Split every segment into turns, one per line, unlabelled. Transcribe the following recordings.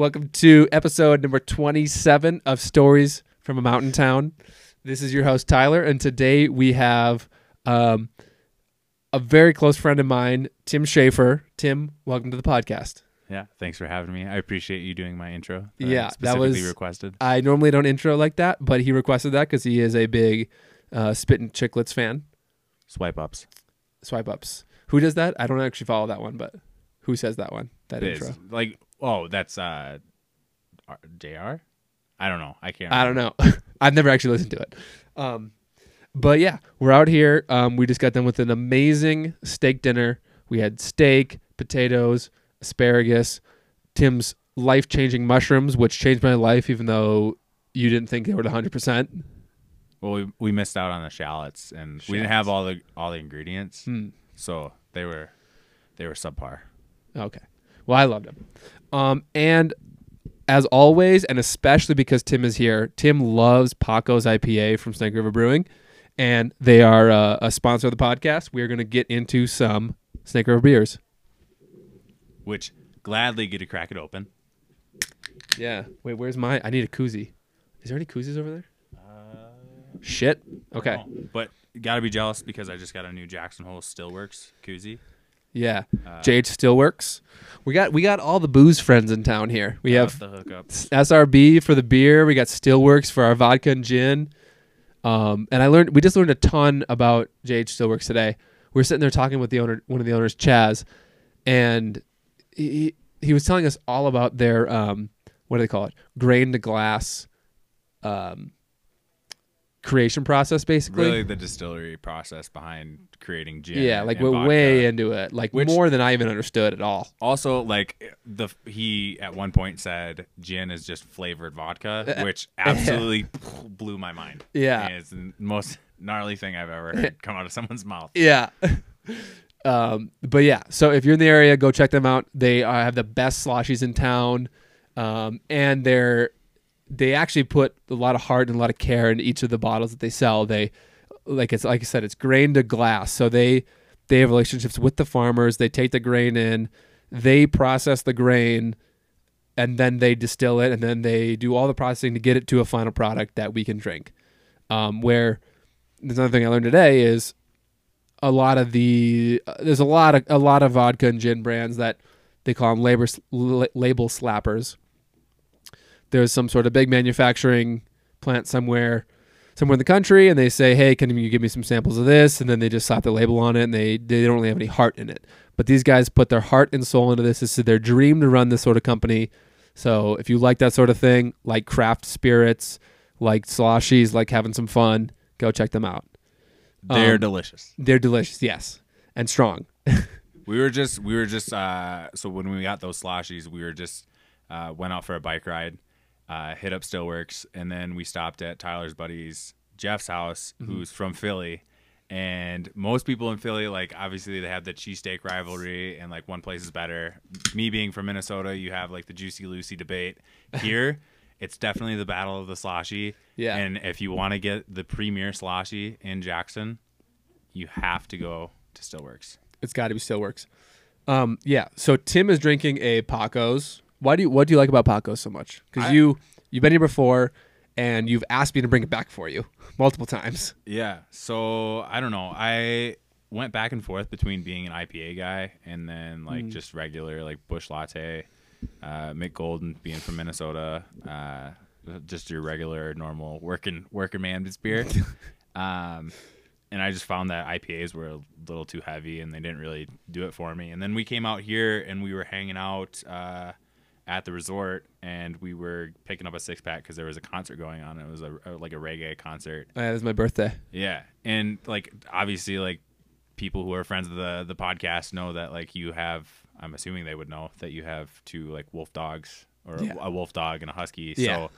Welcome to episode number 27 of Stories from a Mountain Town. This is your host, Tyler, and today we have um, a very close friend of mine, Tim Schaefer. Tim, welcome to the podcast.
Yeah, thanks for having me. I appreciate you doing my intro. that
Yeah, that was-
requested.
I normally don't intro like that, but he requested that because he is a big uh, Spittin' Chicklets fan.
Swipe ups.
Swipe ups. Who does that? I don't actually follow that one, but who says that one? That
It
intro.
is. Like, oh, that's uh, Jr. I don't know. I can't.
I don't know. I've never actually listened to it. Um, but yeah, we're out here. Um, we just got done with an amazing steak dinner. We had steak, potatoes, asparagus, Tim's life changing mushrooms, which changed my life, even though you didn't think they were 100%.
Well, we, we missed out on the shallots, and we didn't have all the all the ingredients,
Hmm.
so they were they were subpar.
Okay. Well, I loved them. Um, and as always, and especially because Tim is here, Tim loves Pako's IPA from Snake River Brewing, and they are uh, a sponsor of the podcast. We are going to get into some Snake River beers.
Which gladly get to crack it open.
Yeah. Wait, where's my? I need a koozie. Is there any koozies over there? Shit. Okay.
But gotta be jealous because I just got a new Jackson Hole Stillworks koozie.
Yeah.
Uh,
JH Stillworks. We got we got all the booze friends in town here. We have
the hookups.
SRB for the beer. We got Stillworks for our vodka and gin. Um, and I learned we just learned a ton about JH Stillworks today. We were sitting there talking with the owner, one of the owners, Chaz, and he he was telling us all about their um, what do they call it, grain to glass, um, creation process, basically.
Really, the distillery process behind creating gin.
yeah, like we're
vodka.
way into it, like
Which-
more than I even understood at all.
Also, like the he at one point said gin is just flavored vodka, which absolutely blew my mind.
Yeah.
And it's the most gnarly thing I've ever heard come out of someone's mouth.
Yeah. um, but yeah, so if you're in the area, go check them out. They uh, have the best sloshies in town, um, and they're they actually put a lot of heart and a lot of care into each of the bottles that they sell. They like it's like I said, it's grain to glass. So they they have relationships with the farmers. They take the grain in, they process the grain, and then they distill it, and then they do all the processing to get it to a final product that we can drink. Um, where there's another thing I learned today is a lot of the uh, there's a lot of a lot of vodka and gin brands that they call them labor label slappers. There's some sort of big manufacturing plant somewhere somewhere in the country and they say, "Hey, can you give me some samples of this?" and then they just slap the label on it and they they don't really have any heart in it. But these guys put their heart and soul into this. This is their dream to run this sort of company. So, if you like that sort of thing, like craft spirits, like sloshies, like having some fun, go check them out.
They're
Um,
delicious.
They're delicious, yes, and strong.
We were just we were just uh so when we got those sloshies, we were just uh went out for a bike ride, uh hit up Stillworks, and then we stopped at Tyler's buddy's Jeff's house,
Mm-hmm.
who's from Philly. And most people in Philly, like obviously they have the cheesesteak rivalry and like one place is better. Me being from Minnesota, you have like the Juicy Lucy debate. Here, it's definitely the battle of the sloshy.
Yeah.
And if you want to get the premier sloshy in Jackson, you have to go to Stillworks.
It's got to be Stillworks. Um, yeah. So Tim is drinking a Pako's. Why do you What do you like about Pako's so much? Because you you've been here before, and you've asked me to bring it back for you multiple times.
Yeah. So I don't know. I went back and forth between being an IPA guy and then like just regular like Busch Latte, uh, Mich Golden being from Minnesota, uh, just your regular normal working working man's beer. um, and I just found that IPAs were a little too heavy and they didn't really do it for me. And then we came out here and we were hanging out. Uh, at the resort, and we were picking up a six pack because there was a concert going on. It was a, a like a reggae concert,
Uh, it was my birthday.
yeah, and like obviously, like people who are friends of the the podcast know that like you have. I'm assuming they would know that you have two like wolf dogs or
Yeah.
a wolf dog and a husky.
Yeah.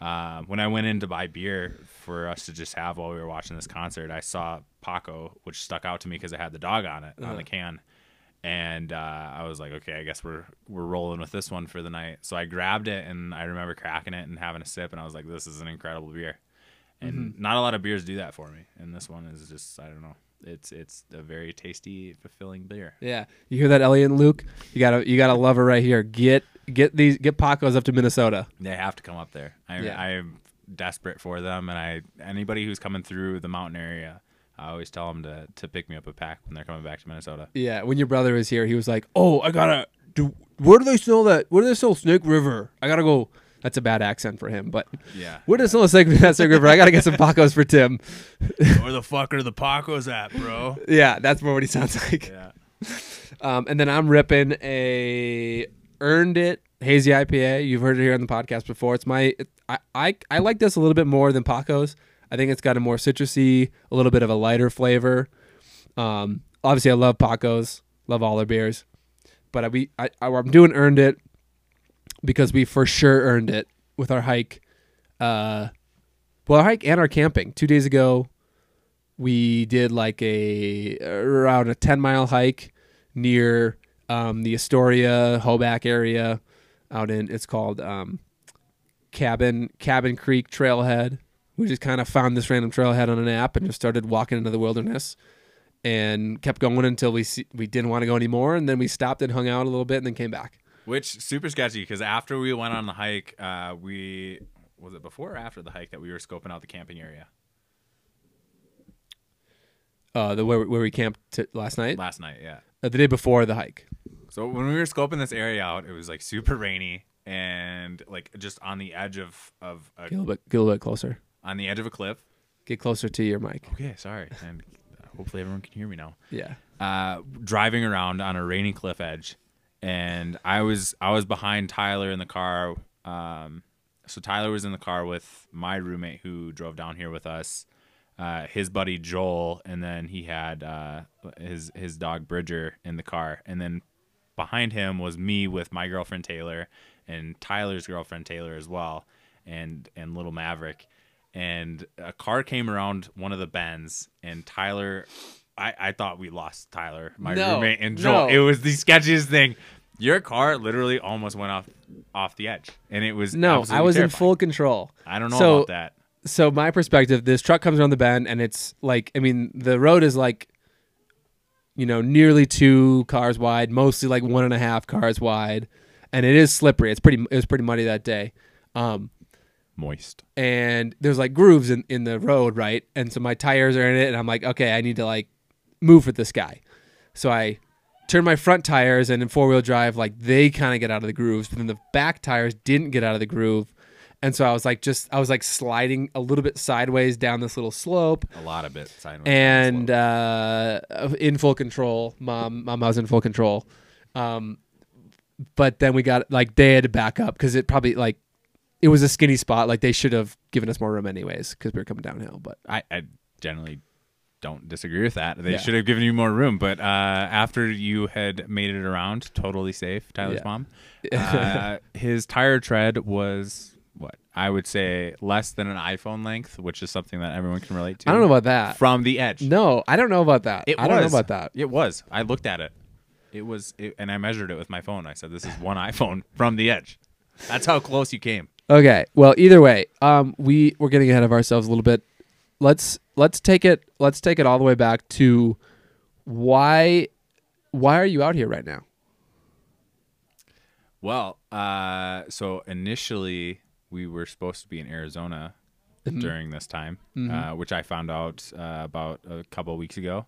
So um, when I went in to buy beer for us to just have while we were watching this concert, I saw Pako, which stuck out to me because it had the dog on it on
Uh-huh.
the can. And uh, I was like, okay, I guess we're we're rolling with this one for the night. So I grabbed it, and I remember cracking it and having a sip, and I was like, this is an incredible beer. And
Mm-hmm.
not a lot of beers do that for me, and this one is just I don't know. it's it's a very tasty, fulfilling beer.
Yeah, you hear that, Elliot and Luke? You gotta you gotta love her right here. Get get these get Pakos up to Minnesota.
They have to come up there. I,
Yeah.
I'm desperate for them, and I anybody who's coming through the mountain area, I always tell them to to pick me up a pack when they're coming back to Minnesota.
Yeah, when your brother was here, he was like, "Oh, I gotta do. Where do they sell that? Where do they sell Snake River? I gotta go." That's a bad accent for him, but
Yeah.
where does sell Snake, Snake River? I gotta get some Pakos for Tim.
Where the fuck are the Pakos at, bro?
Yeah, that's more what he sounds like.
yeah.
Um, and then I'm ripping a earned it hazy IPA. You've heard it here on the podcast before. It's my I, I I like this a little bit more than Pako's. I think it's got a more citrusy, a little bit of a lighter flavor. Um, obviously, I love Pako's, love all their beers, but I, we I, I'm doing earned it because we for sure earned it with our hike. Uh, well, our hike and our camping two days ago. We did like a around a ten mile hike near um, the Astoria Hoback area out in it's called um, Cabin Cabin Creek Trailhead. We just kind of found this random trailhead on an app and just started walking into the wilderness and kept going until we see, we didn't want to go anymore and then we stopped and hung out a little bit and then came back.
Which super sketchy because after we went on the hike, uh, we was it before or after the hike that we were scoping out the camping area
Uh, the where, where we camped t- last night,
last night. Yeah.
uh, the day before the hike.
So when we were scoping this area out, it was like super rainy and like just on the edge of of a,
Get a little bit, get a little bit closer.
On the edge of a cliff.
Get closer to your mic.
Okay, sorry, and hopefully everyone can hear me now.
Yeah.
uh, driving around on a rainy cliff edge, and I was I was behind Tyler in the car. Um, so Tyler was in the car with my roommate who drove down here with us, uh, his buddy Joel, and then he had uh, his his dog Bridger in the car, and then behind him was me with my girlfriend Taylor and Tyler's girlfriend Taylor as well, and and little Maverick. And a car came around one of the bends, and Tyler, I, I thought we lost Tyler, my
No,
roommate, and Joel.
no.
It was the sketchiest thing. Your car literally almost went off off the edge, and it was
No, I was in full control.
I don't know
So-
about that.
so my perspective, this truck comes around the bend and it's like I mean, the road is like you know, nearly two cars wide, mostly like one and a half cars wide. And it is slippery. It's pretty it was pretty muddy that day. Um
Moist.
and there's like grooves in, in the road, right? And so my tires are in it and I'm like, okay, I need to like move with this guy. So I turn my front tires and in four wheel drive, like they kind of get out of the grooves, but then the back tires didn't get out of the groove. And so I was like just I was like sliding a little bit sideways down this little slope
A lot of it sideways.
and uh, in full control. Mom, mom was in full control. Um, but then we got like they had to back up because it probably like it was a skinny spot. Like they should have given us more room anyways because we were coming downhill. But
I, I generally don't disagree with that. They
Yeah.
should have given you more room. But uh, after you had made it around, totally safe, Tyler's
Yeah.
mom, uh, his tire tread was what I would say less than an iPhone length, which is something that everyone can relate to.
I don't know about that.
from the edge.
No, I don't know about that.
It
I don't know
was.
about that.
It was. I looked at it. It was, it, and I measured it with my phone. I said, "This is one iPhone from the edge." That's how close you came.
Okay. Well, either way, um, we we're getting ahead of ourselves a little bit. Let's let's take it let's take it all the way back to why why are you out here right now?
Well, uh, so initially we were supposed to be in Arizona during this time, uh, which I found out uh, about a couple of weeks ago.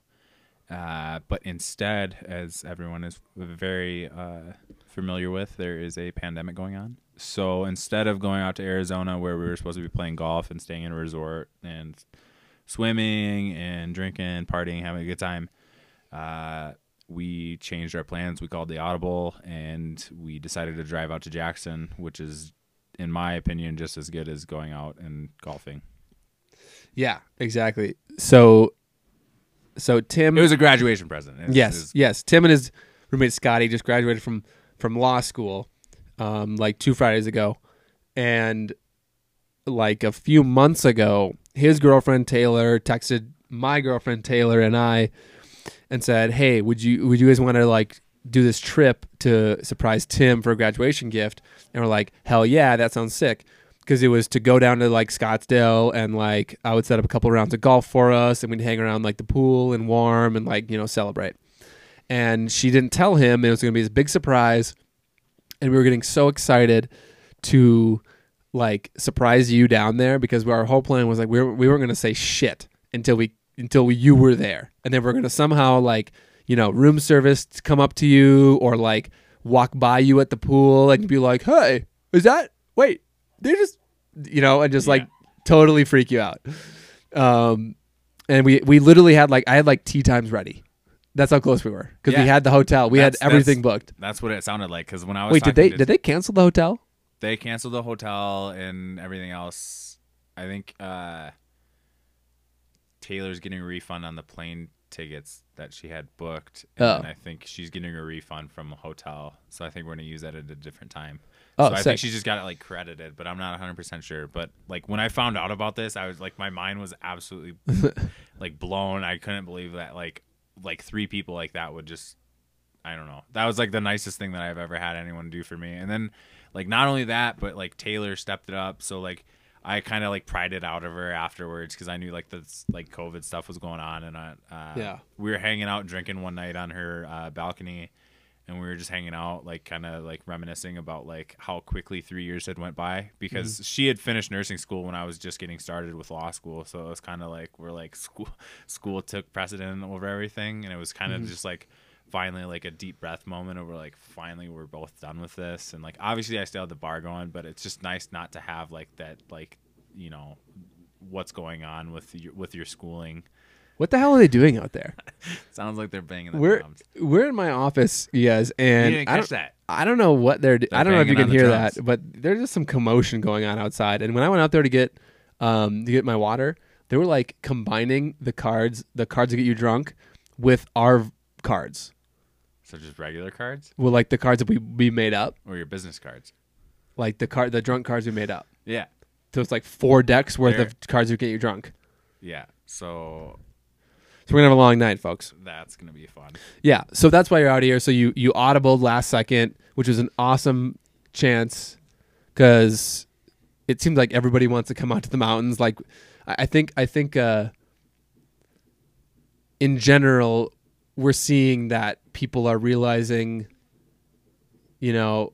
Uh, but instead, as everyone is very uh, familiar with, there is a pandemic going on. So instead of going out to Arizona, where we were supposed to be playing golf and staying in a resort and swimming and drinking, partying, having a good time, uh, we changed our plans. We called the audible and we decided to drive out to Jackson, which is, in my opinion, just as good as going out and golfing.
Yeah, exactly. So so Tim
It was a graduation present. It's-
Yes,
it's-
yes. Tim and his roommate Scotty just graduated from from law school, um, like two Fridays ago, and like a few months ago, his girlfriend Taylor texted my girlfriend Taylor and I, and said, "Hey, would you would you guys want to like do this trip to surprise Tim for a graduation gift?" And we're like, "Hell yeah, that sounds sick." because it was to go down to like Scottsdale and like I would set up a couple rounds of golf for us and we'd hang around like the pool and warm and like you know celebrate. And she didn't tell him it was going to be this big surprise, and we were getting so excited to like surprise you down there because our whole plan was like we were, we weren't going to say shit until we until we, you were there, and then we're going to somehow like you know room service come up to you or like walk by you at the pool and be like, hey, is that wait they just you know and just like totally freak you out. Um and we we literally had like i had like tee times ready that's how close we were because we had the hotel we
That's-
had everything booked
That's what it sounded like. Because when I was
wait did
talking
they
to-
did they cancel the hotel
they canceled the hotel and everything else. I think uh, Taylor's getting a refund on the plane tickets that she had booked, and
Oh.
I think she's getting a refund from a hotel. So I think we're gonna use that at a different time.
Oh,
so I
sick.
think she just got it like credited, but I'm not 100 percent sure. But like when I found out about this, I was like, my mind was absolutely like blown. I couldn't believe that like like three people like that would just I don't know. That was like the nicest thing that I've ever had anyone do for me. And then like not only that, but like Taylor stepped it up. So like I kind of like pried it out of her afterwards because I knew like this like COVID stuff was going on, and I, uh,
Yeah.
we were hanging out drinking one night on her uh, balcony, and we were just hanging out like kind of like reminiscing about like how quickly three years had went by because mm-hmm. she had finished nursing school when I was just getting started with law school, so it was kind of like we're like school school took precedent over everything, and it was kind of mm-hmm. just like finally like a deep breath moment over like finally we're both done with this and like obviously I still have the bar going but it's just nice not to have like that like you know what's going on with your with your schooling
what the hell are they doing out there
sounds like they're banging the
we're
drums
we're in my office you guys and
you didn't
I don't,
that
I don't know what They're I don't know if you can hear
drums.
that, but there's just some commotion going on outside. And when I went out there to get, um, to get my water, they were like combining the cards, the cards that get you drunk, with our cards.
so just regular cards
Well, like the cards that we we made up,
or your business cards
like the card, the drunk cards we made up.
yeah
So it's like four decks worth
They're-
of cards that get you drunk.
yeah so
So we're gonna have a long night, folks.
that's gonna be fun
Yeah, so that's why you're out here. So you you audibled last second, which was an awesome chance because it seems like everybody wants to come out to the mountains. Like I, I think I think uh, in general we're seeing that people are realizing, you know,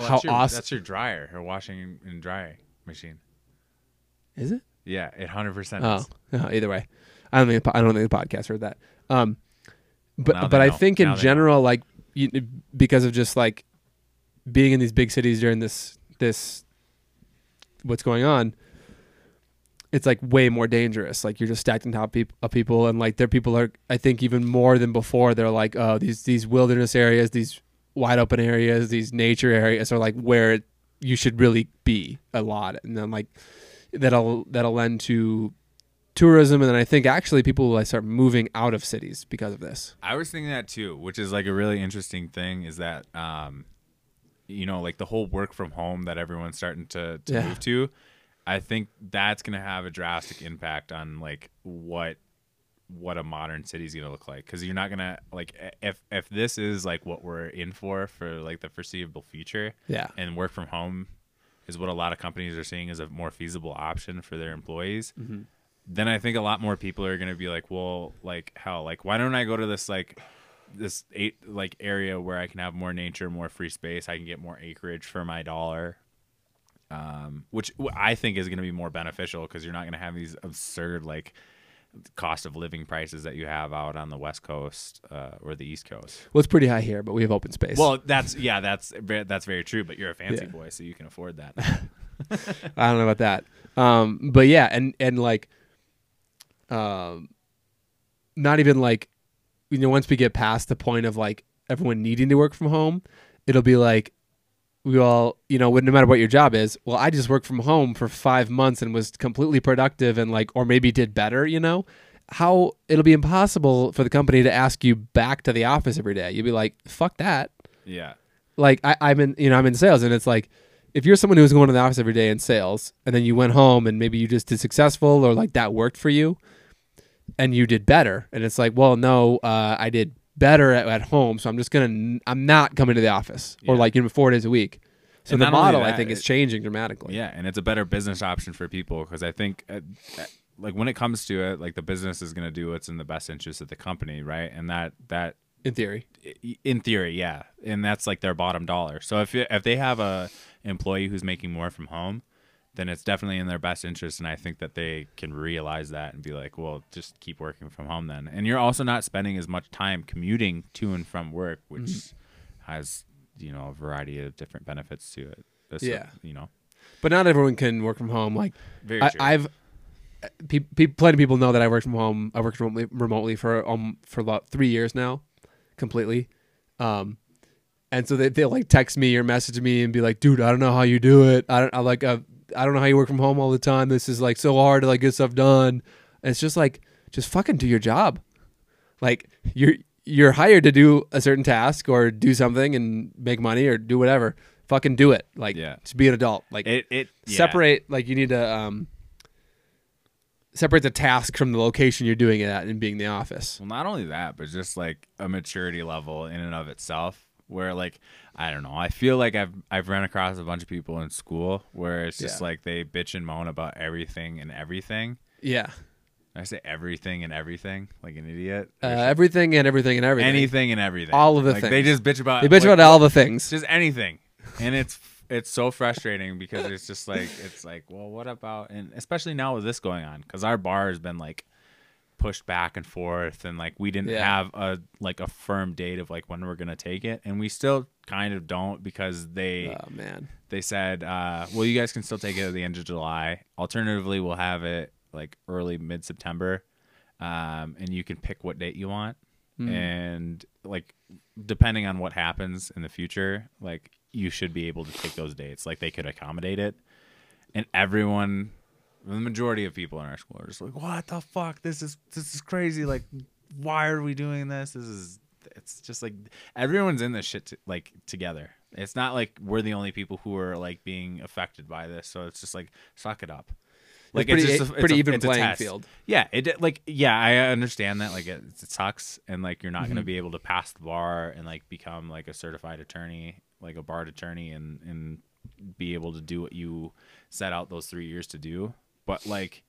Oh,
how
your,
awesome
that's your dryer or washing and drying machine
is it?
yeah it 100%
Oh, no, either way, I don't think the I don't think the podcast heard that. Um, but
they
but I
know.
think in
Now
general, like you, because of just like being in these big cities during this this what's going on, it's like way more dangerous. Like you're just stacked on top peop- of people, and like their people are, I think, even more than before. They're like, oh, these these wilderness areas, these wide open areas, these nature areas are like where you should really be a lot, and then like that'll that'll lend to tourism, and then I think actually people will like start moving out of cities because of this.
I was thinking that too, which is like a really interesting thing is that um you know, like the whole work from home that everyone's starting to, to
Yeah.
move to, I think that's gonna have a drastic impact on like what what a modern city is gonna look like because you're not gonna like if if this is like what we're in for for like the foreseeable future
Yeah.
and work from home is what a lot of companies are seeing as a more feasible option for their employees then i think a lot more people are going to be like well like hell like why don't i go to this like this eight like area where i can have more nature more free space i can get more acreage for my dollar um, which I think is going to be more beneficial because you're not going to have these absurd like cost of living prices that you have out on the west coast uh, or the east coast
Well, it's pretty high here, but we have open space.
well that's yeah that's that's very true but you're a fancy
Yeah.
boy so you can afford that
I don't know about that. Um, but yeah, and and like, um, not even like, you know, once we get past the point of like everyone needing to work from home, it'll be like, we all, you know, no matter what your job is. Well, I just worked from home for five months and was completely productive and like, or maybe did better. You know, how it'll be impossible for the company to ask you back to the office every day. You'd be like, fuck that
yeah
like I, I'm in you know I'm in sales and it's like if you're someone who's going to the office every day in sales and then you went home and maybe you just did successful or like that worked for you and you did better and it's like well no uh, I did better at, at home so I'm just gonna I'm not coming to the office or like you know four days a week So
And
the model, I think, is changing dramatically.
Yeah, and it's a better business option for people because I think, uh, uh, like when it comes to it, like the business is going to do what's in the best interest of the company, right? And that that
in theory.
in theory, yeah, and that's like their bottom dollar. So if if they have a employee who's making more from home, then it's definitely in their best interest, and I think that they can realize that and be like, well, just keep working from home then. And you're also not spending as much time commuting to and from work, which
Mm-hmm.
has you know a variety of different benefits to it. That's
Yeah.
you know,
But not everyone can work from home. Like
very
I. I've pe- pe- plenty of people know that I work from home. I worked remotely, remotely for um for about three years now, completely. Um, and so they they like text me or message me and be like, "Dude, I don't know how you do it. I don't I like uh, I don't know how you work from home all the time. This is like so hard to like get stuff done." And it's just like just fucking do your job. Like you're you're hired to do a certain task or do something and make money or do whatever. Fucking do it. Like
Yeah.
just be an adult. Like
it it yeah.
separate like you need to um separate the task from the location you're doing it at and being the office
Well, not only that, but just like a maturity level in and of itself. Where like I don't know, I feel like I've I've run across a bunch of people in school where it's just
Yeah.
like they bitch and moan about everything and everything.
yeah
I say everything and everything like an idiot.
uh, everything and everything and everything
anything and everything.
All of the
like, They just bitch about.
they bitch
like,
about all the things
just anything, and it's it's so frustrating because it's just like it's like well, what about and especially now with this going on because our bar has been like pushed back and forth and like we didn't
Yeah.
have a like a firm date of like when we're gonna take it and we still kind of don't because they
oh man.
they said uh well you guys can still take it at the end of july. Alternatively we'll have it like early mid september um and you can pick what date you want.
Hmm.
and like depending on what happens in the future like you should be able to take those dates. Like they could accommodate it. And everyone the majority of people in our school are just like what the fuck? This is this is crazy. Like why are we doing this? This is it's just like everyone's in this shit to, like together. It's not like we're the only people who are like being affected by this. So it's just like suck it up. Like
pretty-
just a-
it's pretty even
it's a
playing
test.
field.
yeah it like yeah i understand that like it, it sucks and like you're not
Mm-hmm.
going to be able to pass the bar and like become like a certified attorney like a bar attorney and and be able to do what you set out those three years to do but like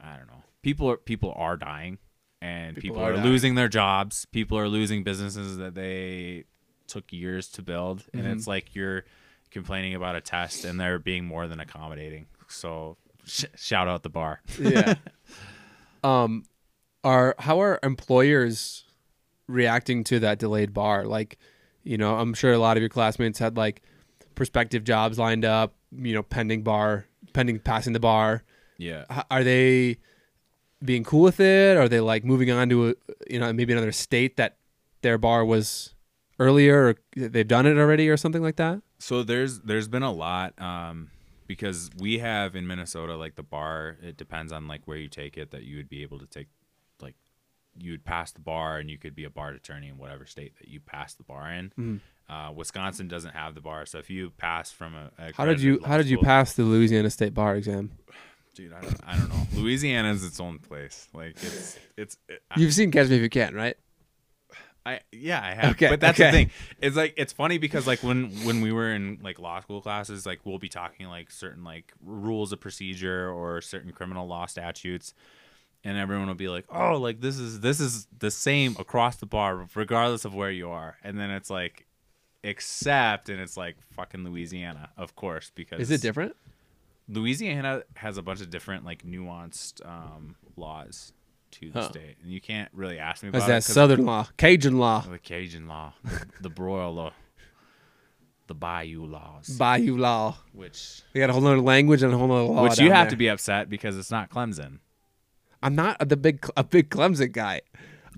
i don't know. People are people are dying and
People
people,
are
are, losing their jobs. People are losing businesses that they took years to build and
Mm-hmm.
it's like you're complaining about a test and they're being more than accommodating. So sh- shout out the bar.
Yeah. Um are how are employers reacting to that delayed bar? Like you know i'm sure a lot of your classmates had like prospective jobs lined up you know pending bar pending passing the bar
yeah
H- are they being cool with it are they like moving on to a you know maybe another state that their bar was earlier or they've done it already or something like that
So there's there's been a lot um, because we have in Minnesota like the bar. It depends on like where you take it that you would be able to take like you would pass the bar and you could be a bar attorney in whatever state that you pass the bar in.
Mm-hmm.
Uh, Wisconsin doesn't have the bar, so if you pass from a, a
how did you how did you
school-
pass the louisiana state bar exam
Dude, I don't, I don't know. Louisiana is its own place. Like it's it's. It,
you've seen catch me if you can right
I yeah, I have.
Okay,
but that's
okay.
the thing. It's like it's funny because like when when we were in like law school classes, like we'll be talking like certain like rules of procedure or certain criminal law statutes, and everyone will be like, "Oh, like this is this is the same across the bar, regardless of where you are." And then it's like, except, and it's like fucking Louisiana, of course, because
is it different
Louisiana has a bunch of different like nuanced um, laws to the
Huh.
state, and you can't really ask me
That's
about
that Southern law, Cajun law,
the Cajun law, the, the broil law, the Bayou laws,
Bayou law.
which
We got a whole other language and a whole other law.
which you have
there.
to be upset because it's not Clemson.
I'm not the big a big Clemson guy.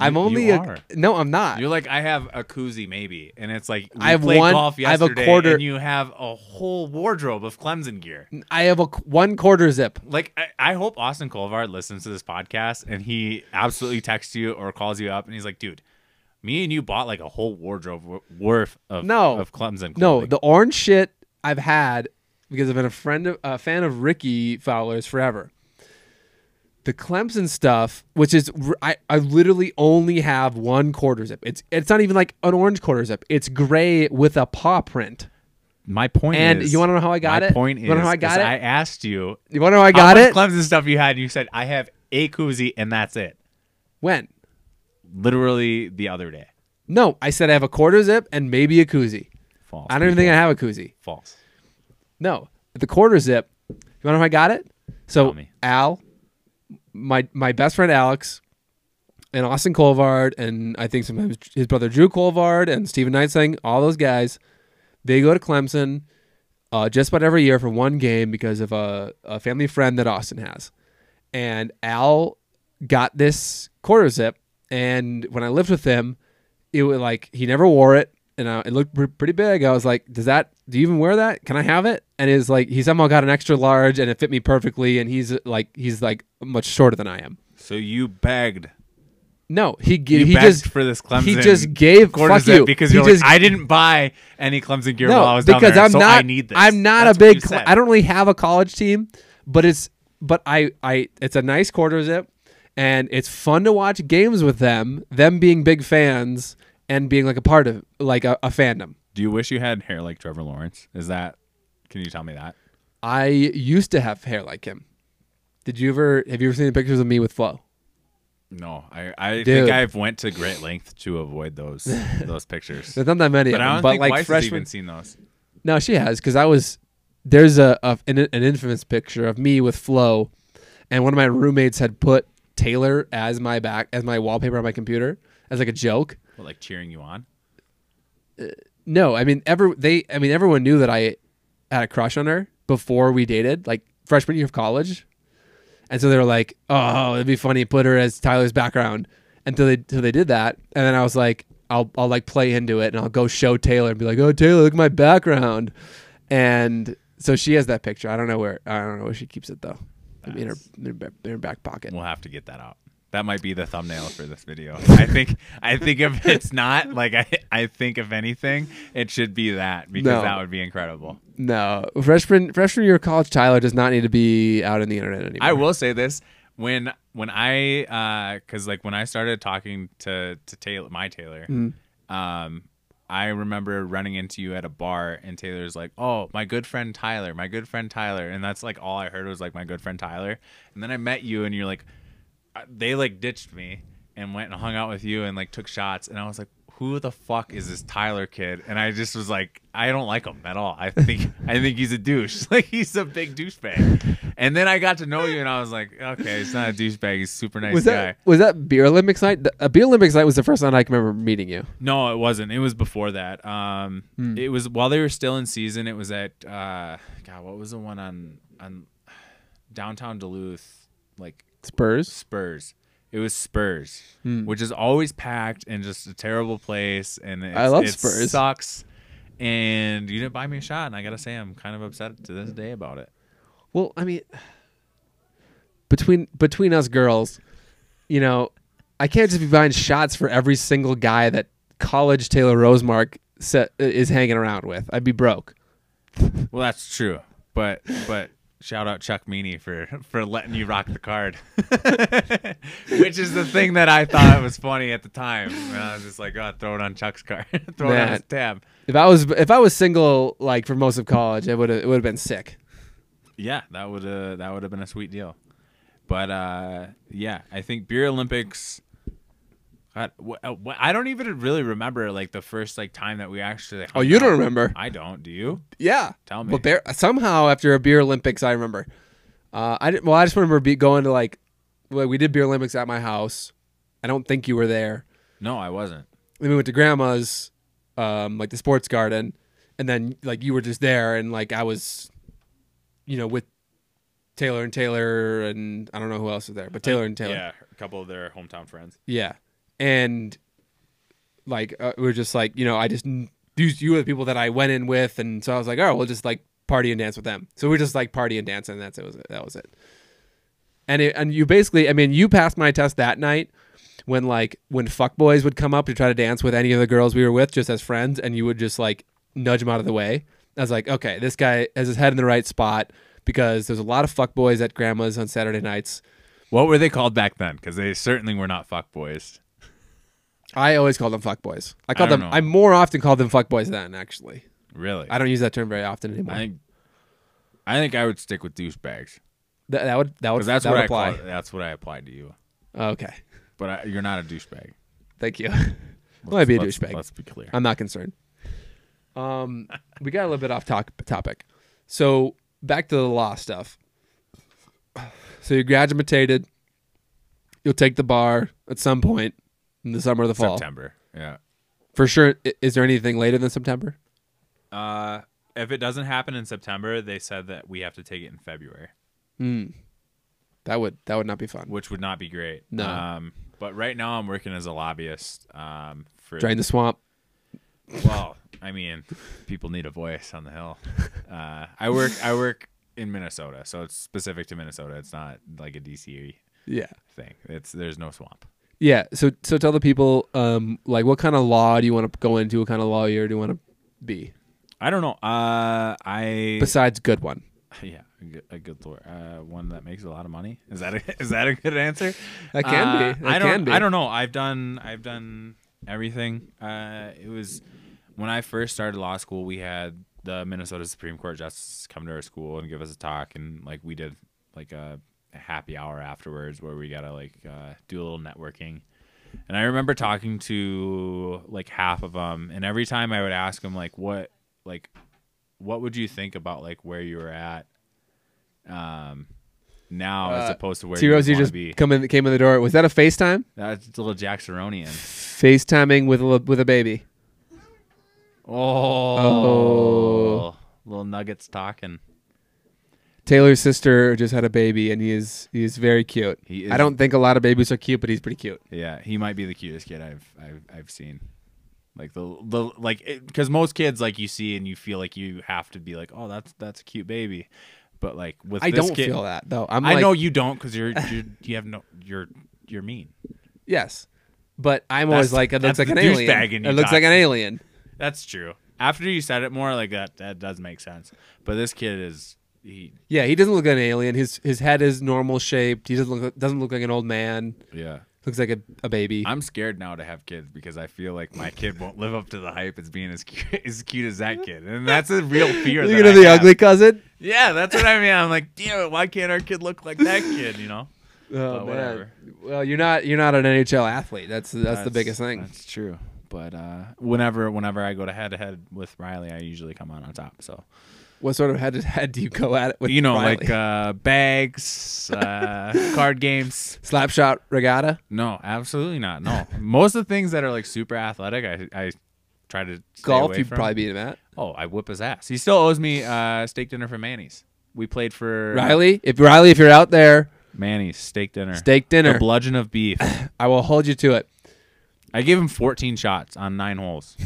I'm only a no. I'm not.
You're like I have a koozie maybe, and it's like
I have
played
one-
golf
I have a quarter-
and you have a whole wardrobe of Clemson gear.
I have a one quarter zip.
Like I, I hope Austin Colvard listens to this podcast and he absolutely texts you or calls you up and he's like, dude. Me and you bought like a whole wardrobe worth of
No.
of Clemson.
No, the orange shit I've had because I've been a friend of a fan of Rickie Fowler's forever. The Clemson stuff, which is I, I literally only have one quarter zip. It's it's not even like an orange quarter zip. It's gray with a paw print.
My point
And
is, And
you wanna know how I got
my
it?
point
You wanna know how I
is,
got it?
I asked you.
You want to know how I got
much
it?
Clemson stuff you had. And you said I have a koozie and that's it.
when?
Literally the other day.
No, I said I have a quarter zip and maybe a koozie.
False.
I don't even think I have a koozie.
False.
No, the quarter zip. You want to know how I got it? So
Tell me.
Al, my my best friend Alex, and Austin Colvard, and I think sometimes his brother Drew Colvard and Stephen Knightsing, all those guys, they go to Clemson uh, just about every year for one game because of a, a family friend that Austin has. And Al got this quarter zip, and when I lived with him, it was like he never wore it, and uh, it looked pretty big. I was like, "Does that? Do you even wear that? Can I have it?" And it's like he somehow got an extra large, and it fit me perfectly. And he's like, he's like much shorter than I am.
So you begged.
No, he g- he just
for this Clemson.
he just gave fuck you
because you're
just
like I didn't buy any Clemson gear
no
while I was down
because
there,
I'm
so
not
I need this.
I'm not
That's
a big cl- I don't really have a college team, but it's but I I it's a nice quarter zip and it's fun to watch games with them, them being big fans and being like a part of like a, a fandom.
Do you wish you had hair like Trevor Lawrence? Is that? Can you tell me that?
I used to have hair like him. Did you ever have you ever seen the pictures of me with Flo?
No, I I
Dude.
think I've went to great length to avoid those those pictures.
There's not that many
But
of
I
them,
don't
but
think
like
Weiss has
freshman
even seen those.
No, she has because I was there's a, a an, an infamous picture of me with Flo, and one of my roommates had put Taylor as my back as my wallpaper on my computer as like a joke.
What, like cheering you on?
No, I mean ever they I mean everyone knew that I had a crush on her before we dated, like freshman year of college, and so they were like, "Oh, it'd be funny put her as Tyler's background." Until they until they did that, and then I was like, "I'll I'll like play into it, and I'll go show Taylor and be like, oh Taylor, look at my background," and so she has that picture. I don't know where I don't know where she keeps it though. Her, in her in her back pocket.
We'll have to get that out. That might be the thumbnail for this video. I think I think if it's not, like I I think if anything, it should be that because
No.
that would be incredible.
No, freshman freshman year of college, Tyler does not need to be out on the internet anymore.
I will say this when when I uh cuz like when I started talking to to Taylor my Taylor
Mm-hmm.
um I remember running into you at a bar and Taylor's like, "Oh, my good friend Tyler, my good friend Tyler." And that's like all I heard was like my good friend Tyler. And then I met you and you're like uh, they like ditched me and went and hung out with you and like took shots and I was like, "Who the fuck is this Tyler kid?" And I just was like, "I don't like him at all. I think I think he's a douche. Like he's a big douchebag." And then I got to know you and I was like, "Okay, he's not a douchebag. He's a super nice
was
guy."
that was that beer Olympics night? The- A beer Olympics night was the first time I can remember meeting you.
No, it wasn't. It was before that. Um,
Hmm.
it was while they were still in season. It was at uh, God, what was the one on on downtown Duluth, like
Spurs.
Spurs. It was Spurs, hmm. which is always packed and just a terrible place. And it's,
I love
it
Spurs.
Sucks. And you didn't buy me a shot, and I gotta say, I'm kind of upset to this day about it.
Well, I mean, between between us girls, you know, I can't just be buying shots for every single guy that college Taylor Rosemark set, is hanging around with. I'd be broke.
Well, that's true, but but shout out Chuck Meany for for letting you rock the card, which is the thing that I thought was funny at the time. And I was just like, oh, throw it on Chuck's card, throw it on his tab.
If I was if I was single like for most of college, it would have it would have been sick.
Yeah, that would uh, that would have been a sweet deal. But uh, yeah, I think beer Olympics. God, uh, I don't even really remember like the first like time that we actually.
Oh, you don't remember?
I don't. Do you?
Yeah.
Tell me.
But bear, somehow after a beer Olympics, I remember. Uh, I didn't, well, I just remember be, going to like, well, we did beer Olympics at my house. I don't think you were there.
No, I wasn't.
Then we went to grandma's, um, like the sports garden, and then like you were just there, and like I was, you know, with Taylor and Taylor, and I don't know who else was there, but Taylor and Taylor.
Yeah, a couple of their hometown friends.
Yeah. And like uh, we were just like, you know, I just these you were the people that I went in with and so I was like, "Oh, we'll just like party and dance with them." So we just like party and dance and that's it was it. that was it. And it, and you basically, I mean, you passed my test that night when like when fuckboys would come up to try to dance with any of the girls we were with just as friends and you would just like nudge them out of the way. I was like, "Okay, this guy has his head in the right spot." Because there's a lot of fuckboys at grandma's on Saturday nights.
What were they called back then? Because they certainly were not fuck boys.
I always call them fuckboys. I called
don't
them.
know.
I more often call them fuckboys then, actually.
Really?
I don't use that term very often anymore.
I think I think I would stick with douchebags
Th- that would that would
that's
that
what
would
I
apply.
call, that's what I applied to you.
Okay,
But I, you're not a douchebag.
thank you. Might be a
Let's-
douchebag.
Let's be clear.
I'm not concerned. Um, we got a little bit off to- topic. So back to the law stuff. So you graduated. You'll take the bar at some point in the summer or the fall.
September. Yeah.
For sure. Is there anything later than September?
Uh, if it doesn't happen in September, they said that we have to take it in February,
Hmm. That would that would not be fun.
which would not be great.
No.
Um, but right now I'm working as a lobbyist. Um, for
Drain the swamp.
well, I mean, people need a voice on the hill. Uh, I work. I work in Minnesota, so it's specific to Minnesota. It's not like a DC
Yeah.
thing. It's there's no swamp.
Yeah. So so tell the people um like what kind of law do you want to go into? What kind of lawyer do you want to be
I don't know. Uh, I
besides good one?
yeah, a good, a good lawyer. Uh, one that makes a lot of money. Is that a, is that a good answer?
That can
Uh,
be. That
I don't.
can be.
I don't know. I've done. I've done everything. Uh, it was when I first started law school. We had the Minnesota Supreme Court justice come to our school and give us a talk, and like we did like a, a happy hour afterwards where we gotta like uh, do a little networking. And I remember talking to like half of them, and every time I would ask them like, "What like, what would you think about like where you were at?" Um, now as
Uh,
opposed to where
T
you
you just
to be.
come in, came in the door. Was that a FaceTime?
That's a little Jacksononian.
FaceTiming with a with a baby.
Oh. Little nuggets talking.
Taylor's sister just had a baby, and he is he is very cute.
He is,
I don't think a lot of babies are cute, but he's pretty cute.
Yeah, he might be the cutest kid I've I've I've seen. Like the the like because most kids like you see and you feel like you have to be like oh that's that's a cute baby, but like with
I don't
kid,
feel that though. I'm
I
like,
know you don't because you're, you're you have no you're you're mean.
yes, but I'm always like it looks like an alien.
douchebag in you
It looks like an alien.
That's true. After you said it more like that, that does make sense. But this kid is he
Yeah, he doesn't look like an alien. His his head is normal shaped. He doesn't look doesn't look like an old man.
yeah.
Looks like a, a baby.
I'm scared now to have kids because I feel like my kid won't live up to the hype as being as cute, as cute as that kid, and that's a real fear. That
at the
have.
ugly cousin.
Yeah, that's what I mean. I'm like, damn it, why can't our kid look like that kid? You know?
Oh
But whatever.
Well, you're not you're not an NHL athlete. That's that's, the biggest thing.
That's true. But uh, whenever whenever I go to head to head with Riley, I usually come out on top. So
What sort of head to head do you go at it with?
you know,
Riley?
like uh, bags, uh, card games.
slap shot regatta.
No, absolutely not. No, most of the things that are like super athletic, I I try to stay
Golf, you'd
from.
probably beat him at.
Oh, I whip his ass. He still owes me uh, steak dinner from Manny's. We played for
Riley, if Riley, if you're out there,
Manny's steak dinner.
steak
The
dinner.
bludgeon of beef.
I will hold you to it.
I gave him 14 shots on nine holes.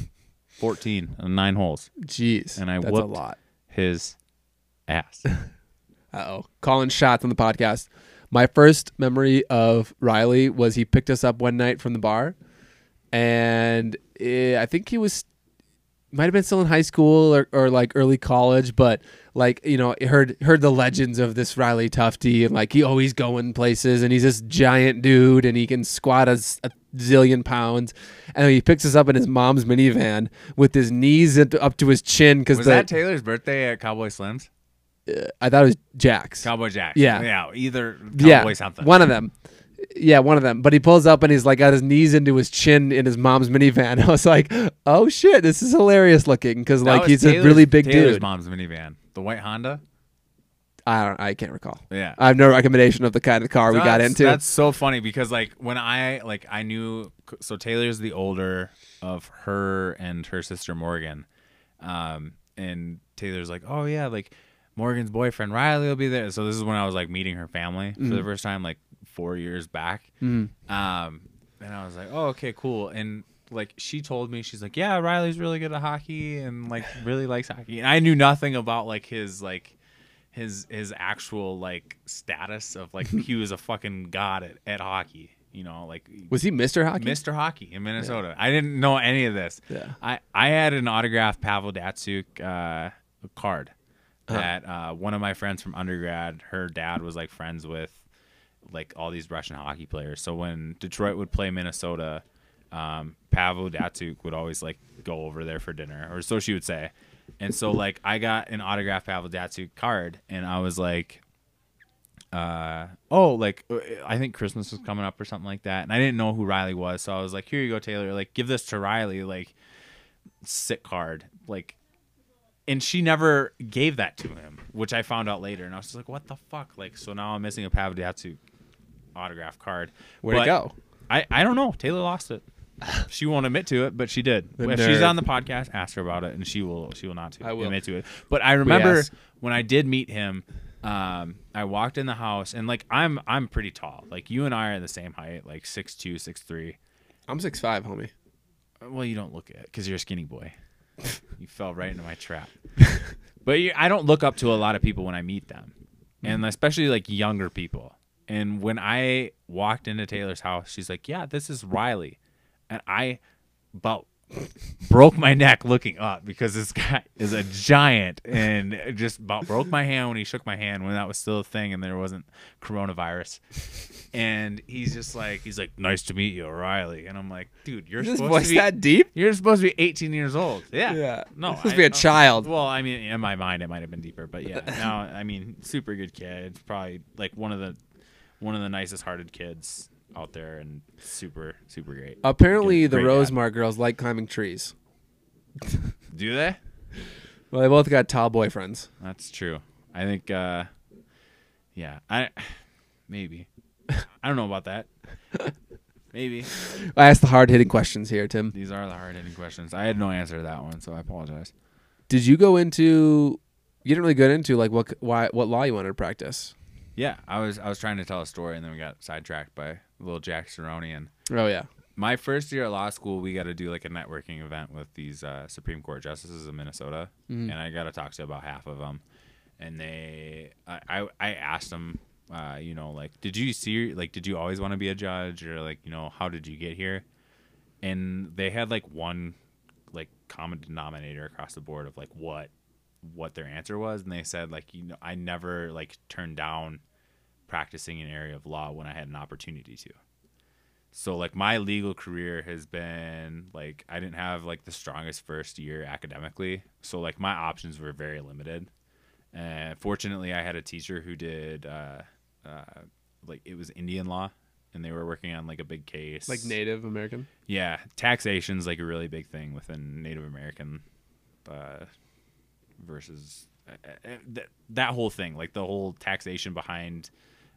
14 on nine holes.
Jeez,
And I
that's a
whooped-
lot.
His ass.
Oh, calling shots on the podcast. My first memory of Riley was he picked us up one night from the bar, and eh, I think he was might have been still in high school or, or like early college, but like you know heard heard the legends of this Riley Tufte and like he always going places and he's this giant dude and he can squat a zillion pounds and he picks us up in his mom's minivan with his knees up to his chin because
Was
the
that Taylor's birthday at Cowboy Slims?
Uh, I thought it was Jack's.
Cowboy Jack.
Yeah.
Yeah. Either Cowboy
yeah,
something.
one of them. Yeah, one of them. But he pulls up and he's like got his knees into his chin in his mom's minivan. I was like, oh shit, this is hilarious looking because like he's a really big
Taylor's
dude.
mom's minivan. The white Honda.
I don't. I can't recall.
Yeah.
I have no recommendation of the kind of car we got into.
That's so funny because like when I like I knew so Taylor's the older of her and her sister Morgan, um, and Taylor's like, oh yeah, like Morgan's boyfriend Riley will be there. So this is when I was like meeting her family for the first time, like four years back.
Mhm.
Um, and I was like, oh okay, cool. And like she told me, she's like, yeah, Riley's really good at hockey and like really likes hockey. And I knew nothing about like his like his his actual like status of like he was a fucking god at, at hockey. You know, like
Was he Mr. Hockey?
Mr. Hockey in Minnesota. I didn't know any of this.
Yeah.
I, I had an autographed Pavel Datsyuk uh, card
Uh-huh.
that uh, one of my friends from undergrad, her dad was like friends with like all these Russian hockey players. So when Detroit would play Minnesota, um, Pavel Datsyuk would always like go over there for dinner, or so she would say. And so like I got an autographed Pavel Datsyuk card, and I was like, uh, oh, like uh, I think Christmas was coming up or something like that, and I didn't know who Riley was, so I was like, here you go, Taylor, like give this to Riley, like sick card, like. And she never gave that to him, which I found out later, and I was just like, "What the fuck?" Like, so now I'm missing a Pavel Datsyuk autograph card.
Where'd
But
it go?
I, I don't know. Taylor lost it. She won't admit to it, but she did.
The
if she's on the podcast, ask her about it, and she will. She will not to
I will.
admit to it. But I remember when I did meet him. Um, I walked in the house, and like I'm I'm pretty tall. Like you and I are the same height, like six two, six three.
I'm six five, homie.
Well, you don't look it because you're a skinny boy. you fell right into my trap. but you, I don't look up to a lot of people when I meet them, and especially like younger people. And when I walked into Taylor's house, she's like, "Yeah, this is Riley," and I about broke my neck looking up because this guy is a giant and just about broke my hand when he shook my hand when that was still a thing and there wasn't coronavirus. And he's just like, he's like, "Nice to meet you, O'Reilly," and I'm like, "Dude, you're
this
supposed to be
that deep?
you're supposed to be 18 years old. Yeah.
Yeah.
No.
You're supposed to be a
I-
child.
Well, I mean, in my mind, it might have been deeper, but yeah. Now, I mean, super good kid. Probably like one of the one of the nicest hearted kids out there, and super super great.
Apparently,
Good-
the
great
Rosemar girls like climbing trees.
Do they?
Well, they both got tall boyfriends.
That's true. I think. uh Yeah. I maybe. I don't know about that. Maybe
I asked the hard hitting questions here, Tim.
these are the hard hitting questions. I had no answer to that one, so I apologize.
Did you go into? You didn't really get into like what why what law you wanted to practice.
Yeah, I was I was trying to tell a story, and then we got sidetracked by little Jack Cerrone and
Oh yeah.
my first year at law school, we got to do like a networking event with these uh, Supreme Court justices of Minnesota,
Mhm.
and I got to talk to about half of them. And they, I, I, I asked them, uh, you know, like, did you see, like, did you always want to be a judge, or like, you know, how did you get here? And they had like one, like, common denominator across the board of like what, what their answer was, and they said like, you know, I never like turned down practicing an area of law when I had an opportunity to so like my legal career has been like I didn't have like the strongest first year academically, so like my options were very limited. And fortunately, I had a teacher who did uh, uh, like it was Indian law, and they were working on like a big case,
Like Native American.
yeah, taxation's like a really big thing within Native American uh, versus uh, uh, that that whole thing, like the whole taxation behind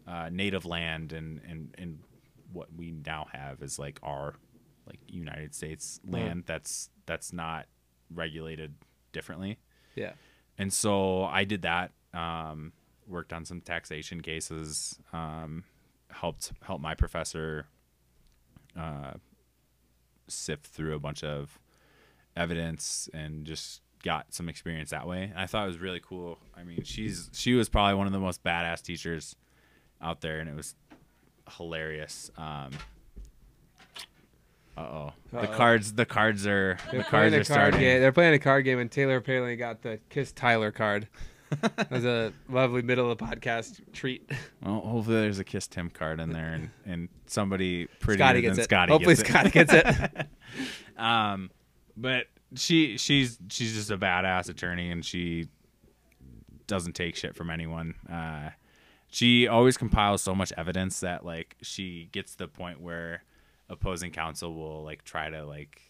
uh, native land and and and what we now have is like our like United States land that's that's not regulated differently.
Yeah.
And so I did that. Um, worked on some taxation cases. Um, helped help my professor uh, sift through a bunch of evidence and just got some experience that way. And I thought it was really cool. I mean, she's she was probably one of the most badass teachers out there, and it was hilarious. Um, uh oh, the cards the cards are
They're
the cards are
card
starting.
game. They're playing a card game, and Taylor apparently got the Kiss Tyler card. that was a lovely middle of the podcast treat.
Well, hopefully there's a Kiss Tim card in there, and, and somebody pretty
Scotty gets it.
Scotty
Hopefully
gets it.
Scotty gets it.
um, but she she's she's just a badass attorney, and she doesn't take shit from anyone. Uh, she always compiles so much evidence that like she gets to the point where opposing counsel will like try to like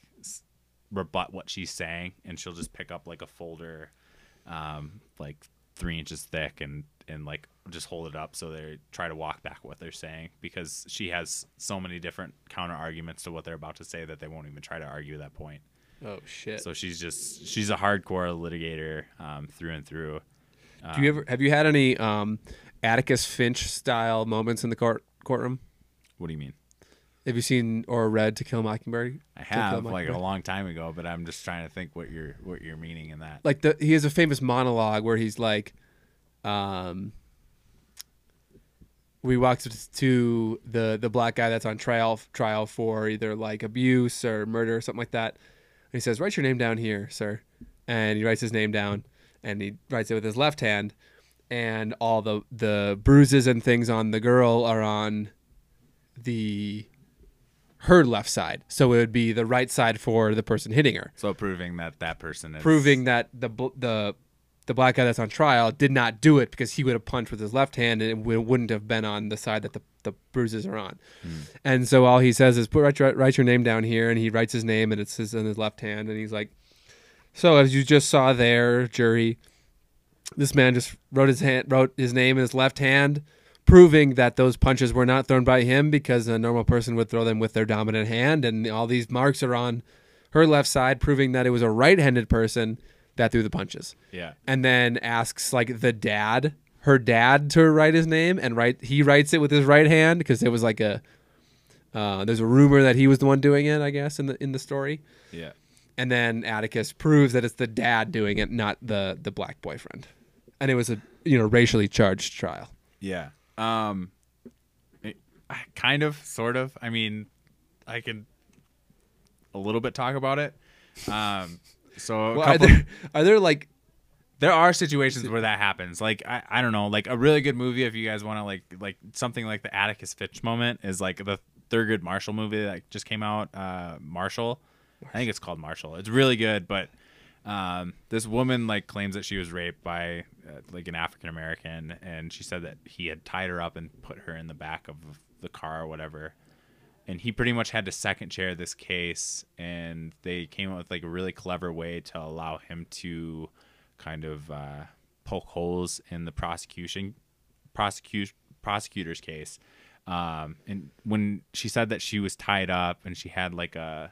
rebut what she's saying, and she'll just pick up like a folder, um, like three inches thick, and and like just hold it up so they try to walk back what they're saying because she has so many different counter arguments to what they're about to say that they won't even try to argue that point.
Oh shit!
So she's just she's a hardcore litigator um, through and through.
Do you ever have you had any um, Atticus Finch style moments in the court courtroom?
What do you mean?
Have you seen or read To Kill a Mockingbird?
I
To Kill a
have like a long time ago, but I'm just trying to think what you're what you're meaning in that.
like the he has a famous monologue where he's like um we walked to the the black guy that's on trial trial for either like abuse or murder or something like that he says write your name down here sir and he writes his name down and he writes it with his left hand and all the the bruises and things on the girl are on the her left side. So it would be the right side for the person hitting her,
So proving that that person is
proving that the bl- the the black guy that's on trial did not do it because he would have punched with his left hand and it wouldn't have been on the side that the, the bruises are on. Hmm. And so all he says is put write your, write your name down here, and he writes his name and it's his in his left hand, and he's like, "So as you just saw there, jury, this man just wrote his hand wrote his name in his left hand." Proving that those punches were not thrown by him because a normal person would throw them with their dominant hand, and all these marks are on her left side, proving that it was a right-handed person that threw the punches
yeah
and then asks like the dad her dad to write his name and write he writes it with his right hand because it was like a uh, there's a rumor that he was the one doing it i guess in the in the story
yeah
and then atticus proves that it's the dad doing it not the the black boyfriend and it was a you know racially charged trial
Yeah. Um it- I- kind of sort of. I mean, I can a little bit talk about it. Um so
well, are there are there like
there are situations where that happens. Like I, I don't know, like a really good movie if you guys want to like like something like the Atticus Finch moment is like the Thurgood Marshall movie that just came out. Uh, Marshall, I think it's called Marshall. It's really good, but um, this woman like claims that she was raped by uh, like an African American, and she said that he had tied her up and put her in the back of the car or whatever. And he pretty much had to second chair this case, and they came up with like a really clever way to allow him to kind of uh, poke holes in the prosecution prosecute prosecutor's case. Um, and when she said that she was tied up and she had like a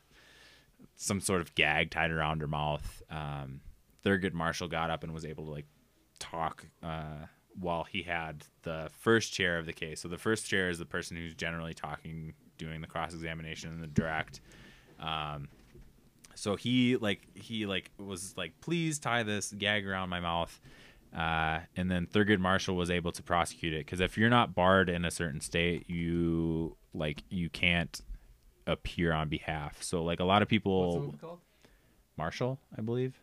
some sort of gag tied around her mouth, um, Thurgood Marshall got up and was able to like talk uh, while he had the first chair of the case. So the first chair is the person who's generally talking, doing the cross examination and the direct. Um, so he like he like was like please tie this gag around my mouth. Uh, and then thurgood marshall was able to prosecute it because if you're not barred in a certain state you like you can't appear on behalf. So like a lot of people marshall i believe.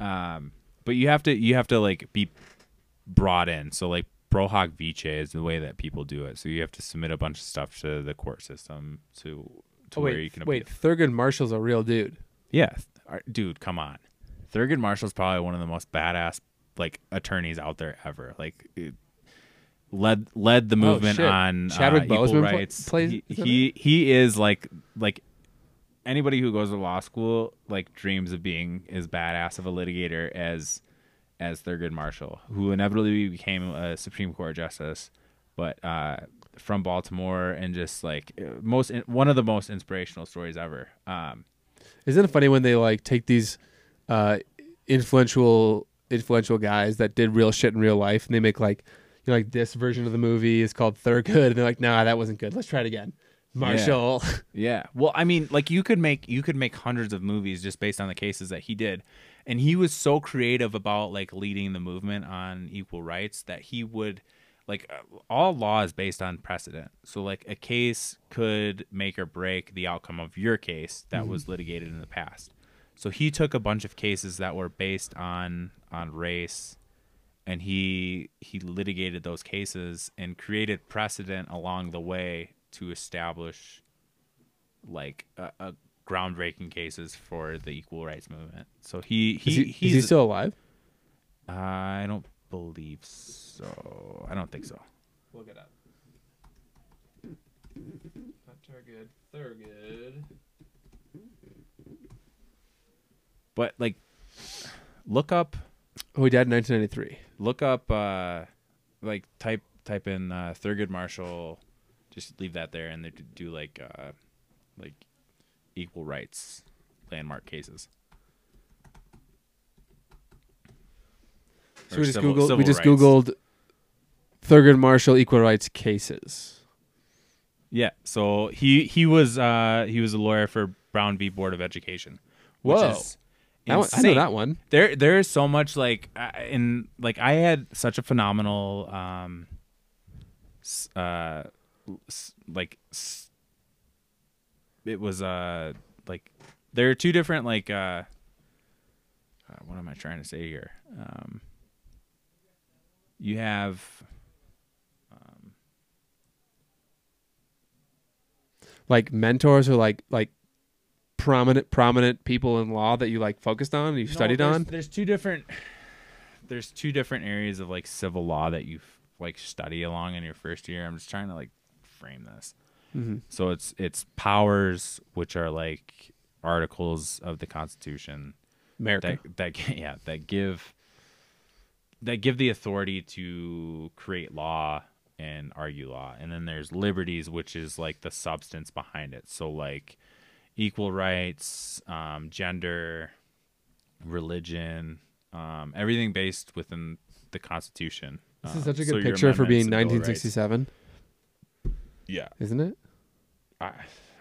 Um but you have to you have to like be brought in. So like pro hac vice is the way that people do it so you have to submit a bunch of stuff to the court system to to
oh,
where
wait
you can
wait
appeal.
thurgood marshall's a real dude
Yeah, dude, come on. Thurgood Marshall's probably one of the most badass like attorneys out there ever. Like it led led the movement
Oh,
on
Chadwick
uh, equal
Boseman pl-
rights.
plays-
he, he he is like like anybody who goes to law school like dreams of being as badass of a litigator as as Thurgood Marshall, who inevitably became a Supreme Court justice, but uh, from Baltimore and just like most one of the most inspirational stories ever. Um,
Isn't it funny when they like take these uh, influential influential guys that did real shit in real life and they make like you know like this version of the movie is called Thurgood and they're like nah that wasn't good let's try it again Marshall
Yeah. Well, I mean, like you could make you could make hundreds of movies just based on the cases that he did. And he was so creative about like leading the movement on equal rights that he would like uh, all law is based on precedent. So like a case could make or break the outcome of your case that was litigated in the past. So he took a bunch of cases that were based on on race and he he litigated those cases and created precedent along the way to establish like a, a groundbreaking cases for the equal rights movement. So he he
is, he,
he's
is he still alive
I don't believe so. I don't think so.
look it up Thurgood Thurgood
But like look up
oh he died in 1993
look up uh like type type in uh Thurgood Marshall just leave that there and they do like uh like equal rights landmark cases.
so
Or
we just
civil-
googled we just
rights.
googled Thurgood Marshall equal rights cases
Yeah, so he he was uh he was a lawyer for Brown v Board of Education. Which
Whoa. one, I know that one
there there is so much like uh, in like I had such a phenomenal um uh like s- it was uh like there are two different like uh uh, what am I trying to say here um you have um
like mentors or like like prominent prominent people in law that you like focused on, and you
No,
studied
there's-
on?
There's two different. There's two different areas of like civil law that you like study along in your first year. I'm just trying to like frame this.
Mm-hmm.
So it's it's powers, which are like articles of the Constitution
America.
that that yeah that give that give the authority to create law and argue law and then there's liberties which is like the substance behind it so like equal rights um, gender religion um, everything based within the constitution
This
Um,
is such a
so
good
your
picture for being
amendments and Bill of
1967,
Rights. yeah
isn't it?
I,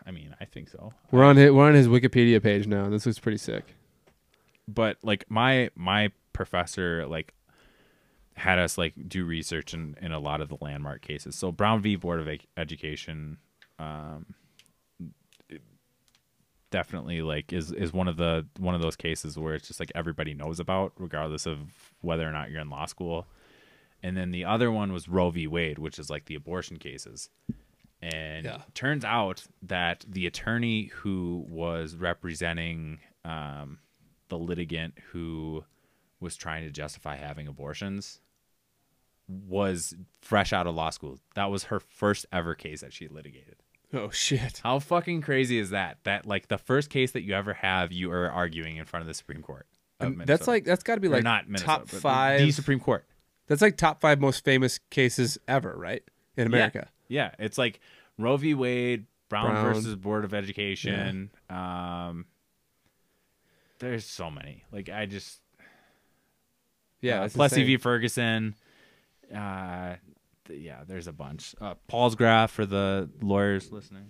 I mean i think so
We're on his, we're on his Wikipedia page now, and this looks pretty sick.
but like my my professor like had us like do research in, in a lot of the landmark cases. So Brown v. Board of Education, um, definitely like is is one of the one of those cases where it's just like everybody knows about, regardless of whether or not you're in law school. And then the other one was Roe v. Wade, which is like the abortion cases. And
Yeah.
turns out that the attorney who was representing um, the litigant who was trying to justify having abortions was fresh out of law school. That was her first ever case that she litigated.
Oh shit!
How fucking crazy is that? That like the first case that you ever have, you are arguing in front of the Supreme Court.
That's like that's got to be
Or
like
not
top five.
The Supreme Court.
That's like top five most famous cases ever, right? In America.
Yeah, it's like Roe v. Wade, Brown,
Brown.
versus Board of Education. Um, there's so many. Like I just
Yeah.
uh, Plessy v. Ferguson. Uh, th- yeah, there's a bunch. Uh, Palsgraf for the lawyers listening.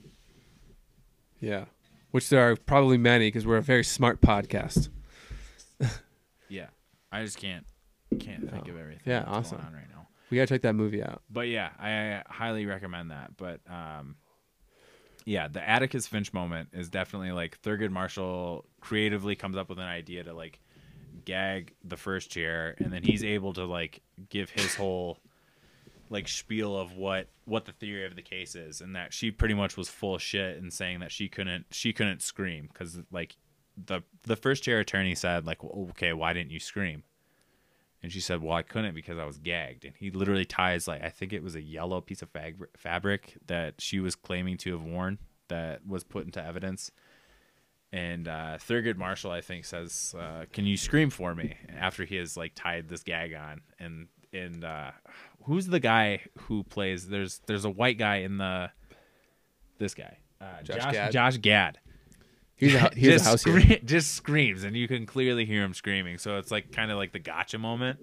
Yeah. Which there are probably many because we're a very smart podcast.
Yeah, I just can't can't think of everything.
Yeah,
that's
awesome.
Going on right now.
We gotta check that movie out.
But yeah, I highly recommend that. But um, yeah, the Atticus Finch moment is definitely like Thurgood Marshall creatively comes up with an idea to like gag the first chair, and then he's able to like give his whole like spiel of what what the theory of the case is, and that she pretty much was full shit and saying that she couldn't she couldn't scream because like the the first chair attorney said like well, okay why didn't you scream and she said, "Well, I couldn't because I was gagged." And he literally ties like I think it was a yellow piece of fag- fabric that she was claiming to have worn that was put into evidence. And uh, Thurgood Marshall, I think, says, uh, "Can you scream for me?" After he has like tied this gag on, and and uh, who's the guy who plays? There's there's a white guy in the this guy, uh,
Josh
Josh
Gad?
Josh Gad
He's a, he's
just
a house here.
scree- just screams, and you can clearly hear him screaming. So it's like kind of like the gotcha moment.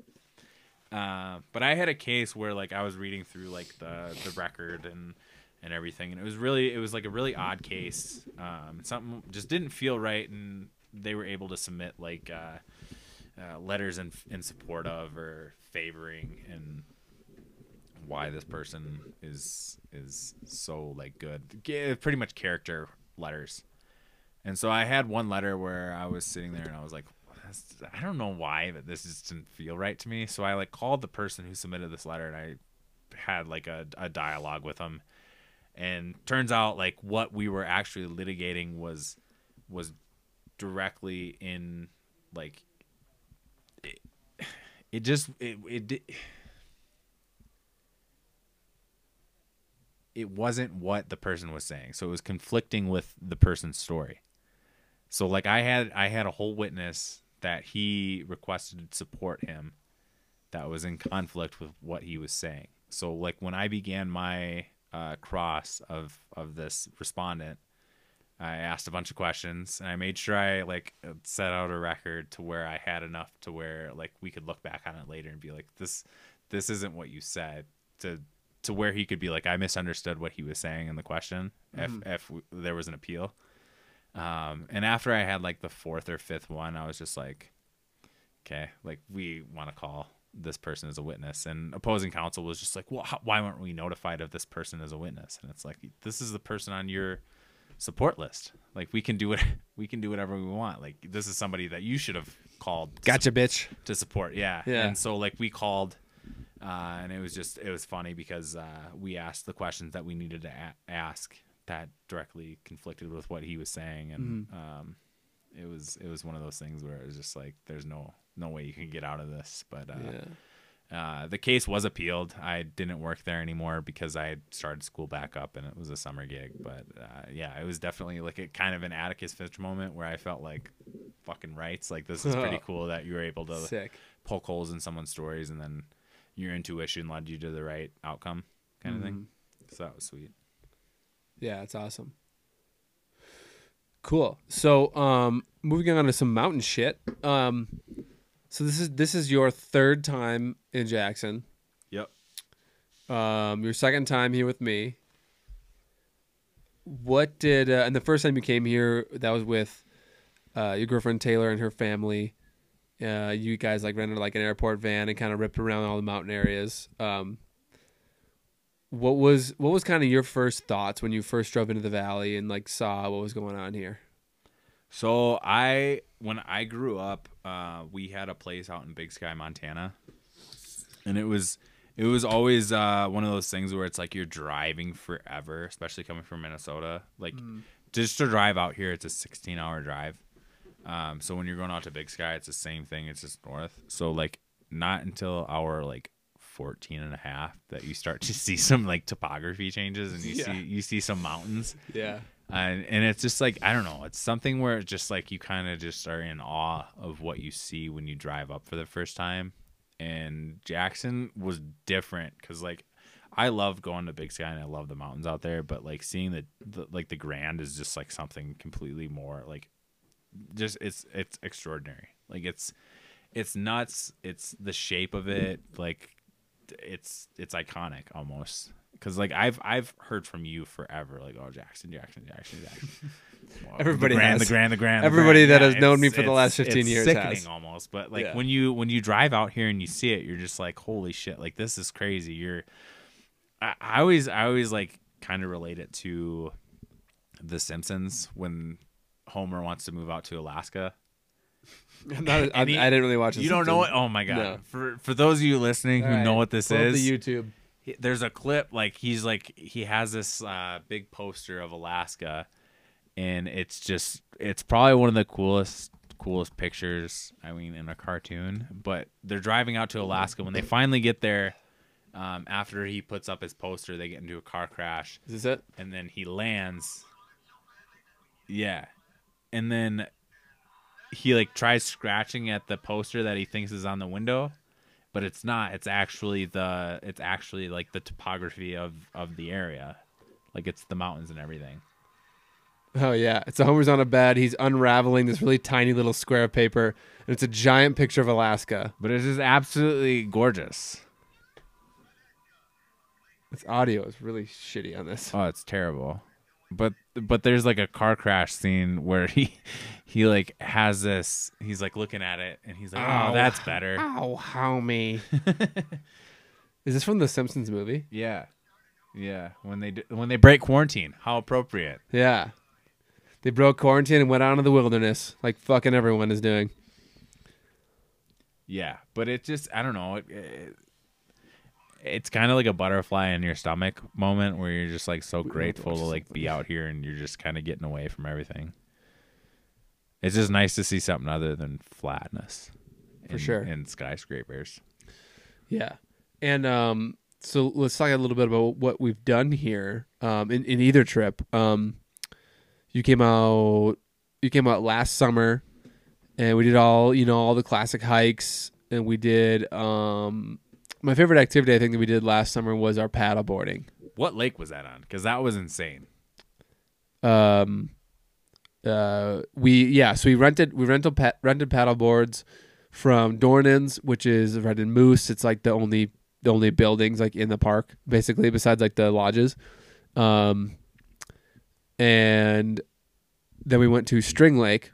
Uh, but I had a case where like I was reading through like the the record and and everything, and it was really it was like a really odd case. Um, something just didn't feel right, and they were able to submit like uh, uh, letters in in support of or favoring and why this person is is so like good. G- Pretty much character letters. And so I had one letter where I was sitting there and I was like, "That's- I don't know why, but this just didn't feel right to me. So I like called the person who submitted this letter and I had like a, a dialogue with them. And turns out like what we were actually litigating was was directly in like it, it just it, it di- it wasn't what the person was saying so it was conflicting with the person's story so like i had i had a whole witness that he requested to support him that was in conflict with what he was saying. So like when i began my uh, cross of of this respondent i asked a bunch of questions and i made sure i like set out a record to where i had enough to where like we could look back on it later and be like this this isn't what you said to to where he could be like i misunderstood what he was saying in the question if if w- there was an appeal um and after i had like the fourth or fifth one i was just like okay like we want to call this person as a witness and opposing counsel was just like well how, why weren't we notified of this person as a witness and it's like this is the person on your support list like we can do it we can do whatever we want like this is somebody that you should have called
Gotcha, bitch.
to support. Yeah.
Yeah.
And so like we called, uh, and it was just it was funny because uh, we asked the questions that we needed to a- ask that directly conflicted with what he was saying, and um, it was it was one of those things where it was just like, there's no no way you can get out of this. But uh,
yeah.
uh, the case was appealed. I didn't work there anymore because I had started school back up and it was a summer gig. But uh, yeah, it was definitely like a kind of an Atticus Finch moment where I felt like fucking rights. Like this is pretty cool that you were able to
Sick.
poke holes in someone's stories and then your intuition led you to the right outcome kind of thing. So that was sweet.
Yeah, it's awesome. Cool. So, um, moving on to some mountain shit. Um, so this is this is your third time in Jackson.
Yep.
Um, your second time here with me. What did uh, and the first time you came here, that was with uh, your girlfriend Taylor and her family. Uh, you guys like rented like an airport van and kind of ripped around all the mountain areas. Um, what was what was kind of your first thoughts when you first drove into the valley and like saw what was going on here?
So I, when I grew up, uh, we had a place out in Big Sky, Montana, and it was it was always uh, one of those things where it's like you're driving forever, especially coming from Minnesota. Like just to drive out here, it's a 16 hour drive. Um, so when you're going out to Big Sky, it's the same thing. It's just north. So like not until our like 14 and a half that you start to see some like topography changes and you
Yeah.
see you see some mountains
Yeah.
and and it's just like I don't know. It's something where it's just like you kind of just are in awe of what you see when you drive up for the first time. And Jackson was different because like I love going to Big Sky and I love the mountains out there, but like seeing the, the like the Grand is just like something completely more like just it's it's extraordinary. Like it's it's nuts. It's the shape of it. Like it's it's iconic almost because like I've I've heard from you forever like oh Jackson Jackson Jackson Jackson Well,
Everybody
the grand,
has.
the grand the grand the
Everybody
grand.
that has known me for the last 15
it's
years
sickening
has.
almost but like
Yeah.
when you when you drive out here and you see it you're just like holy shit like this is crazy you're I, I always I always like kind of relate it to the Simpsons when Homer wants to move out to Alaska
not- I,
he-
I didn't really watch. The
you don't know it? Oh my god!
No.
For for those of you listening who
All
know what this
pull
is,
the YouTube.
he- there's a clip like he's like he has this uh, big poster of Alaska, and it's just it's probably one of the coolest coolest pictures. I mean, in a cartoon. But they're driving out to Alaska when they finally get there. Um, after he puts up his poster, they get into a car crash
Is this it?
and then he lands. Yeah, and then he like tries scratching at the poster that he thinks is on the window, but it's not. It's actually the it's actually like the topography of of the area, like it's the mountains and everything.
Oh yeah, it's a Homer's on a bed. He's unraveling this really tiny little square of paper, and it's a giant picture of Alaska.
But it's absolutely gorgeous.
Its audio is really shitty on this.
Oh, it's terrible. But but there's like a car crash scene where he he like has this. He's like looking at it and he's like, oh,
Ow.
that's better.
Ow, homie. Is this from the Simpsons movie?
Yeah, yeah. When they d- when they break quarantine, how appropriate.
Yeah. They broke quarantine and went out into the wilderness, like fucking everyone is doing.
Yeah, but it just I don't know. It, it, it's kind of like a butterfly in your stomach moment where you're just like so grateful to like be out here and you're just kind of getting away from everything. It's just nice to see something other than flatness.
For
and-
sure.
And skyscrapers.
Yeah. And um, so let's talk a little bit about what we've done here um, in, in either trip. Um, you came out you came out last summer and we did all you know all the classic hikes and we did um, my favorite activity I think that we did last summer was our paddle boarding.
What lake was that on? Because that was insane.
um uh we yeah so we rented we rented pa- rented paddle boards from Dornans which is rented Moose it's like the only the only buildings like in the park basically besides like the lodges um and then we went to String Lake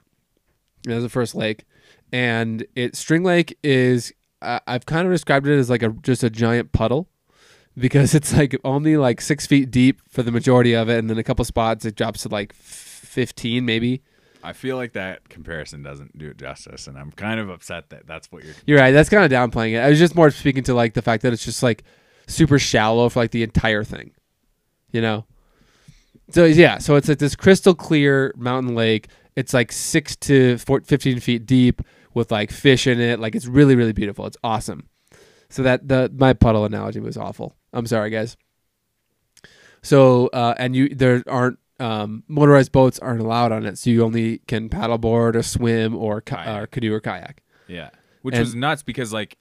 that was the first lake and it String Lake is I I've kind of described it as like a just a giant puddle because it's like only like six feet deep for the majority of it, and then a couple spots it drops to like fifteen maybe.
I feel like that comparison doesn't do it justice, and I'm kind of upset that that's what you're.
You're right. That's kind of downplaying it. I was just more speaking to like the fact that it's just like super shallow for like the entire thing, you know. So yeah, so it's like this crystal clear mountain lake. It's like six to 4, 15 feet deep with like fish in it. Like it's really really beautiful. It's awesome. So that the my puddle analogy was awful. I'm sorry guys. So uh, and you there aren't um, motorized boats aren't allowed on it, so you only can paddleboard or swim or,
Kayak.
or canoe or kayak.
Yeah, which
And-
was nuts because like,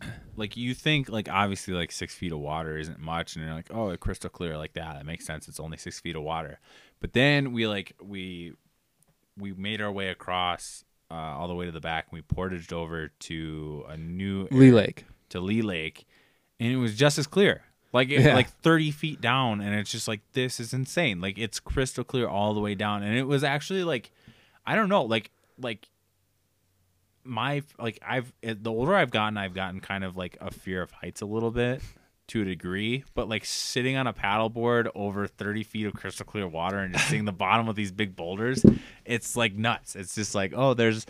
like you think like obviously like six feet of water isn't much, and you're like, oh, it's crystal clear like that. That makes sense. It's only six feet of water. But then we like we we made our way across uh, all the way to the back, and we portaged over to a new
Leigh Lake.
to Leigh Lake, and it was just as clear. Like it,
Yeah.
like thirty feet down, and it's just like this is insane. Like it's crystal clear all the way down, and it was actually like, I don't know, like like my like I've the older I've gotten, I've gotten kind of like a fear of heights a little bit to a degree, but like sitting on a paddleboard over thirty feet of crystal clear water and just seeing the bottom of these big boulders, it's like nuts. It's just like oh, there's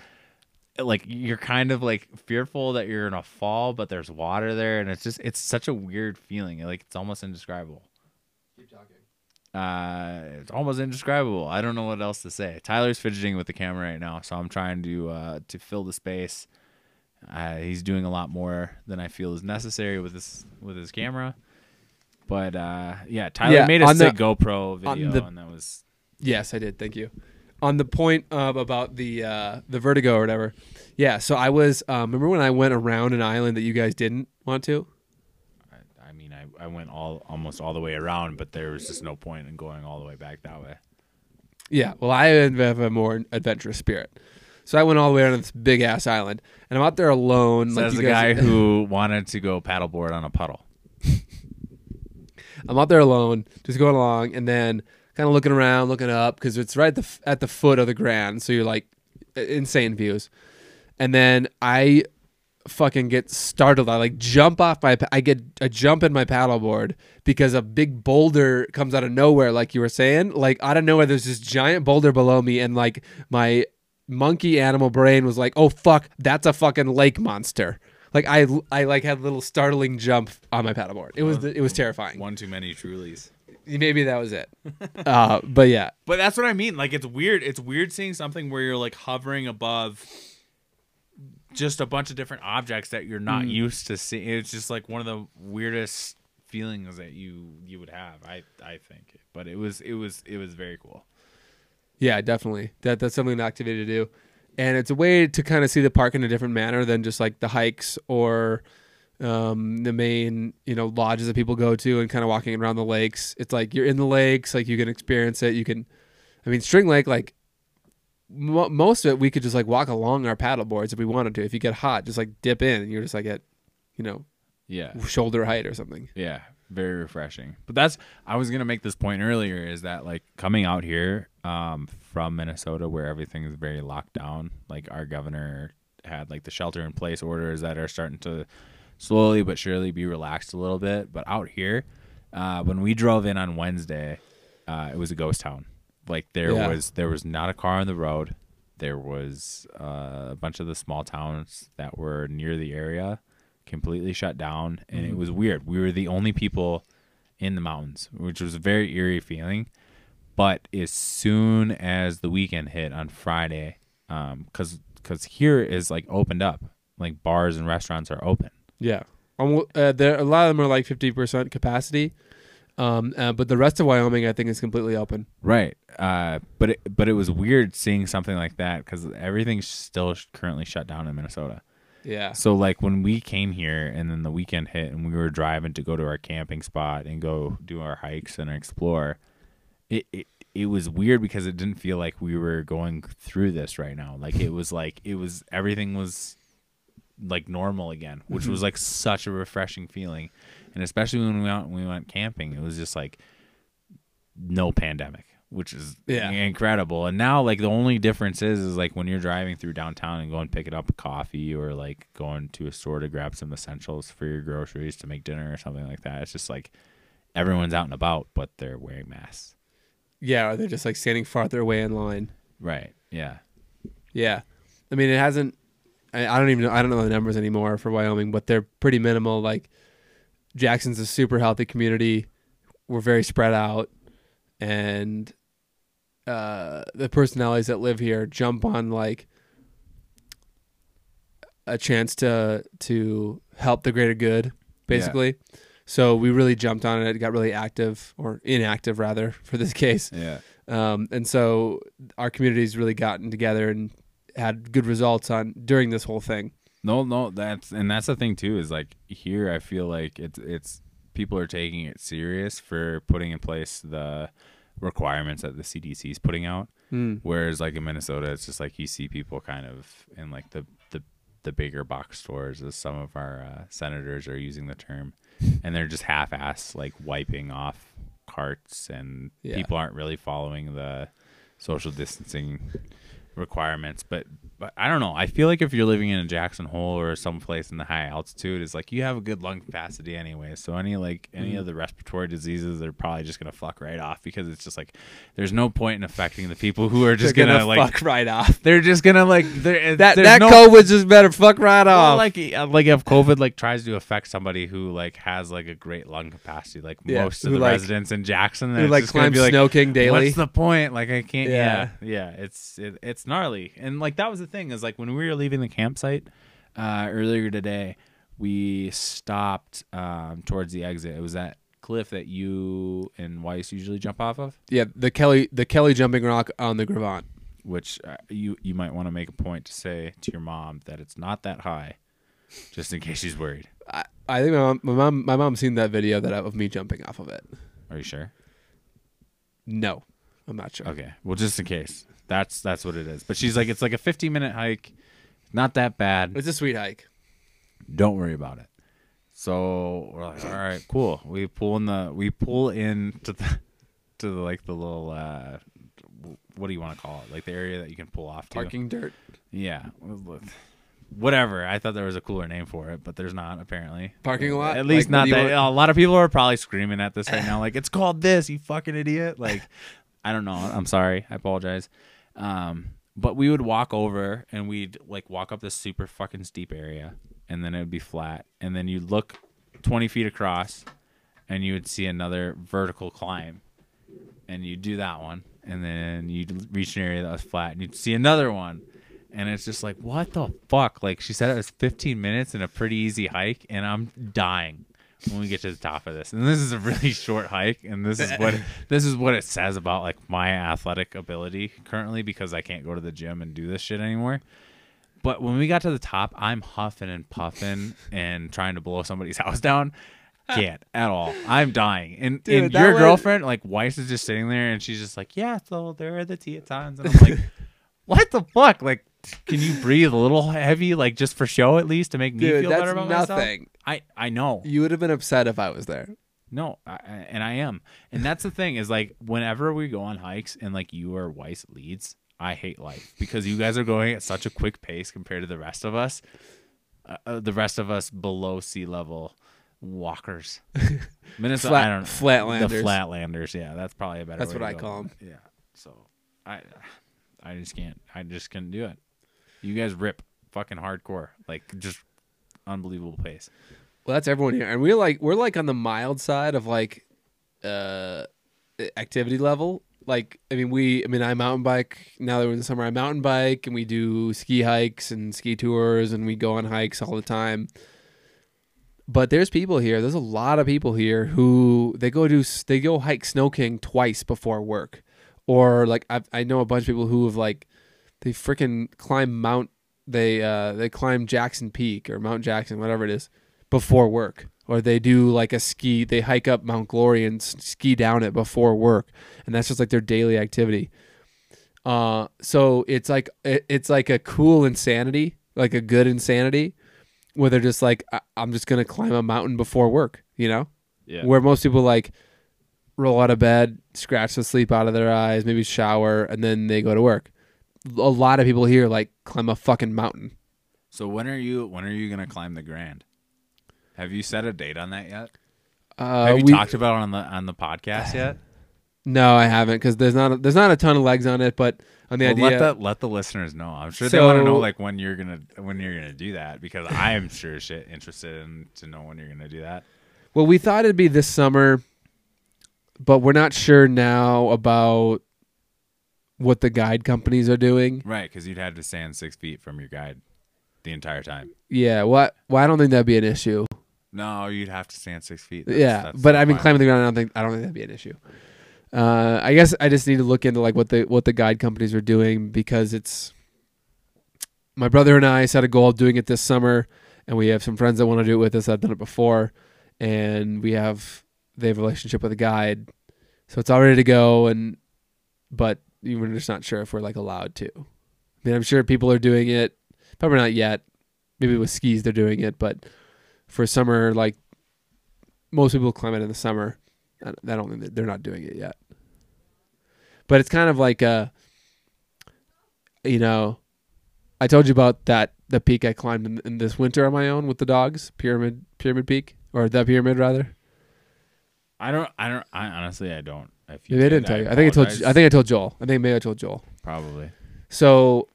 like you're kind of like fearful that you're gonna fall, but there's water there, and it's just it's such a weird feeling. Like it's almost indescribable.
Keep talking.
Uh, it's almost indescribable. I don't know what else to say. Tyler's fidgeting with the camera right now, so I'm trying to uh, to fill the space. Uh, he's doing a lot more than I feel is necessary with this with his camera. But uh, yeah, Tyler
Yeah,
made a
on the-
sick GoPro video,
the-
and that was
Yes, I did. Thank you. On the point of about the uh, the vertigo or whatever. Yeah. So I was. Um, remember when I went around an island that you guys didn't want to?
I, I mean, I, I went all almost all the way around, but there was just no point in going all the way back that way.
Yeah. Well, I have a more adventurous spirit. So I went all the way around this big ass island, and I'm out there alone.
Says
you
the guy who wanted to go paddleboard on a puddle.
I'm out there alone, just going along, and then kind of looking around, looking up because it's right at the, at the foot of the Grand. So you're like insane views. And then I fucking get startled. I like jump off my. I get a jump in my paddleboard because a big boulder comes out of nowhere, like you were saying. Like out of nowhere, there's this giant boulder below me, and like my monkey animal brain was like, "Oh fuck, that's a fucking lake monster." Like I, I like had a little startling jump on my paddleboard. It was, it was terrifying.
One too many Trulies.
Maybe that was it. uh, but yeah,
But that's what I mean. Like it's weird. It's weird seeing something where you're like hovering above just a bunch of different objects that you're not
Mm.
used to seeing. It's just like one of the weirdest feelings that you you would have. I I think. But it was it was it was very cool.
Yeah, definitely. That that's something an activity to do, and it's a way to kind of see the park in a different manner than just like the hikes or um, the main you know lodges that people go to and kind of walking around the lakes. It's like you're in the lakes, like you can experience it. You can, I mean, String Lake, like mo- most of it, we could just like walk along our paddle boards if we wanted to. If you get hot, just like dip in, and you're just like at, you know,
Yeah.
shoulder height or something.
Yeah, very refreshing. But that's I was gonna make this point earlier is that like coming out here um, from Minnesota where everything is very locked down. Like our governor had like the shelter in place orders that are starting to slowly but surely be relaxed a little bit. But out here, uh, when we drove in on Wednesday, uh, it was a ghost town. Like there
Yeah.
was there was not a car on the road. There was uh, a bunch of the small towns that were near the area completely shut down, and it was weird. We were the only people in the mountains, which was a very eerie feeling. But as soon as the weekend hit on Friday, because because here is like opened up, like bars and restaurants are open.
Yeah, um, uh, there a lot of them are like fifty percent capacity, um, uh, but the rest of Wyoming I think is completely open.
Right. Uh, but it, but it was weird seeing something like that because everything's still sh- currently shut down in Minnesota.
Yeah,
So like when we came here and then the weekend hit and we were driving to go to our camping spot and go do our hikes and explore, it it, it was weird because it didn't feel like we were going through this right now. Like it was like it was everything was like normal again, which mm-hmm. was like such a refreshing feeling. And especially when we went we went camping, it was just like no pandemic, which is
Yeah.
incredible. And now like the only difference is is like when you're driving through downtown and going picking up a coffee or like going to a store to grab some essentials for your groceries to make dinner or something like that. It's just like everyone's out and about, but they're wearing masks.
yeah, or they're just like standing farther away in line.
Right. Yeah.
Yeah, I mean it hasn't. I, I don't even know. I don't know the numbers anymore for Wyoming, but they're pretty minimal. Like Jackson's a super healthy community. We're very spread out. and uh, the personalities that live here jump on like a chance to to help the greater good, basically. So we really jumped on it, got really active or inactive rather for this case.
Yeah.
Um, and so our community's really gotten together and had good results on during this whole thing.
No, no, that's and that's the thing too is like here I feel like it's it's people are taking it serious for putting in place the requirements that the CDC is putting out.
Mm.
Whereas like in Minnesota, it's just like you see people kind of in like the the, the bigger box stores, as some of our uh, senators are using the term, and they're just half-ass like wiping off carts, and
Yeah.
people aren't really following the social distancing requirements. But but I don't know. I feel like if you're living in a Jackson Hole or someplace in the high altitude, it's like you have a good lung capacity anyway. So any like any
Mhm.
of the respiratory diseases, they're probably just gonna fuck right off because it's just like there's no point in affecting the people who are just
They're
gonna, like
fuck right off.
they're just gonna like they're,
That that
no,
COVID just better fuck right
well,
off.
like like if COVID like tries to affect somebody who like has like a great lung capacity, like
Yeah,
most of the
like-
residents in Jackson,
Who like
just gonna
climb
like,
Snow King daily.
What's the point? Like I can't.
Yeah.
Yeah, yeah. It's it, it's gnarly, and like that was the thing is like when we were leaving the campsite uh, earlier today, we stopped um, towards the exit. It was that cliff that you and Weiss usually jump off of,
yeah, the Kelly the Kelly jumping rock on the Gros Ventre.
which uh, you you might want to make a point to say to your mom that it's not that high, just in case she's worried.
I, I think my mom, my mom my mom's seen that video that of me jumping off of it.
Are you sure?
No, I'm not sure.
Okay. Well, just in case. That's that's what it is. But she's like, it's like a 15 minute hike, not that bad.
It's a sweet hike.
Don't worry about it. So we're like, all right, cool. We pull in the we pull in to the to the like the little uh what do you want to call it? Like the area that you can pull off to.
Parking dirt.
Yeah. Whatever. I thought there was a cooler name for it, but there's not apparently.
Parking lot?
At least
Like,
not that.
want-
A lot of people are probably screaming at this right now, like it's called this. You fucking idiot. Like, I don't know. I'm sorry. I apologize. Um, but we would walk over and we'd like walk up this super fucking steep area, and then it would be flat, and then you'd look 20 feet across, and you would see another vertical climb, and you'd do that one, and then you'd reach an area that was flat, and you'd see another one. And it's just like, what the fuck? Like she said, it was 15 minutes and a pretty easy hike, and I'm dying when we get to the top of this. And this is a really short hike, and this is what this is what it says about like my athletic ability currently because I can't go to the gym and do this shit anymore. But when we got to the top, I'm huffing and puffing and trying to blow somebody's house down. Can't at all. I'm dying. And,
Dude,
and your girlfriend, like Weiss, is just sitting there and she's just like, "Yeah, so there are the Tetons," and I'm like, "What the fuck? Like, can you breathe a little heavy, like just for show at least to make me
Dude,
feel better about myself?" I I know.
You would have been upset if I was there.
No, I, and I am, and that's the thing is like whenever we go on hikes and like you or Weiss leads, I hate life because you guys are going at such a quick pace compared to the rest of us, uh, uh, the rest of us below sea level walkers. Minnesota,
Flat-
I don't know
flatlanders.
The flatlanders, yeah, that's probably a better.
That's what I
go.
them.
Yeah, so I, I just can't. I just couldn't do it. You guys rip fucking hardcore, like just unbelievable pace.
Well, that's everyone here, and we're like we're like on the mild side of like uh activity level. Like, I mean, we, I mean, I mountain bike now that we're in the summer. I mountain bike, and we do ski hikes and ski tours, and we go on hikes all the time. But there's people here. There's a lot of people here who they go do they go hike Snow King twice before work, or like I I know a bunch of people who have like they freaking climb Mount they uh they climb Jackson Peak or Mount Jackson whatever it is before work or they do like a ski they hike up Mount Glory and ski down it before work and that's just like their daily activity uh so it's like it, it's like a cool insanity like a good insanity where they're just like I- I'm just going to climb a mountain before work you know
Yeah.
where most people like roll out of bed, scratch the sleep out of their eyes, maybe shower, and then they go to work. A lot of people here like climb a fucking mountain.
So when are you when are you gonna climb the Grand? Have you set a date on that yet?
Uh,
Have you
we-
talked about it on the on the podcast yet?
No, I haven't because there's not a, there's not a ton of legs on it, but on the
Well,
idea.
let the let the listeners know. I'm sure they want to know like when you're gonna when you're gonna do that because I am sure shit interested in to know when you're gonna do that.
well, we thought it'd be this summer but we're not sure now about what the guide companies are doing.
Right, because you'd have to stand six feet from your guide the entire time.
Yeah, what? Well, I don't think that'd be an issue.
No, you'd have to stand six feet. That's-
yeah,
that's
but I mean, climbing the ground, I don't think I don't think that'd be an issue. Uh, I guess I just need to look into like what the what the guide companies are doing because it's my brother and I set a goal of doing it this summer, and we have some friends that want to do it with us. I've done it before, and we have they have a relationship with a guide, so it's all ready to go. And but we're just not sure if we're like allowed to. I mean, I'm sure people are doing it. Probably not yet. Maybe with skis they're doing it, but for summer, like most people climb it in the summer. I I don't they're not doing it yet. But it's kind of like a, you know, I told you about that the peak I climbed in, in this winter on my own with the dogs, pyramid pyramid peak or the pyramid rather.
I don't. I don't. I honestly, I don't. If you
I
did,
didn't tell you. I think I told. I think I told Joel. I think maybe I told Joel.
probably
So,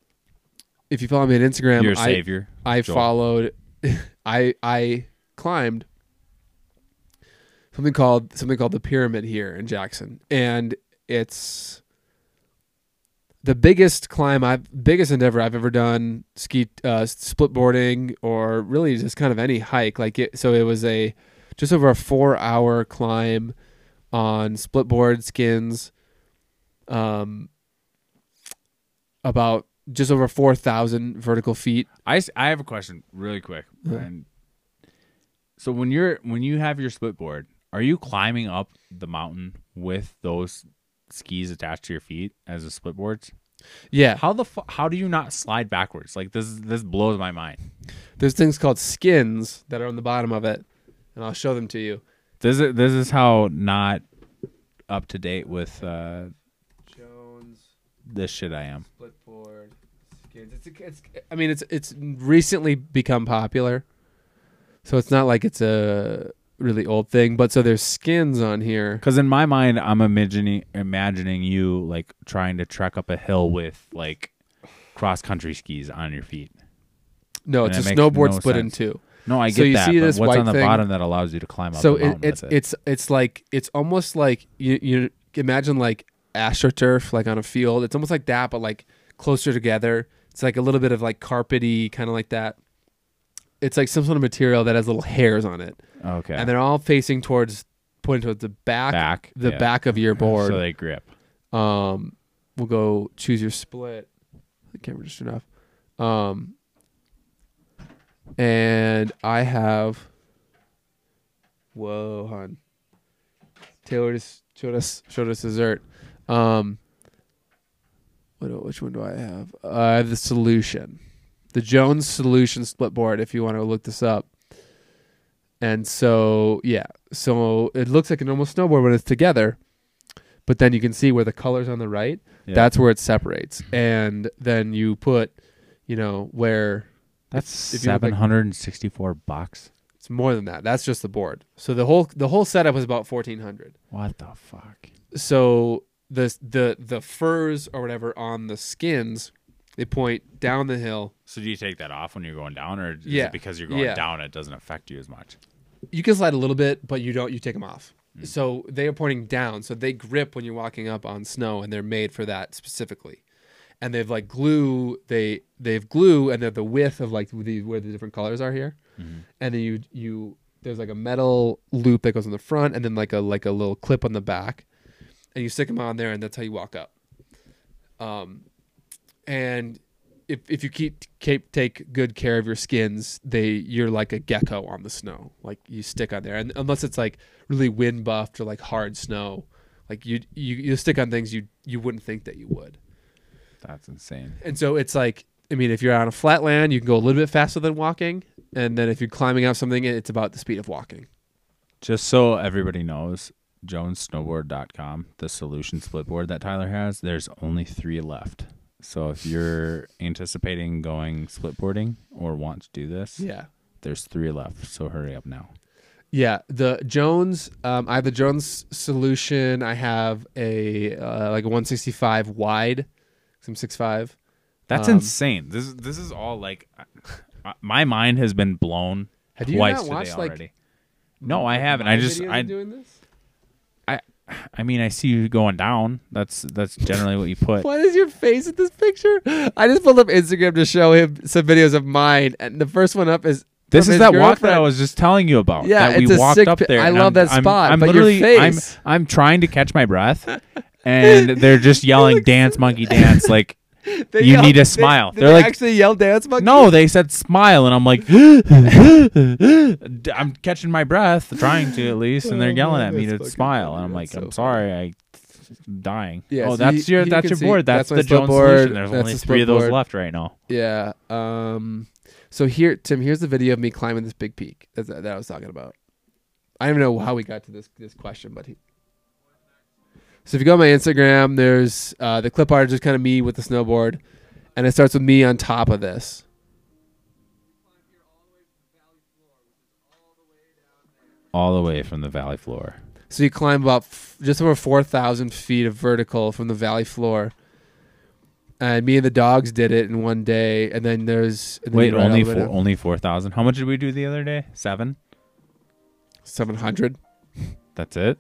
if you follow me on Instagram,
your
I,
savior.
I
Joel.
followed I I climbed something called something called the pyramid here in Jackson and it's the biggest climb I've biggest endeavor I've ever done ski uh, split boarding or really just kind of any hike like it so it was a just over a 4 hour climb on split board skins um about just over 4000 vertical feet
I, I have a question really quick.
Yeah.
And so when you're when you have your split board, are you climbing up the mountain with those skis attached to your feet as a split boards?
yeah
How the fu- how do you not slide backwards? Like this this blows my mind.
There's things called skins that are on the bottom of it, and I'll show them to you.
This is this is how not up to date with uh,
Jones
this shit I am.
splitboard skins. It's, it's I mean it's it's recently become popular, so it's not like it's a really old thing. But so there's skins on here.
Because in my mind, I'm imagining imagining you like trying to trek up a hill with like cross country skis on your feet.
No,
And
it's a
that makes
snowboard
no
split in
sense.
two.
No, I
So
get
you
that.
see
but
this
what's on the
thing?
bottom that allows you to climb up
So
the
it, it's
it?
it's it's like it's almost like you you imagine like astroturf like on a field. It's almost like that, but like closer together. It's like a little bit of like carpety, kind of like that. It's like some sort of material that has little hairs on it,
okay.
and they're all facing towards pointing towards the back,
back
the
yeah.
back of your board.
so they grip.
Um, we'll go choose your split. The camera just off. Um, and I have. Whoa, hon. Taylor just showed us showed us dessert. Um, what which one do I have? Uh, I have the solution, the Jones Solution split board. If you want to look this up. And so yeah, so it looks like a normal snowboard when it's together, but then you can see where the colors on the right.
Yeah.
That's where it separates, and then you put, you know, where
that's
if you look like-
seven hundred and sixty four bucks.
it's more than that. That's just the board. So the whole the whole setup was about fourteen hundred.
What the fuck?
So the the the furs or whatever on the skins, they point down the hill.
So do you take that off when you're going down, or is
Yeah.
it because you're going
Yeah.
down, it doesn't affect you as much?
You can slide a little bit, but you don't. You take them off.
Mm.
So they are pointing down. So they grip when you're walking up on snow, and they're made for that specifically. And they've like glue. They they've glue, and they're the width of like the where the different colors are here.
Mm-hmm.
And then you you there's like a metal loop that goes on the front, and then like a like a little clip on the back, and you stick them on there, and that's how you walk up. Um, and if if you keep, keep take good care of your skins, they you're like a gecko on the snow. Like you stick on there, and unless it's like really wind buffed or like hard snow, like you you you stick on things you you wouldn't think that you would.
That's insane.
And so it's like I mean, if you're on a flat land, you can go a little bit faster than walking, and then if you're climbing up something, it's about the speed of walking.
Just so everybody knows, JonesSnowboard.com, the solution split board that Tyler has, there's only three left. So if you're anticipating going split boarding or want to do this,
Yeah.
there's three left. So hurry up now.
Yeah, the Jones. Um, I have the Jones solution. I have a uh, like a 165 wide. I'm six five.
That's
Um,
insane. This is this is all like uh, my mind has been blown
Have you
twice
not
today
watched like?
already. No, I haven't. I just I
doing this.
I mean, I see you going down. That's that's generally what you put.
What is your face in this picture? I just pulled up Instagram to show him some videos of mine, and the first one up is
This
from
is
his
that walk that I
girlfriend.
was just telling you about.
Yeah,
that we
it's a
walked
sick
up
pi-
there.
I
and
love
I'm-
that
I'm-
spot,
I'm,
but your
literally,
face.
I'm I'm trying to catch my breath, and they're just yelling "dance, monkey, dance!" Like
They
You
yelled-
need to
they-
smile.
They
like-
actually yell dance monkey.
no, they said smile, and I'm like, I'm catching my breath, trying to at least, and they're
Oh,
yelling at me to smile, and I'm like, I'm
so
sorry, I. am dying.
Yeah,
oh,
so
that's
you-
your
you
that's your
see-
board. That's,
that's
the Jones
board.
solution. There's
That's
only three of those
board.
left right now.
Yeah. Um. So here, Tim. Here's the video of me climbing this big peak that, that I was talking about. I don't even know how we got to this this question, but he. So if you go on my Instagram, there's uh, the clip art is just kind of me with the snowboard, and it starts with me on top of this.
All the way from the valley floor.
So you climb about f- just over four thousand feet of vertical from the valley floor. And me and the dogs did it in one day, and then there's and then
Wait, only four,
down.
only four thousand. How much did we do the other day? Seven.
seven hundred.
That's it.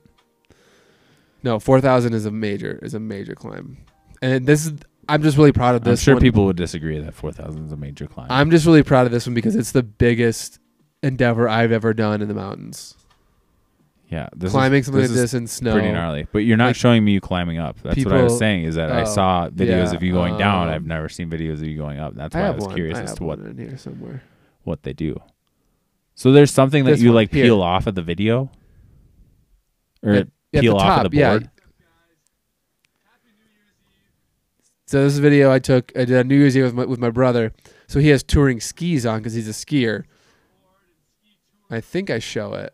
No, four thousand is a major is a major climb, and this is I'm just really proud of this.
I'm sure
one.
people would disagree that four thousand is a major climb.
I'm just really proud of this one because it's the biggest endeavor I've ever done in the mountains.
yeah, this
Climbing
is,
something
this
like
is
this in snow.
pretty gnarly. But you're not
Like,
showing me you climbing up. That's what I was saying. Is that I
oh,
saw videos
yeah,
of you going down.
um,
I've never seen videos of you going up. That's why I,
have
was
one.
curious
I
as to what
in here somewhere.
what they do. So there's something that
This
you like
here.
peel off of the video, or
At- at
peel
the
off
top,
of the
yeah.
board.
So this video I took. I did a New Year's Eve with my, with my brother. So he has touring skis on because he's a skier. I think I show it.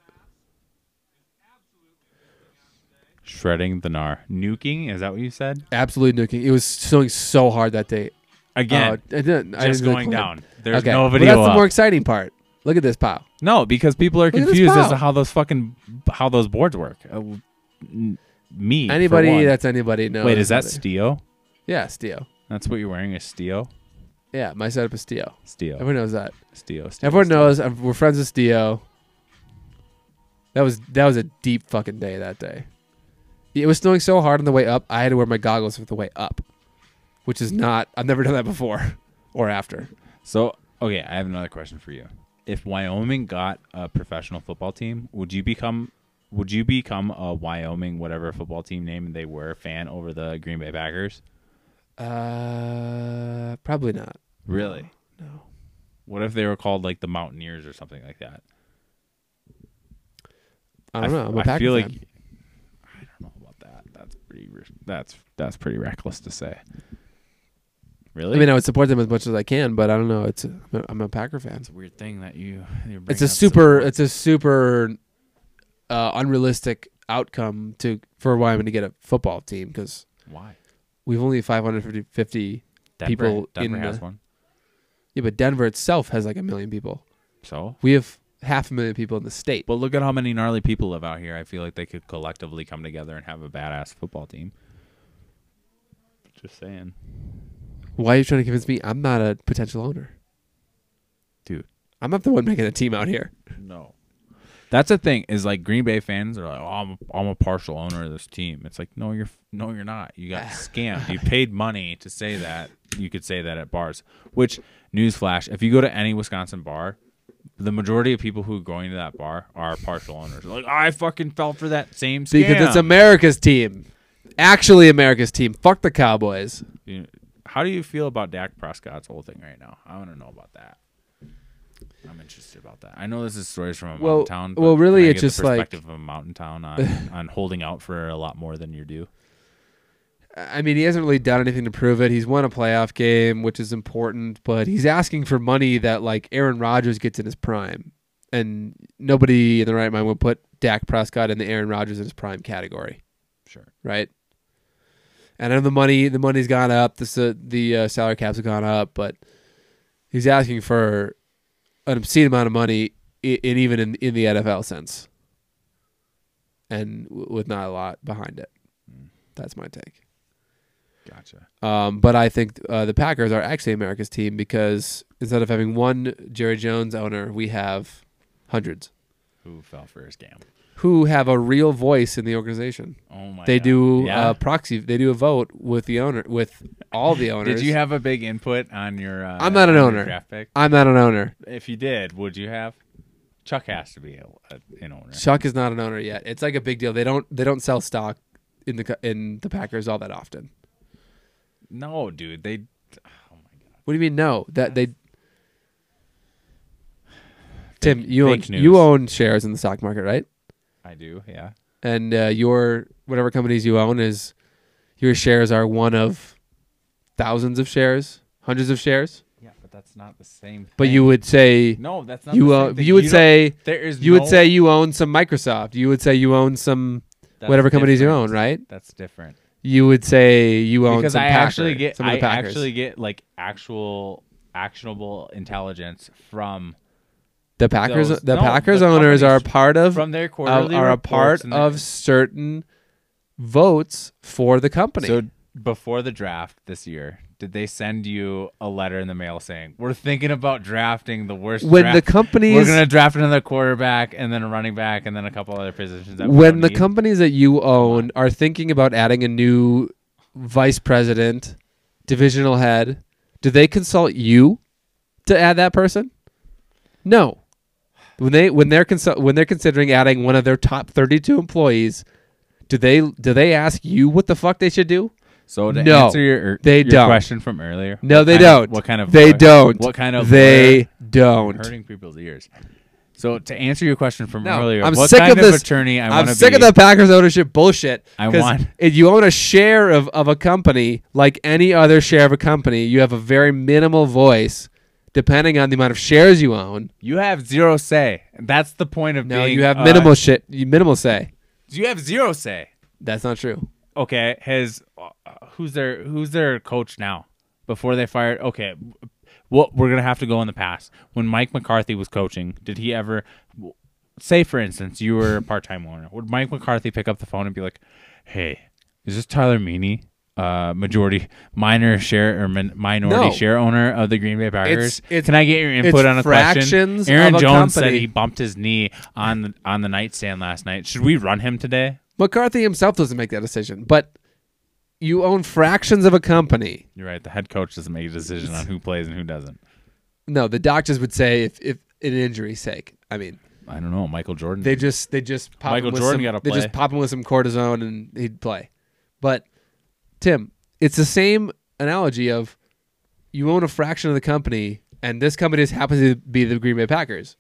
Shredding the gnar, nuking. Is that what you said?
Absolutely nuking. It was snowing so hard that day.
Again,
Uh, I didn't. I
just
didn't
going down. There's
okay,
no video.
that's the more exciting part. Look at this pile.
No, because people are
this
confused as to how those fucking how those boards work. Uh, me,
Anybody that's anybody knows.
wait, is that
it- Yeah, Steel.
That's what you're wearing is Steel.
Yeah, my setup is Steel.
Stio.
Everyone knows that.
Stio. Stio.
Everyone
Stio.
knows I'm, we're friends with Steel. That was that was a deep fucking day that day. It was snowing so hard on the way up. I had to wear my goggles for the way up, which is not. I've never done that before or after.
So, okay, I have another question for you. If Wyoming got a professional football team, would you become would you become a Wyoming whatever football team name they were fan over the Green Bay Packers?
Uh, probably not.
Really?
No.
What if they were called like the Mountaineers or something like that?
I don't know.
f-
I'm a
I
Packer
feel
fan.
like I don't know about that. That's pretty. ri- That's that's pretty reckless to say. Really?
I mean, I would support them as much as I can, but I don't know. It's a, I'm, a, I'm a Packer fan.
it's a weird thing that you. you're
It's a super.
support.
It's a super uh, unrealistic outcome to for Wyoming to get a football team because
why
we've only 550
Denver,
people
Denver
in
has
the-
one.
Yeah, but Denver itself has like a million people.
So
We have half a million people in the state.
But look at how many gnarly people live out here. I feel like they could collectively come together and have a badass football team. Just saying.
Why are you trying to convince me I'm not a potential owner?
Dude.
I'm not the one making a team out here.
No. That's the thing is like Green Bay fans are like, oh, I'm, I'm a partial owner of this team. It's like, no, you're no, you're not. You got scammed. You paid money to say that. You could say that at bars. Which newsflash, if you go to any Wisconsin bar, the majority of people who are going to that bar are partial owners. Like, I fucking fell for that same scam.
Because it's America's team. Actually, America's team. Fuck the Cowboys.
You- How do you feel about Dak Prescott's whole thing right now? I want to know about that. I'm interested about that. I know this is stories from a mountain
Well-
town.
well, really, it's just like-
of a mountain town on, on holding out for a lot more than you do.
I mean, he hasn't really done anything to prove it. He's won a playoff game, which is important, but he's asking for money that like Aaron Rodgers gets in his prime, and nobody in the right mind would put Dak Prescott in the Aaron Rodgers in his prime category,
Sure.
right? And I know the money, the money's gone up, the the uh, salary caps have gone up, but he's asking for an obscene amount of money, in even in in the NFL sense, and w- with not a lot behind it. That's my take.
Gotcha.
Um, but I think uh, the Packers are actually America's team because instead of having one Jerry Jones owner, we have hundreds
Who fell for his scam?
Who have a real voice in the organization.
Oh my
They
God.
do
Yeah?
a proxy. They do a vote with the owner, with all the owners.
Did you have a big input on your? Uh,
I'm not an owner. I'm not an owner.
If you did, would you have? Chuck has to be a, a, an owner.
Chuck is not an owner yet. It's like a big deal. They don't. They don't sell stock in the in the Packers all that often.
No, dude. They. Oh my god.
What do you mean? No, that they. Tim, you own
news.
you own shares in the stock market, right?
I do. Yeah.
And uh, your whatever companies you own is your shares are one of thousands of shares, hundreds of shares.
Yeah, but that's not the same. Thing.
But you would say
No, that's not.
you
the same thing.
you would
don't-
say
there is.
you would say you own some Microsoft. You would say you own some
that's
whatever companies you own, right?
That's different.
You would say you own
because
some
I
Packer,
actually get I actually get like actual actionable intelligence from
the Packers
those-
the
no,
Packers
the
owners are
companies
part of,
from their
of
quarterly
are a part
and their-
of certain votes for the company.
So before the draft this year, did they send you a letter in the mail saying we're thinking about drafting the worst?
when the
draft.
companies
we're gonna draft another quarterback and then a running back and then a couple other positions. That
when the
need?
companies that you own are thinking about adding a new vice president, divisional head, do they consult you to add that person? No. When they when they're consul- when they're considering adding one of their top 32 employees, do they do they ask you what the fuck they should do?
so to
No,
answer your, er,
they
your
don't.
question from earlier,
No, they don't.
what kind of
They don't.
What kind of
They don't.
hurting people's ears. So to answer your question from
No,
earlier,
I'm
what
sick
kind
of this-
attorney I
I'm sick
be?
of the Packers ownership bullshit.
I want-
If you own a share of, of a company, like any other share of a company, you have a very minimal voice, depending on the amount of shares you own.
You have zero say. That's the point of
No,
being.
you have
uh,
minimal shit. You minimal say.
You have zero say.
That's not true.
Okay, has uh, who's their who's their coach now? Before they fired, okay, what we're gonna have to go in the past. When Mike McCarthy was coaching, did he ever say, for instance, you were a part-time owner? Would Mike McCarthy pick up the phone and be like, "Hey, is this Tyler Meany, uh, majority minor share or min- minority
No.
share owner of the Green Bay Packers?
It's- it's-
Can I get your input
it's
on a
fractions
question?" Aaron
of a
Jones said
company.
he bumped his knee on the, on the nightstand last night. Should we run him today?
McCarthy himself doesn't make that decision, but you own fractions of a company.
You're right. The head coach doesn't make a decision on who plays and who doesn't.
No, the doctors would say if, if an injury's sake. I mean,
I don't know. Michael Jordan.
They just they just pop
Michael
him with
Jordan
some,
gotta
They just pop him with some cortisone and he'd play. But Tim, it's the same analogy of you own a fraction of the company, and this company just happens to be the Green Bay Packers.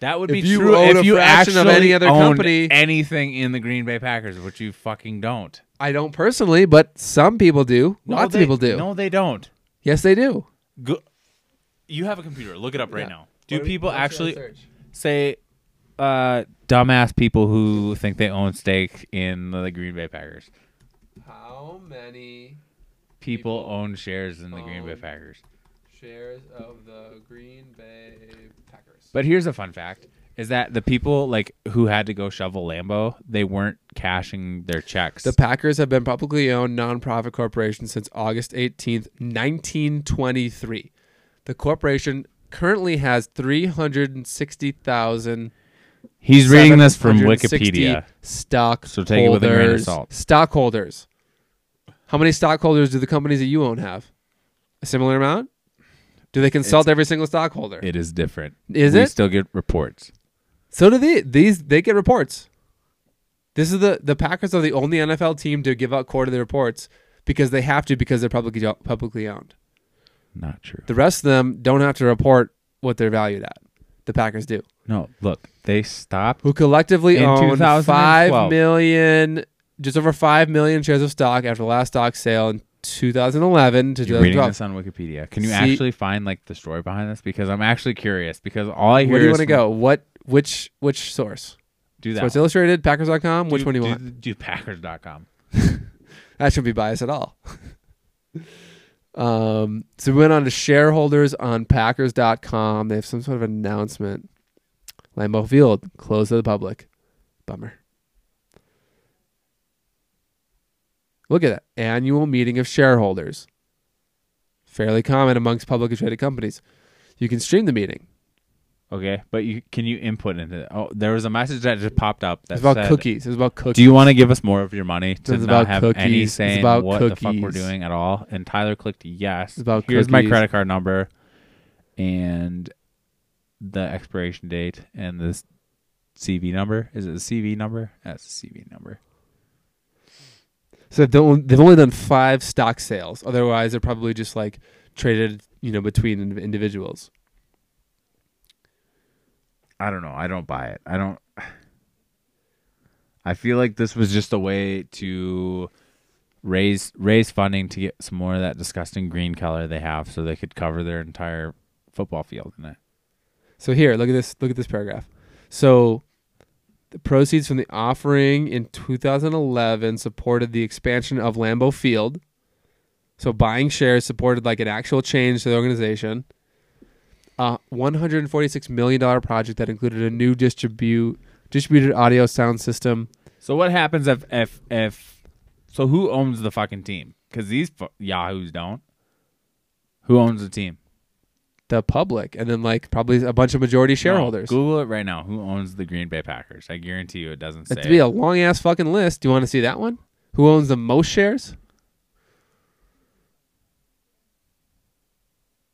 that would
if
be
you
true
own
if
a
you
fraction
actually
of any other
owned
company-
anything in the Green Bay Packers, which you fucking don't.
I don't personally, but some people do.
No,
Lots
they-
of people do.
No, they don't.
Yes, they do.
Go, you have a computer. Look it up right
Yeah.
now. Do
What-
people
what
actually say uh, dumbass people who think they own stake in the Green Bay Packers?
How many
People,
People
own shares in the Green Bay
own-
Packers.
shares of the Green Bay Packers?
But here's a fun fact: is that the people like who had to go shovel Lambeau, they weren't cashing their checks.
The Packers have been publicly owned nonprofit corporation since August 18th, 1923. The corporation currently has 360,000
He's reading this from Wikipedia.
Stock
So take it with a grain of salt.
Stockholders. How many stockholders do the companies that you own have? A similar amount? Do they consult
It's-
every single stockholder?
It is different.
Is
we
it?
still get reports.
So do they. These they get reports. This is the the Packers are the only NFL team to give out quarterly reports because they have to because they're publicly publicly owned.
Not true.
The rest of them don't have to report what they're valued at. The Packers do,
No, look, they stopped.
who collectively
In
own
2012.
five million, just over five million shares of stock after the last stock sale in 2011 to
You're reading this on Wikipedia. Can you
See-
actually find like the story behind this? Because I'm actually curious. Because all I hear
Where do you
is
want to go? What which which source?
Do that.
Sports. Illustrated, Packers.com. Which
do,
one do you
do,
want?
Do Packers.com.
That shouldn't be biased at all. um, so we went on to shareholders on Packers.com. They have some sort of announcement. Lambeau Field closed to the public. Bummer. Look at that annual meeting of shareholders. Fairly common amongst publicly traded companies. You can stream the meeting.
Okay, but you can you input into it? Oh, there was a message that just popped up that
It's about
said,
cookies. It's about cookies.
Do you want to give us more of your money to
It's
not
about
have
cookies.
any
It's
say in
about
what the fuck we're doing at all? And Tyler clicked yes.
It's about
Here's my credit card number and the expiration date and this CV number. Is it the CV number? That's the CV number.
So they've only, they've only done five stock sales. Otherwise, they're probably just like traded, you know, between individuals.
I don't know. I don't buy it. I don't. I feel like this was just a way to raise raise funding to get some more of that disgusting green color they have, so they could cover their entire football field in it.
So here, look at this. Look at this paragraph. So the proceeds from the offering in 2011 supported the expansion of Lambeau Field. So buying shares supported like an actual change to the organization. A 146 million dollar project that included a new distribute distributed audio sound system.
So what happens if if if so who owns the fucking team? Because these fu- yahoos don't. Who owns the team?
The public, and then like probably a bunch of majority
No,
shareholders.
Google it right now. Who owns the Green Bay Packers? I guarantee you, it doesn't say.
That'd be a long ass fucking list. Do you want to see that one? Who owns the most shares?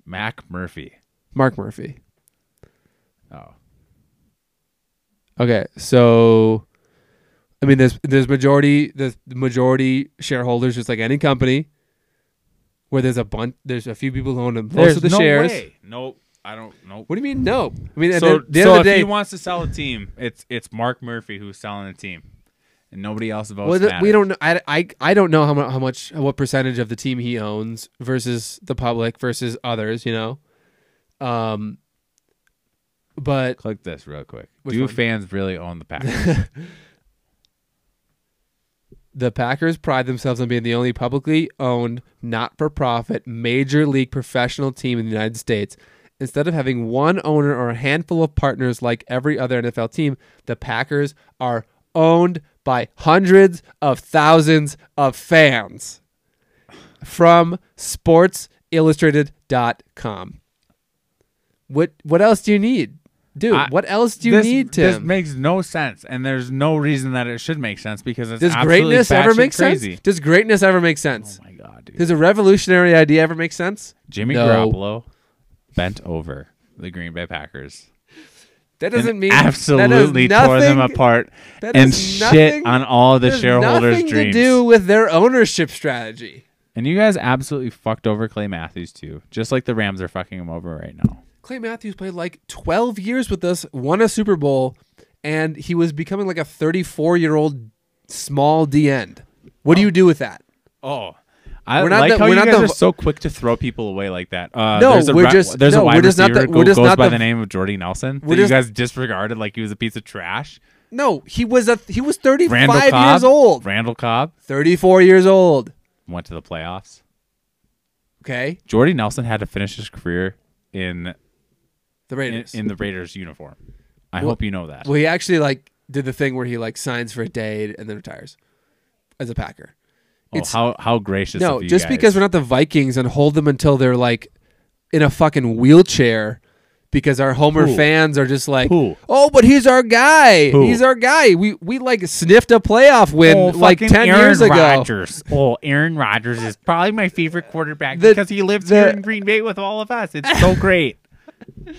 Mac Murphy.
Mark Murphy.
Oh,
Okay, so I mean, there's there's majority there's majority shareholders, just like any company, where there's a bunch, there's a few people who own most
There's
of the
no
shares.
way. Nope. I don't. Nope.
What do you mean? No, I mean,
so
the, the
so if
day,
he wants to sell a team, it's it's Mark Murphy who's selling the team, and nobody else votes.
well, the- we don't know. I, I, I don't know how much how much what percentage of the team he owns versus the public versus others. You know, um, but
Click this real quick. Do
one?
fans really own the Packers?
The Packers pride themselves on being the only publicly owned, not for profit, major league professional team in the United States. Instead of having one owner or a handful of partners like every other NFL team, the Packers are owned by hundreds of thousands of fans. From sportsillustrated.com. What what else do you need? Dude,
I-
what else do you
this,
need,
to?
This
makes no sense, and there's no reason that it should make sense because it's
Does
absolutely
greatness ever
batshit
make
crazy.
sense? Does greatness ever make sense?
Oh my god, dude!
Does a revolutionary idea ever make sense?
Jimmy
No.
Garoppolo bent over the Green Bay Packers.
That doesn't
and
mean
absolutely
that has
tore them apart
that
and
has
shit on all the
there's
shareholders'
nothing
dreams.
to do with their ownership strategy.
and you guys absolutely fucked over Clay Matthews too, just like the Rams are fucking him over right now.
Clay Matthews played like 12 years with us, won a Super Bowl, and he was becoming like a 34 year old small D end. What do you do with that?
Oh. I
We're not
like
the-
how
we're
you
not
guys
the-
are so quick to throw people away like that. Uh,
No,
there's a
we're
ra-
just-
there's
no,
a wide
we're just not the- we're just
goes
not
by
the-
the name of Jordy Nelson. That you
just-
guys disregarded like he was a piece of trash.
No, he was a he was 35
Randall Cobb,
years old.
Randall Cobb
34 years old.
went to the playoffs.
Okay,
Jordy Nelson had to finish his career in
the Raiders.
in the Raiders uniform. I
Well-
hope you know that.
well, he actually like did the thing where he like signs for a day and then retires as a Packer.
oh,
it's-
how how gracious!
No,
of you
just
guys.
because we're not the Vikings and hold them until they're like in a fucking wheelchair because our Homer
Who?
fans are just like,
Who?
oh, but he's our guy.
Who?
He's our guy. We we like sniffed a playoff win
Oh,
like ten
Aaron
years ago.
Rodgers. Oh, Aaron Rodgers is probably my favorite quarterback
The-
because he lives
the-
here in Green Bay with all of us. It's so great.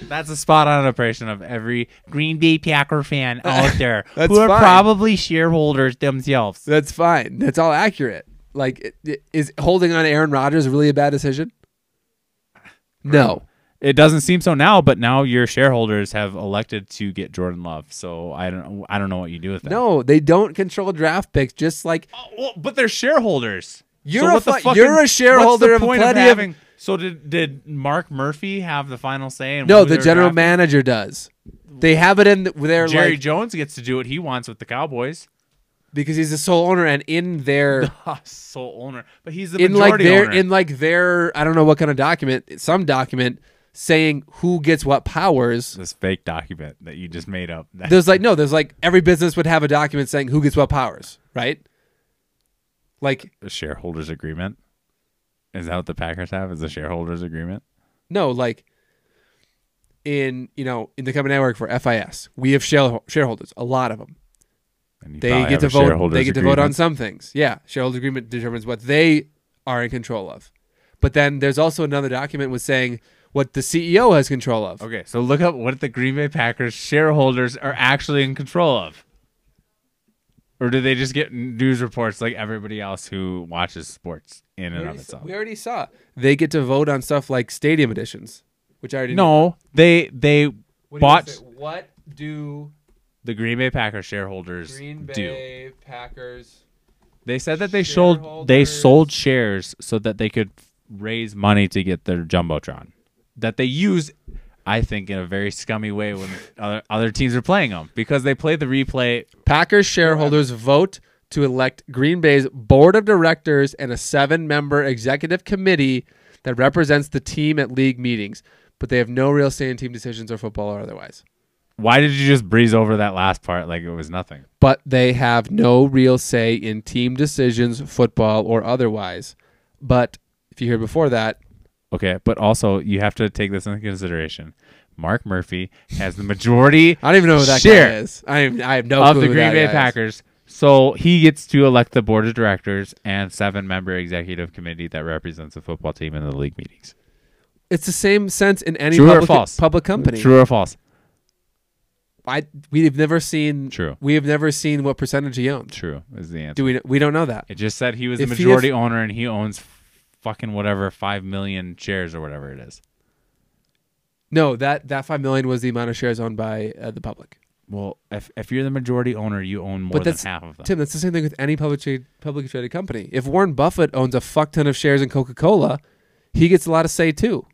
That's a spot on impression of every Green Bay Packer fan out there who are
fine.
probably shareholders themselves.
That's fine. That's all accurate. Like, it- it- is holding on Aaron Rodgers really a bad decision? No.
It doesn't seem so now, but now your shareholders have elected to get Jordan Love. So I don't I don't know what you do with that.
No, they don't control draft picks. Just like
Oh, well, but they're shareholders.
You're
so
a
what the
fu-
fucking-
you're a shareholder of
point
plenty of-
having, So did did Mark Murphy have the final say? In
no, the general
drafting?
manager does. They have it in their
Jerry
like
Jones gets to do what he wants with the Cowboys.
because he's the sole owner, and in their
Sole owner, but he's the
in like their
owner.
in like their I don't know what kind of document, some document saying who gets what powers.
this fake document that you just made up.
There's like no, there's like every business would have a document saying who gets what powers, right? Like
a shareholders agreement. Is that what the Packers have? Is a shareholders agreement?
no, like in you know in the company I work for, FIS, we have share- shareholders, a lot of them. They get to vote. They get to vote on some things. Yeah, shareholder agreement determines what they are in control of. But then there's also another document with saying what the CEO has control of.
Okay, so look up what the Green Bay Packers shareholders are actually in control of. Or do they just get news reports like everybody else who watches sports in and of itself?
we already saw they get to vote on stuff like stadium additions, which I already knew.
No, they they
What
bought
say? What do
the Green Bay Packers shareholders
Green
do.
Bay Packers?
They said that they sold they sold shares so that they could raise money to get their jumbotron. That they use, I think, in a very scummy way when other, other teams are playing them because they play the replay.
Packers shareholders vote to elect Green Bay's board of directors and a seven-member executive committee that represents the team at league meetings, but they have no real say in team decisions or football or otherwise.
Why did you just breeze over that last part like it was nothing?
But they have no real say in team decisions, football or otherwise. But if you hear before that,
Okay, but also you have to take this into consideration. Mark Murphy has the majority
I don't even know who that
Share.
guy is. I have, I have no
of the Green Bay
is.
Packers. So he gets to elect the board of directors and seven member executive committee that represents the football team in the league meetings.
It's the same sense in any
True or
public,
false?
public company.
True or false?
I we've never seen.
True.
We have never seen what percentage he owns.
True is the answer.
Do we? We don't know that.
It just said he was
If
the
he
majority owner and he owns fucking whatever five million shares or whatever it is.
No, that that five million was the amount of shares owned by uh, the public.
Well, if if you're the majority owner, you own more
But
than
that's-
half of them.
Tim, that's the same thing with any public trade, publicly traded company. If Warren Buffett owns a fuck ton of shares in Coca Cola, he gets a lot of say too.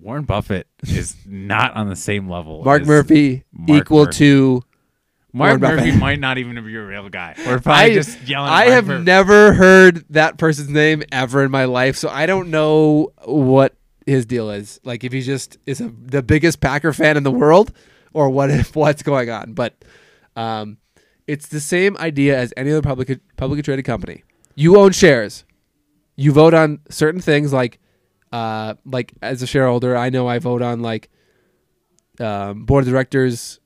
Warren Buffett is not on the same level.
Mark Murphy
Mark
equal
Murphy.
to.
Mark Murphy might not even be a real guy. We're probably
I,
just yelling. at
I
Mark
have
Murphy.
never heard that person's name ever in my life, so I don't know what his deal is. Like if he just is a, the biggest Packer fan in the world, or what if what's going on. But um, it's the same idea as any other public publicly traded company. You own shares. You vote on certain things like uh, like as a shareholder, I know I vote on like um, board of directors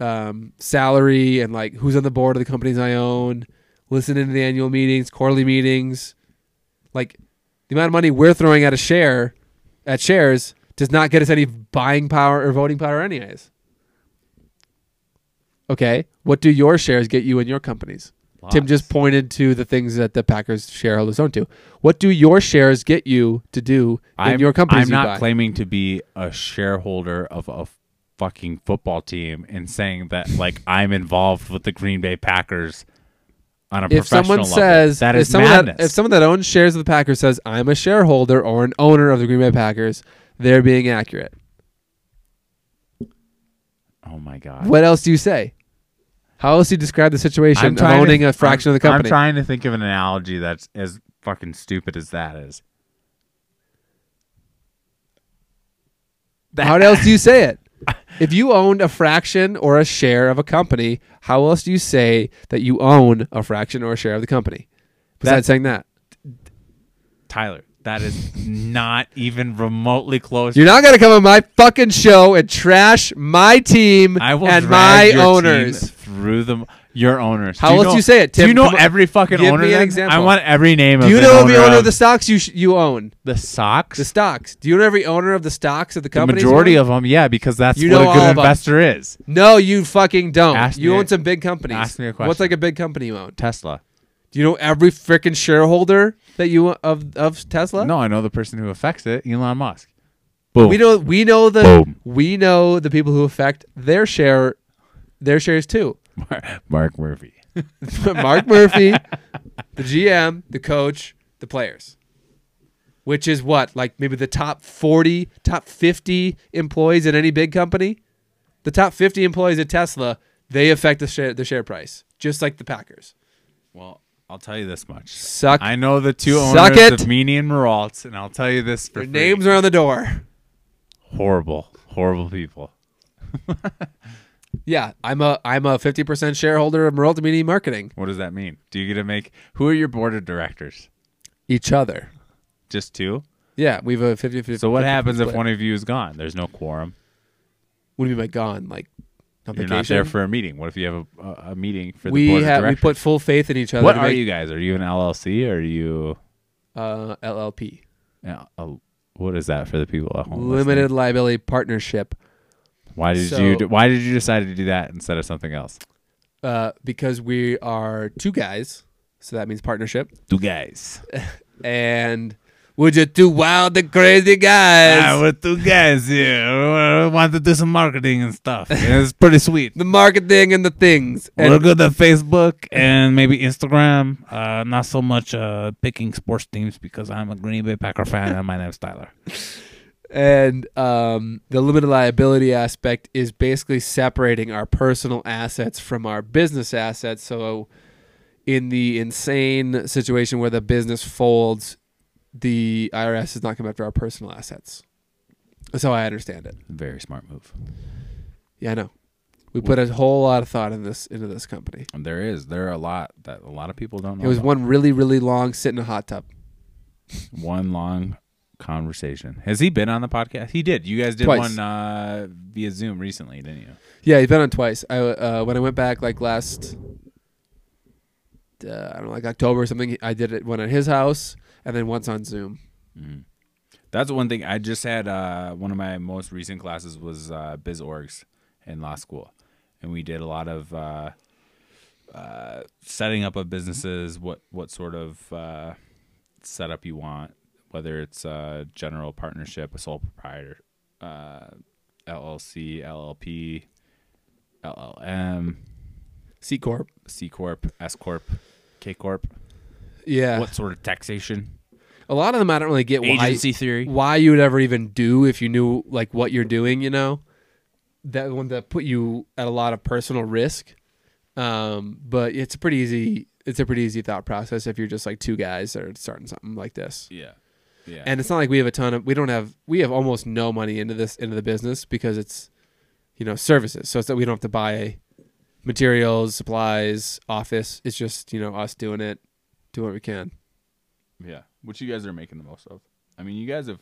um, salary and like who's on the board of the companies I own, listening to the annual meetings, quarterly meetings. Like the amount of money we're throwing at a share, at shares, does not get us any buying power or voting power, anyways. Okay, what do your shares get you in your companies? Tim just pointed to the things that the Packers shareholders don't do. What do your shares get you to do in
I'm,
your companies?
I'm not
buy?
claiming to be a shareholder of a fucking football team and saying that like I'm involved with the Green Bay Packers on a
if
professional
someone
level.
says
that
if
is
someone
madness.
That, if someone that owns shares of the Packers says I'm a shareholder or an owner of the Green Bay Packers, they're being accurate.
oh my god.
What else do you say? How else do you describe the situation
I'm
of
trying to-
owning a fraction
I'm-
of the company?
I'm trying to think of an analogy that's as fucking stupid as that is.
how else do you say it? If you owned a fraction or a share of a company, how else do you say that you own a fraction or a share of the company? Besides
That's-
saying that,
Tyler, that is not even remotely close.
you're not gonna come on my fucking show and trash my team
I will
and my owners.
through them. Your owners.
How
Do
else
know-
do you say it,
Do you know every fucking
Give
owner?
me an example.
I want every name.
Do you know every owner
of
of the stocks you sh- you own?
the stocks?
The stocks. Do you know every owner of the stocks of the company?
The majority of them, yeah, because that's
You
what a good investor is.
No, you fucking don't.
Ask
you own
a-
some big companies.
ask me a question.
What's like a big company you own?
Tesla.
Do you know every freaking shareholder that you of of Tesla?
No, I know the person who affects it, Elon Musk. Boom.
We know we know the
Boom.
we know the people who affect their share their shares too.
Mark Murphy.
Mark Murphy, the GM, the coach, the players. Which is what? Like maybe the top 40, top 50 employees at any big company? The top 50 employees at Tesla, they affect the share the share price, just like the Packers.
Well, I'll tell you this much.
Suck.
I know the two
Suck
owners
it.
of Meany and Maralt, and I'll tell you this for
Their
free.
names are on the door.
horrible, horrible people.
Yeah, I'm a I'm a 50% shareholder of Meralta Media Marketing.
What does that mean? Do you get to make? Who are your board of directors?
Each other.
Just two?
Yeah, we have a 50 50.
So what happens if one of you is gone? There's no quorum.
What do you mean by gone? Like, on
You're
vacation?
not there for a meeting. What if you have a, a, a meeting for the
we
board of
have we
directors?
put full faith in each other.
what
to
are
make,
you guys? Are you an LLC or are you?
Uh, LLP,
Yeah, a- what is that for the people at home?
limited
listening?
liability partnership.
Why did
So-
you? do- Why did you decide to do that instead of something else?
Uh, because we are two guys, so that means partnership.
Two guys.
And we're just two wild and crazy guys.
Ah, we're two guys here. We want to do some marketing and stuff. it's pretty sweet.
the marketing and the things.
We're
And
good at Facebook and maybe Instagram. Uh, not so much uh, picking sports teams because I'm a Green Bay Packer fan and my name's Tyler.
and um, the limited liability aspect is basically separating our personal assets from our business assets. So, in the insane situation where the business folds, the IRS is not coming after our personal assets. That's how I understand it.
Very smart move.
Yeah, I know. We put a whole lot of thought in this into this company.
And there is. There are a lot that a lot of people don't know.
It was
about.
one really, really long sit in a hot tub.
one long conversation. Has he been on the podcast? He did. You guys did
Twice.
one uh, via Zoom recently, didn't you?
Yeah, he's been on twice. I uh, when I went back like last, uh, I don't know, like October or something. I did it one at his house and then once on Zoom.
Mhm. That's one thing. I just had uh, one of my most recent classes was uh, biz orgs in law school, and we did a lot of uh, uh, setting up of businesses. What what sort of uh, setup you want, whether it's a general partnership, a sole proprietor, uh, LLC, LLP, LLM,
C corp.
C corp, S corp, K corp.
Yeah,
What sort of taxation?
a lot of them I don't really get why
Agency theory.
why you would ever even do if you knew like what you're doing. You know, that one that put you at a lot of personal risk. Um, but it's a pretty easy. It's a pretty easy thought process if you're just like two guys that are starting something like this.
Yeah. Yeah.
and it's not like we have a ton of we don't have we have almost no money into this into the business because it's you know services so it's that we don't have to buy materials supplies office it's just you know us doing it doing what we can
Yeah, which you guys are making the most of. I mean, you guys have,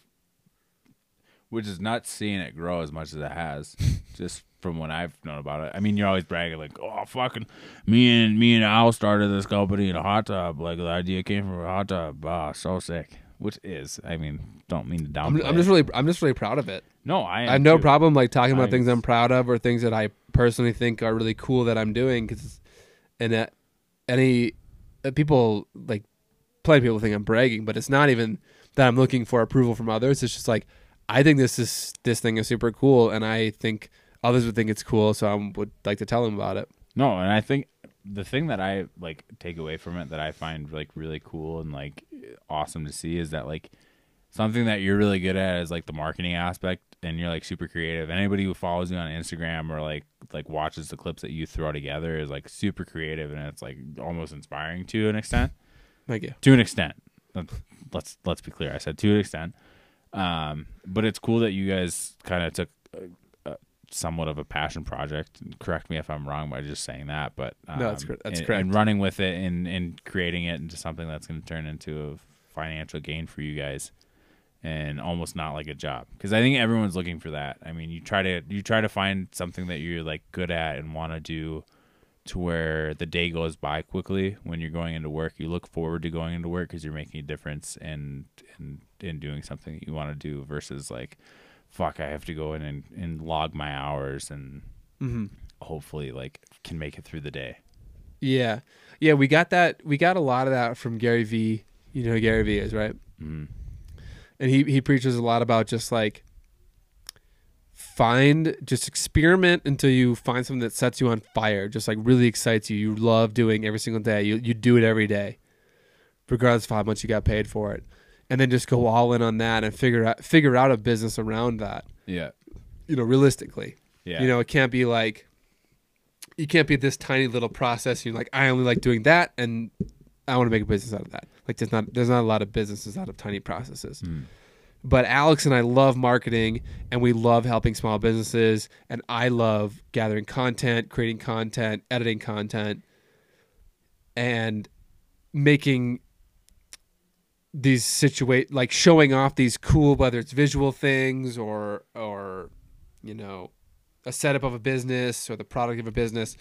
which is not seeing it grow as much as it has, just from what I've known about it. I mean, you're always bragging like, "Oh, fucking me and me and Al started this company in a hot tub. Like the idea came from a hot tub. Ah, so sick." Which is, I mean, don't mean to downplay.
I'm, I'm just really i'm just really proud of it
no, I. Am
i have no
too.
problem like talking about
I-
things i'm proud of or things that i personally think are really cool that i'm doing because and that any uh, people like plenty of people think i'm bragging but it's not even that i'm looking for approval from others it's just like i think this is this thing is super cool and i think others would think it's cool so i would like to tell them about it
No, and I think the thing that I like take away from it that I find like really cool and like awesome to see is that like something that you're really good at is like the marketing aspect and you're like super creative. Anybody who follows you on Instagram or like like watches the clips that you throw together is like super creative and it's like almost inspiring to an extent.
thank you
To an extent. Let's let's be clear. I said to an extent. Um, but it's cool that you guys kind of took uh, somewhat of a passion project. Correct me if I'm wrong by just saying that, but um,
No, that's cor- that's
and,
correct.
And running with it and and creating it into something that's going to turn into a financial gain for you guys, and almost not like a job. Because I think everyone's looking for that. I mean, you try to you try to find something that you're like good at and want to do. To where the day goes by quickly when you're going into work, you look forward to going into work because you're making a difference and and in doing something that you want to do versus like, fuck, I have to go in and, and log my hours and
mm-hmm.
hopefully like can make it through the day.
yeah yeah we got that we got a lot of that from gary vee you know who gary vee is right
Mm.
and he he preaches a lot about just like find just experiment until you find something that sets you on fire just like really excites you you love doing every single day you you do it every day regardless of how much you got paid for it and then just go all in on that and figure out figure out a business around that
Yeah.
you know realistically
Yeah.
you know it can't be like you can't be this tiny little process you're like i only like doing that and i want to make a business out of that like there's not there's not a lot of businesses out of tiny processes
Mm.
but alex and i love marketing and we love helping small businesses and i love gathering content creating content editing content and making these situate like showing off these cool whether it's visual things or or you know a setup of a business or the product of a business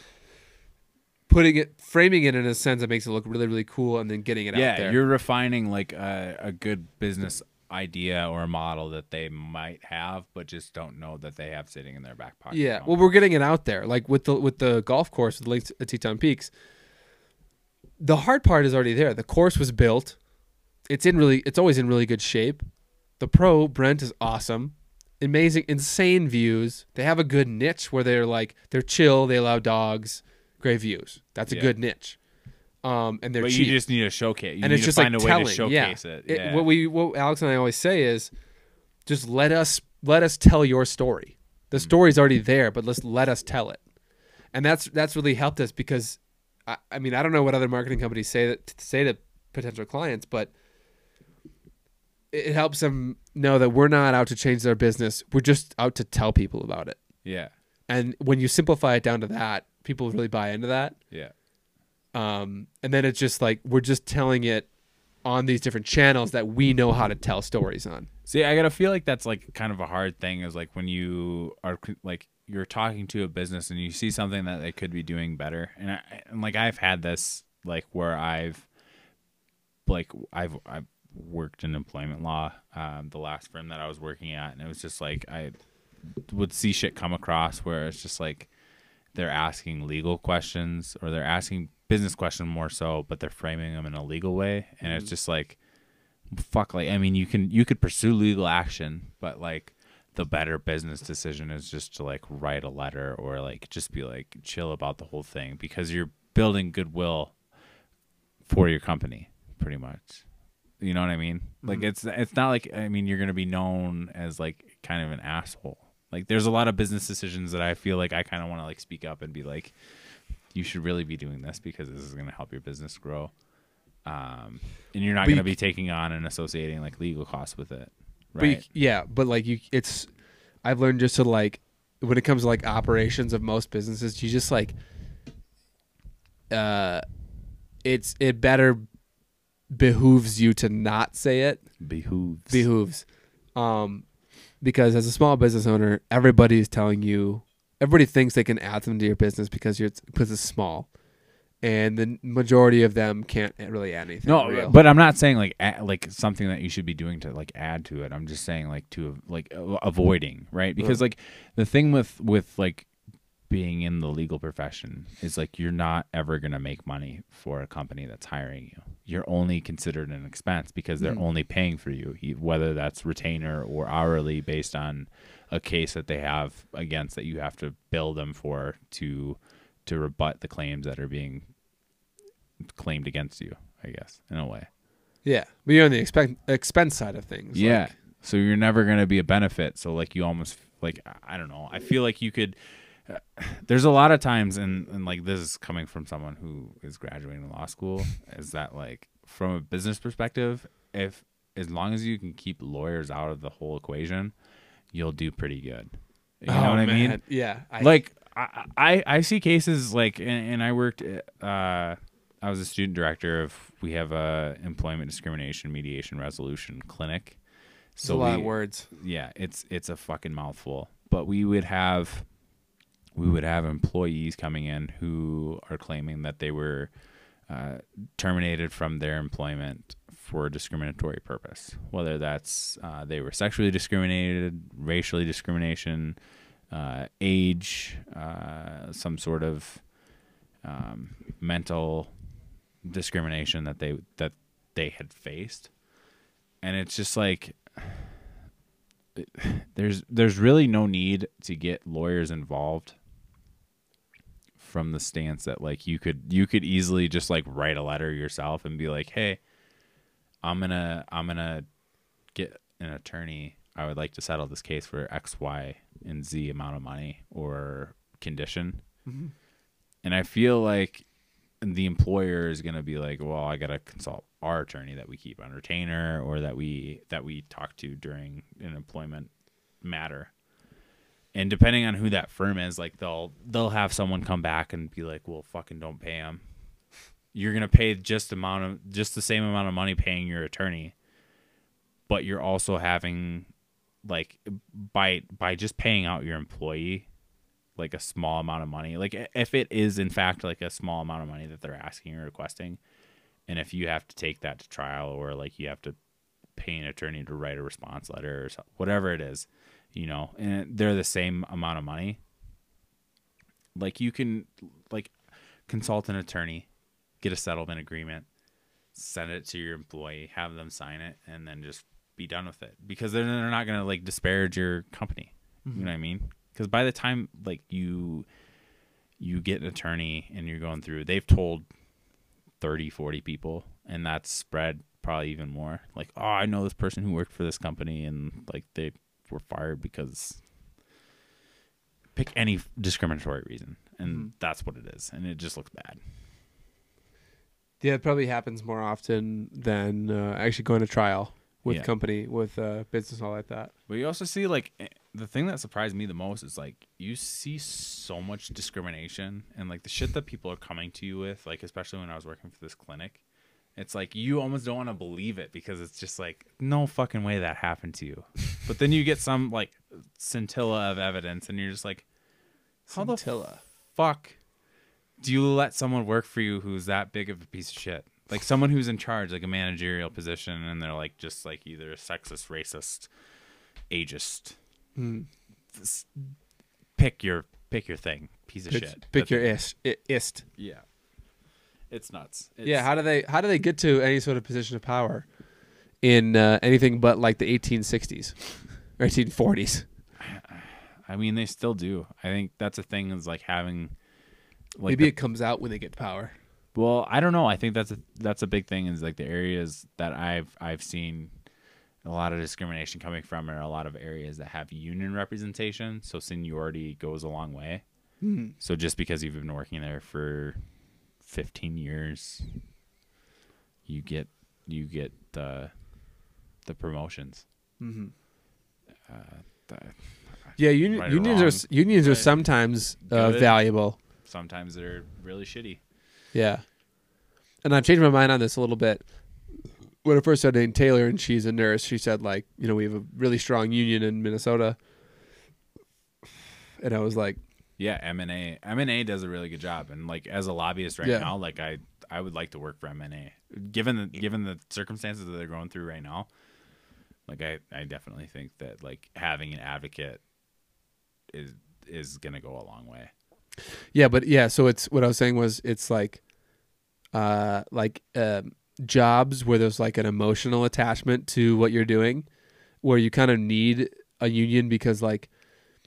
putting it framing it in a sense that makes it look really really cool and then getting it out
yeah,
there.
you're refining like a, a good business idea or a model that they might have, but just don't know that they have sitting in their back pocket.
yeah well we're getting it out there. Like with the with the golf course with links at teton peaks the hard part is already there. The course was built it's in really it's always in really good shape the pro brent is awesome amazing insane views they have a good niche where they're like they're chill they allow dogs great views that's a
Yeah.
good niche um and they're
but
cheap
you just need a showcase. You
and
need
it's
to
just
find
like
a way
telling
to showcase
yeah.
it. Yeah.
what we what alex and i always say is just let us let us tell your story
Mm.
the story's already there but let's let us tell it and that's that's really helped us because i, I mean i don't know what other marketing companies say that say to potential clients but it helps them know that we're not out to change their business we're just out to tell people about it
yeah.
and when you simplify it down to that people really buy into that
Yeah.
um, and then it's just like we're just telling it on these different channels that we know how to tell stories on.
See, I gotta feel like that's like kind of a hard thing. Is like when you are like you're talking to a business and you see something that they could be doing better, and, I, and like I've had this like where I've like I've I've worked in employment law, um, the last firm that I was working at, and it was just like I would see shit come across where it's just like they're asking legal questions or they're asking business questions more so, but they're framing them in a legal way, and it's just like fuck like i mean you can you could pursue legal action but like the better business decision is just to like write a letter or like just be like chill about the whole thing because you're building goodwill for your company pretty much you know what i mean? Like it's it's not like i mean you're gonna be known as like kind of an asshole. Like there's a lot of business decisions that i feel like i kind of want to like speak up and be like you should really be doing this because this is going to help your business grow. Um, and you're not
But you
to be taking on and associating like legal costs with it
But you,
right?
yeah, but like you, it's I've learned just to like when it comes to like operations of most businesses, you just like uh, it's it better behooves you to not say it.
Behooves.
Behooves. Um because as a small business owner everybody's telling you everybody thinks they can add something to your business because you're because it's small. And the majority of them can't really add anything
no
real.
but i'm not saying like a- like something that you should be doing to like add to it. I'm just saying like to like avoiding right? Because like the thing with with like being in the legal profession is like you're not ever going to make money for a company that's hiring you. You're only considered an expense because they're
Mhm.
only paying for you whether that's retainer or hourly based on a case that they have against that you have to bill them for to to rebut the claims that are being claimed against you i guess in a way.
Yeah but you're on the expen- expense side of things
yeah.
like-
so you're never going to be a benefit. So like you almost like I- don't know. I feel like you could there's a lot of times and, and like this is coming from someone who is graduating law school is that like from a business perspective if as long as you can keep lawyers out of the whole equation you'll do pretty good you know
Oh,
what i mean
yeah I,
like I, I I see cases like and, and I worked uh I was a student director of we have a employment discrimination mediation resolution clinic.
it's a lot
we,
of words
yeah, it's it's a fucking mouthful. But we would have we would have employees coming in who are claiming that they were uh, terminated from their employment for a discriminatory purpose, whether that's uh, they were sexually discriminated, racially discrimination, uh, age, uh, some sort of um, mental discrimination that they that they had faced, and it's just like there's there's really no need to get lawyers involved from the stance that like you could you could easily just like write a letter yourself and be like hey i'm gonna i'm gonna get an attorney. I would like to settle this case for x y and z amount of money or condition. Mm-hmm. And i feel like the employer is gonna be like well i gotta consult our attorney that we keep on retainer or that we that we talk to during an employment matter and depending on who that firm is like they'll they'll have someone come back and be like well fucking don't pay him you're gonna pay just amount of just the same amount of money paying your attorney but you're also having like by by just paying out your employee like a small amount of money like if it is in fact like a small amount of money that they're asking or requesting and if you have to take that to trial or like you have to pay an attorney to write a response letter or whatever it is you know and they're the same amount of money. Like you can like consult an attorney get a settlement agreement send it to your employee have them sign it and then just be done with it. Because then they're not going to like disparage your company. You know mm-hmm. what i mean? Because by the time like you you get an attorney and you're going through they've told 30 40 people and that's spread probably even more. Like oh i know this person who worked for this company and like they were fired because pick any discriminatory reason and that's what it is and it just looks bad
Yeah, it probably happens more often than uh, actually going to trial with
Yeah.
company, with uh, business, all like that.
But you also see like eh, the thing that surprised me the most is like you see so much discrimination and like the shit that people are coming to you with, like especially when I was working for this clinic. It's like you almost don't want to believe it because it's just like no fucking way that happened to you. but then you get some like scintilla of evidence and you're just like how the
Scintilla.
fuck do you let someone work for you who's that big of a piece of shit? Like someone who's in charge, like a managerial position, and they're like just like either sexist, racist, ageist.
Mm.
S- Pick your pick your thing, piece of
Pick,
shit.
pick your ist. ist.
yeah. It's nuts. It's,
yeah, how do they how do they get to any sort of position of power in uh, anything but like the 1860s or 1840s?
I mean, they still do. I think that's a thing. Is like having. Like
Maybe
the-
it comes out when they get power.
Well, I don't know. I think that's a that's a big thing. Is like the areas that I've I've seen a lot of discrimination coming from are a lot of areas that have union representation. So seniority goes a long way. So just because you've been working there for fifteen years, you get you get the the promotions.
Mm-hmm.
Uh, the,
Yeah, uni-
Right
unions are
wrong.
s- unions are sometimes uh, valuable.
sometimes they're really shitty.
Yeah. And I've changed my mind on this a little bit. When I first started dating Taylor and she's a nurse, she said like, you know, we have a really strong union in Minnesota. And I was like,
Yeah, MNA. M and A does a really good job, and like as a lobbyist right
Yeah.
now, like I I would like to work for MNA. Given the given the circumstances that they're going through right now, like I I definitely think that like having an advocate is is gonna go a long way.
yeah, but yeah, so it's what I was saying was it's like uh like um jobs where there's like an emotional attachment to what you're doing where you kind of need a union because like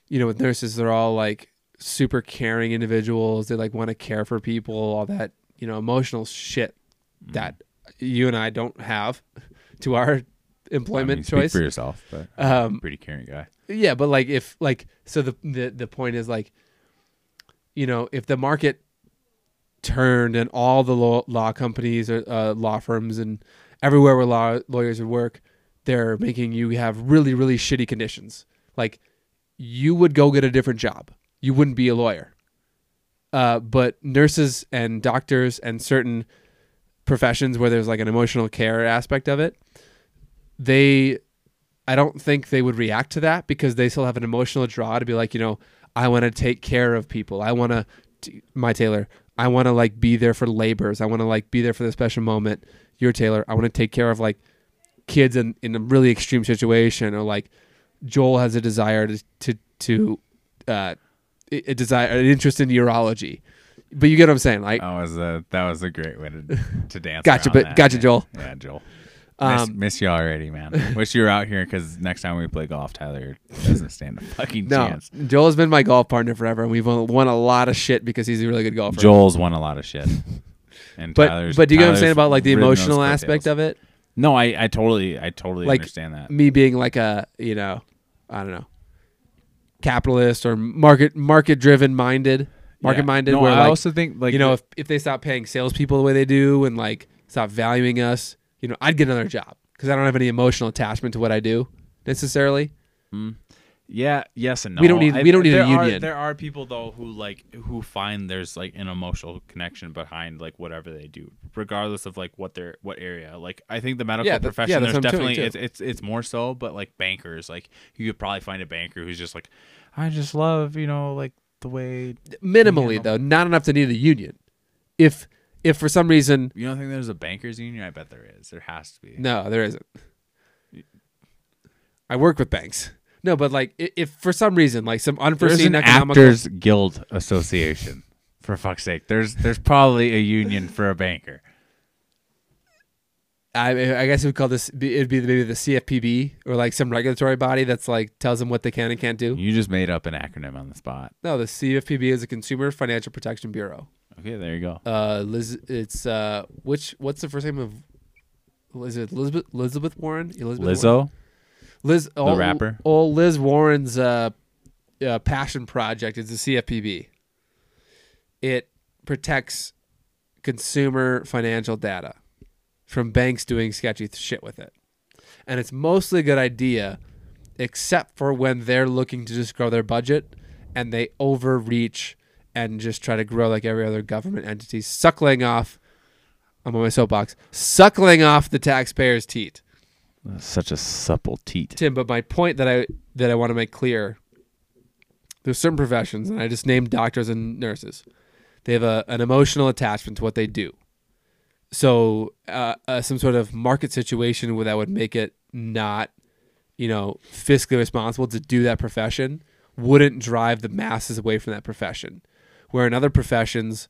you know with nurses they're all like super caring individuals they like want to care for people all that you know emotional shit that you and I don't have to our
I mean,
employment choice
for yourself, but
um
pretty caring guy.
yeah, but like if like so the the the point is like you know, if the market turned and all the law, law companies or uh, law firms and everywhere where law lawyers would work, they're making you have really really shitty conditions. Like you would go get a different job. You wouldn't be a lawyer. Uh, but nurses and doctors and certain professions where there's like an emotional care aspect of it, they I don't think they would react to that because they still have an emotional draw to be like, you know, I want to take care of people. I want to, my Taylor, I want to like be there for labors. I want to like be there for the special moment. Your Taylor, I want to take care of like kids in, in a really extreme situation or like Joel has a desire to, to, to, uh, a desire, an interest in urology. But you get what I'm saying? Like,
That was a that was a great way to to dance.
Gotcha, but-
that.
gotcha,
Yeah.
Joel.
Yeah, Joel. Miss,
um,
miss you already, man. Wish you were out here because next time we play golf, Tyler doesn't stand a fucking
no,
chance.
Joel has been my golf partner forever, and we've won, won a lot of shit because he's a really good golfer.
Joel's won a lot of shit. And
but
Tyler's,
but do you get what I'm saying about like the emotional aspect of it?
No, I, I totally I totally
Like,
understand that.
Me being like a you know, I don't know, capitalist or market market driven minded, market
Yeah.
minded.
No,
where
I
like
also think like
you know if if they stop paying salespeople the way they do and like stop valuing us, you know, I'd get another job because I don't have any emotional attachment to what I do necessarily. Hmm.
Yeah, yes and no.
We don't need- we don't need a
there are-
union.
there are people though who like who find there's like an emotional connection behind like whatever they do, regardless of like what their what area. Like I think the medical
Yeah, that- yeah,
profession, there's
what I'm doing,
definitely it's, it's it's more so, but like bankers, like you could probably find a banker who's just like, I just love you know like the way
Minimally
Yeah.
though, not enough to need a union. If if for some reason
you don't think there's a bankers union. I bet there is. There has to be.
no, there isn't. I work with banks. No, but like i- if for some reason like some
There's
unforeseen
an
economical
actors guild association. For fuck's sake, there's there's probably a union for a banker.
I, I guess we would call this it'd be maybe the CFPB or like some regulatory body that's like tells them what they can and can't do.
You just made up an acronym on the spot.
No, the CFPB is a Consumer Financial Protection Bureau.
Okay, there you go.
Uh, Liz, it's uh, which what's the first name of? Is it Elizabeth Elizabeth Warren? Elizabeth Warren? Liz, the
rapper?
Oh, Liz Warren's uh, uh, passion project is the CFPB. It protects consumer financial data from banks doing sketchy shit with it, and it's mostly a good idea, except for when they're looking to just grow their budget and they overreach and just try to grow like every other government entity, suckling off. I'm on my soapbox, suckling off the taxpayers' teat.
Such a supple teat.
Tim, but my point that I that I want to make clear, there's certain professions, and I just named doctors and nurses. They have a, an emotional attachment to what they do. So, uh, uh, some sort of market situation where that would make it not, you know, fiscally responsible to do that profession wouldn't drive the masses away from that profession. Where in other professions,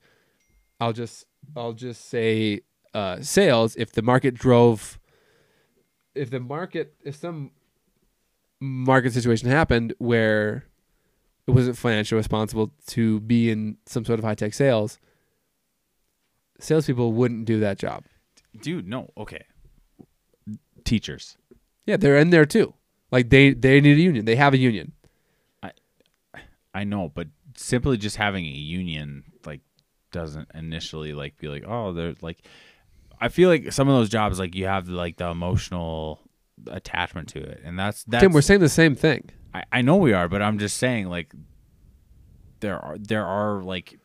I'll just I'll just say uh, sales. If the market drove if the market if some market situation happened where it wasn't financially responsible to be in some sort of high tech sales, salespeople wouldn't do that job.
Dude, no. Okay. Teachers.
Yeah, they're in there too. Like they they need a union. They have a union.
I I know, but simply just having a union like doesn't initially like be like, oh, they're like I feel like some of those jobs like you have like the emotional attachment to it. And that's that's
Tim, we're saying the same thing.
I, I know we are, but I'm just saying like there are there are like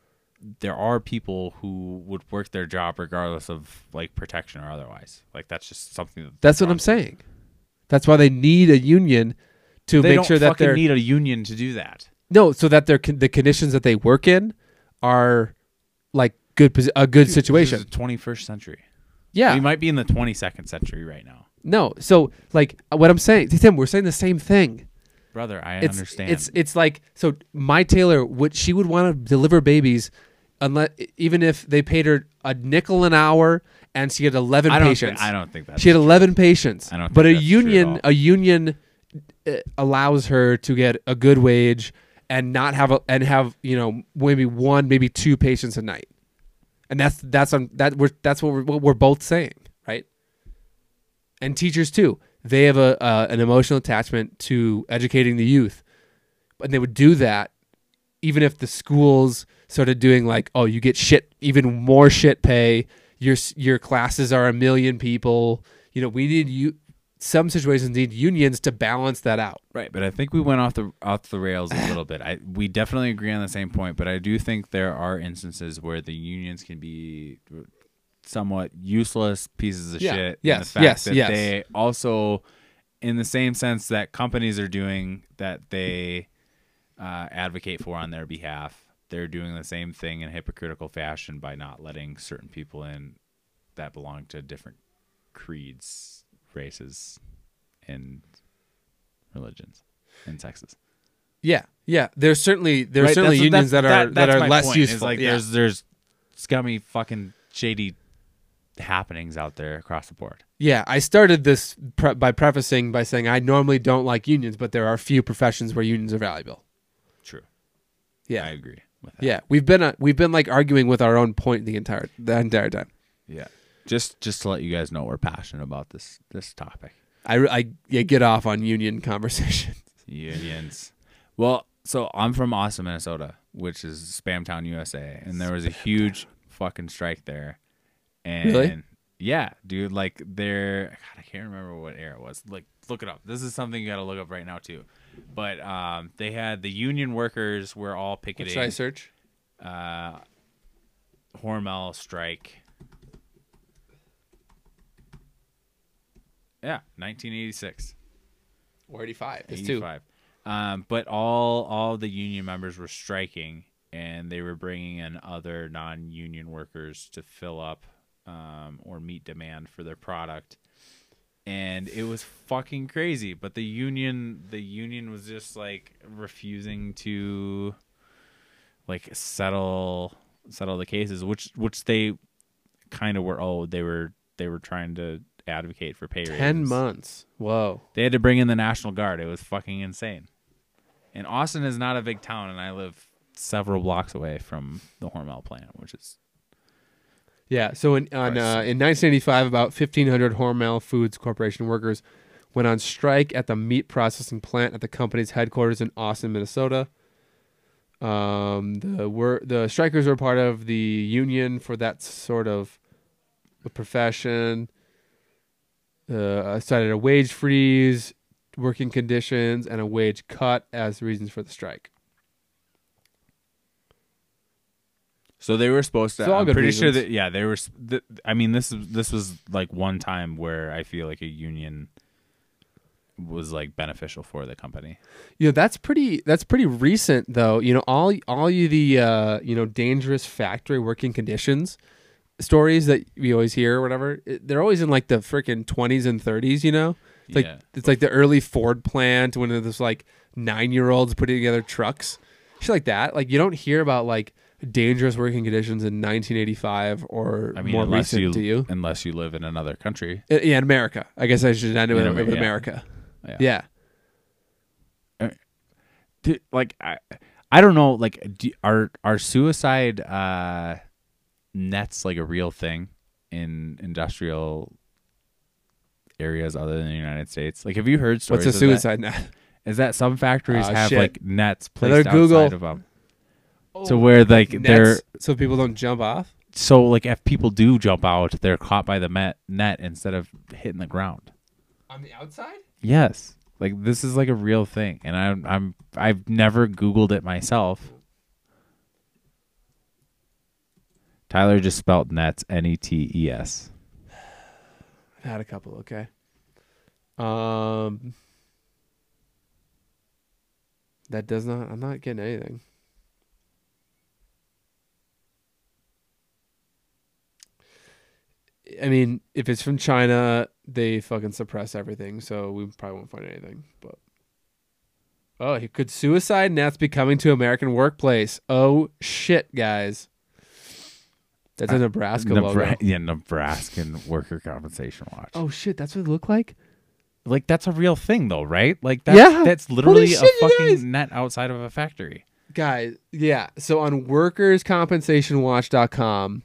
there are people who would work their job regardless of like protection or otherwise. Like that's just something that
That's what I'm saying. That's why they need a union to
They
make sure that they're
need a union to do that.
no, so that their the conditions that they work in are like good a good situation.
This is the 21st century.
Yeah,
We might be in the 22nd century right now.
no. So like what I'm saying, Tim, we're saying the same thing.
Brother, I
it's,
understand.
It's it's like so. My Taylor would she would want to deliver babies, unless even if they paid her a nickel an hour and she had eleven
I
patients.
Think, I don't think that.
she had
true.
eleven patients.
I don't
but a
true
union a union uh, allows her to get a good wage and not have a and have you know maybe one maybe two patients a night, and that's that's on that we're that's what we're, what we're both saying, right? And teachers too, they have a uh, an emotional attachment to educating the youth, and they would do that even if the schools started doing like, oh, you get shit, even more shit pay. Your your classes are a million people. You know, we need you. Some situations need unions to balance that out.
Right, but I think we went off the off the rails a little bit. I we definitely agree on the same point, but I do think there are instances where the unions can be somewhat useless pieces of
Yeah,
shit. in
yes,
the fact
yes,
that
yes.
They also, in the same sense that companies are doing that, they uh, advocate for on their behalf. They're doing the same thing in a hypocritical fashion by not letting certain people in that belong to different creeds, races, and religions and sexes.
Yeah, yeah. There's certainly there's
Right?
certainly
That's-
unions
that's-
that are
that-
that, are less
point,
useful.
like
yeah.
there's there's scummy fucking shady happenings out there across the board.
yeah, I started this pre- by prefacing by saying I normally don't like unions, but there are a few professions where unions are valuable.
True.
Yeah,
I agree with that.
yeah. We've been uh, we've been like arguing with our own point the entire the entire time.
Yeah. Just just to let you guys know we're passionate about this this topic.
I I, I get off on union conversations.
Unions. Well, so I'm from Austin, Minnesota, which is Spamtown, USA, and there was a huge fucking strike there. And
Really?
Yeah, dude. Like they're God, I can't remember what era it was. Like look it up. This is something you got to look up right now too. But um, they had the union workers were all
What
picketing.
should I search?
uh, Hormel strike. Yeah, 1986.
Or 85. It's two.
85. Um, but all all the union members were striking, and they were bringing in other non-union workers to fill up um, or meet demand for their product. And it was fucking crazy. But the union, the union was just like refusing to like settle settle the cases, which which they kind of were. Oh, they were they were trying to advocate for pay raises.
10 months. Whoa.
They had to bring in the National Guard. It was fucking insane. And Austin is not a big town, and I live several blocks away from the Hormel plant, which is
Yeah. So in on, uh, in 1985, about 1,500 Hormel Foods Corporation workers went on strike at the meat processing plant at the company's headquarters in Austin, Minnesota. Um, the were the strikers were part of the union for that sort of profession. Uh, cited a wage freeze, working conditions, and a wage cut as reasons for the strike.
so they were supposed to.
It's all
I'm
good
pretty sure that yeah, they were. s- th- I mean, this is this was like one time where I feel like a union was like beneficial for the company.
You know that's pretty that's pretty recent though. You know all all you the uh, you know dangerous factory working conditions stories that we always hear or whatever. it- They're always in like the freaking 20s and 30s, you know? It's like
yeah,
it's like the early Ford plant when there's like 9-year-olds putting together trucks. Shit like that. Like you don't hear about like dangerous working conditions in 1985 or
I mean,
more recent
you
to you.
unless you live in another country.
Uh, Yeah, in America. I guess I should end it
In
with,
Amer- yeah.
America.
Yeah.
Yeah.
Dude, like I, I don't know. Like, do, are are suicide uh, nets like a real thing in industrial areas other than the United States? Like, have you heard stories?
What's a
of that?
suicide net?
Is that some factories
Ah,
have
shit.
like nets
Another
placed
Google.
outside of them? So where like they're
so people don't jump off?
so like if people do jump out, they're caught by the met, net instead of hitting the ground.
On the outside?
Yes. Like this is like a real thing and I'm I'm I've never googled it myself. Tyler just spelled nets N E T E S.
I've had a couple, okay. Um That does not I'm not getting anything. I mean, if it's from China, they fucking suppress everything, so we probably won't find anything. But oh, he could suicide nets be coming to American workplace? Oh shit, guys! That's a
Uh,
Nebraska logo.
Nebra- yeah, Nebraskan worker compensation watch.
Oh shit, that's what it looked like.
Like that's a real thing though, right? Like that's
Yeah.
that's literally
shit,
a fucking net outside of a factory.
Guys, yeah. So on workerscompensationwatch.com,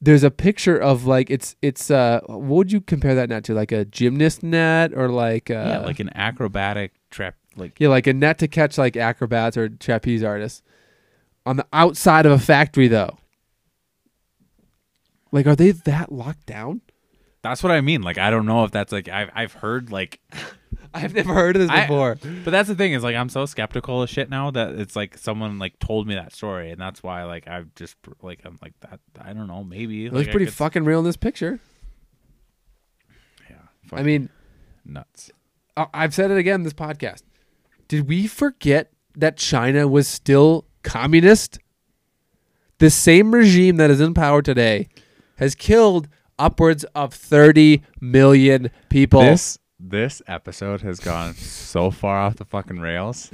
there's a picture of like it's it's uh what would you compare that net to? Like a gymnast net or like uh
yeah, like an acrobatic trap like
yeah, like a net to catch like acrobats or trapeze artists. On the outside of a factory though. Like are they that locked down?
That's what I mean. Like I don't know if that's like I've I've heard like
I've never heard of this
I-
before.
But that's the thing is like I'm so skeptical of shit now that it's like someone like told me that story and that's why like I've just like I'm like that I don't know maybe
it looks
I
pretty
could-
fucking real in this picture.
yeah
I
fucking
mean,
nuts
I- I've said it again this podcast. Did we forget that China was still communist? The same regime that is in power today has killed upwards of 30 million people.
this this episode has gone so far off the fucking rails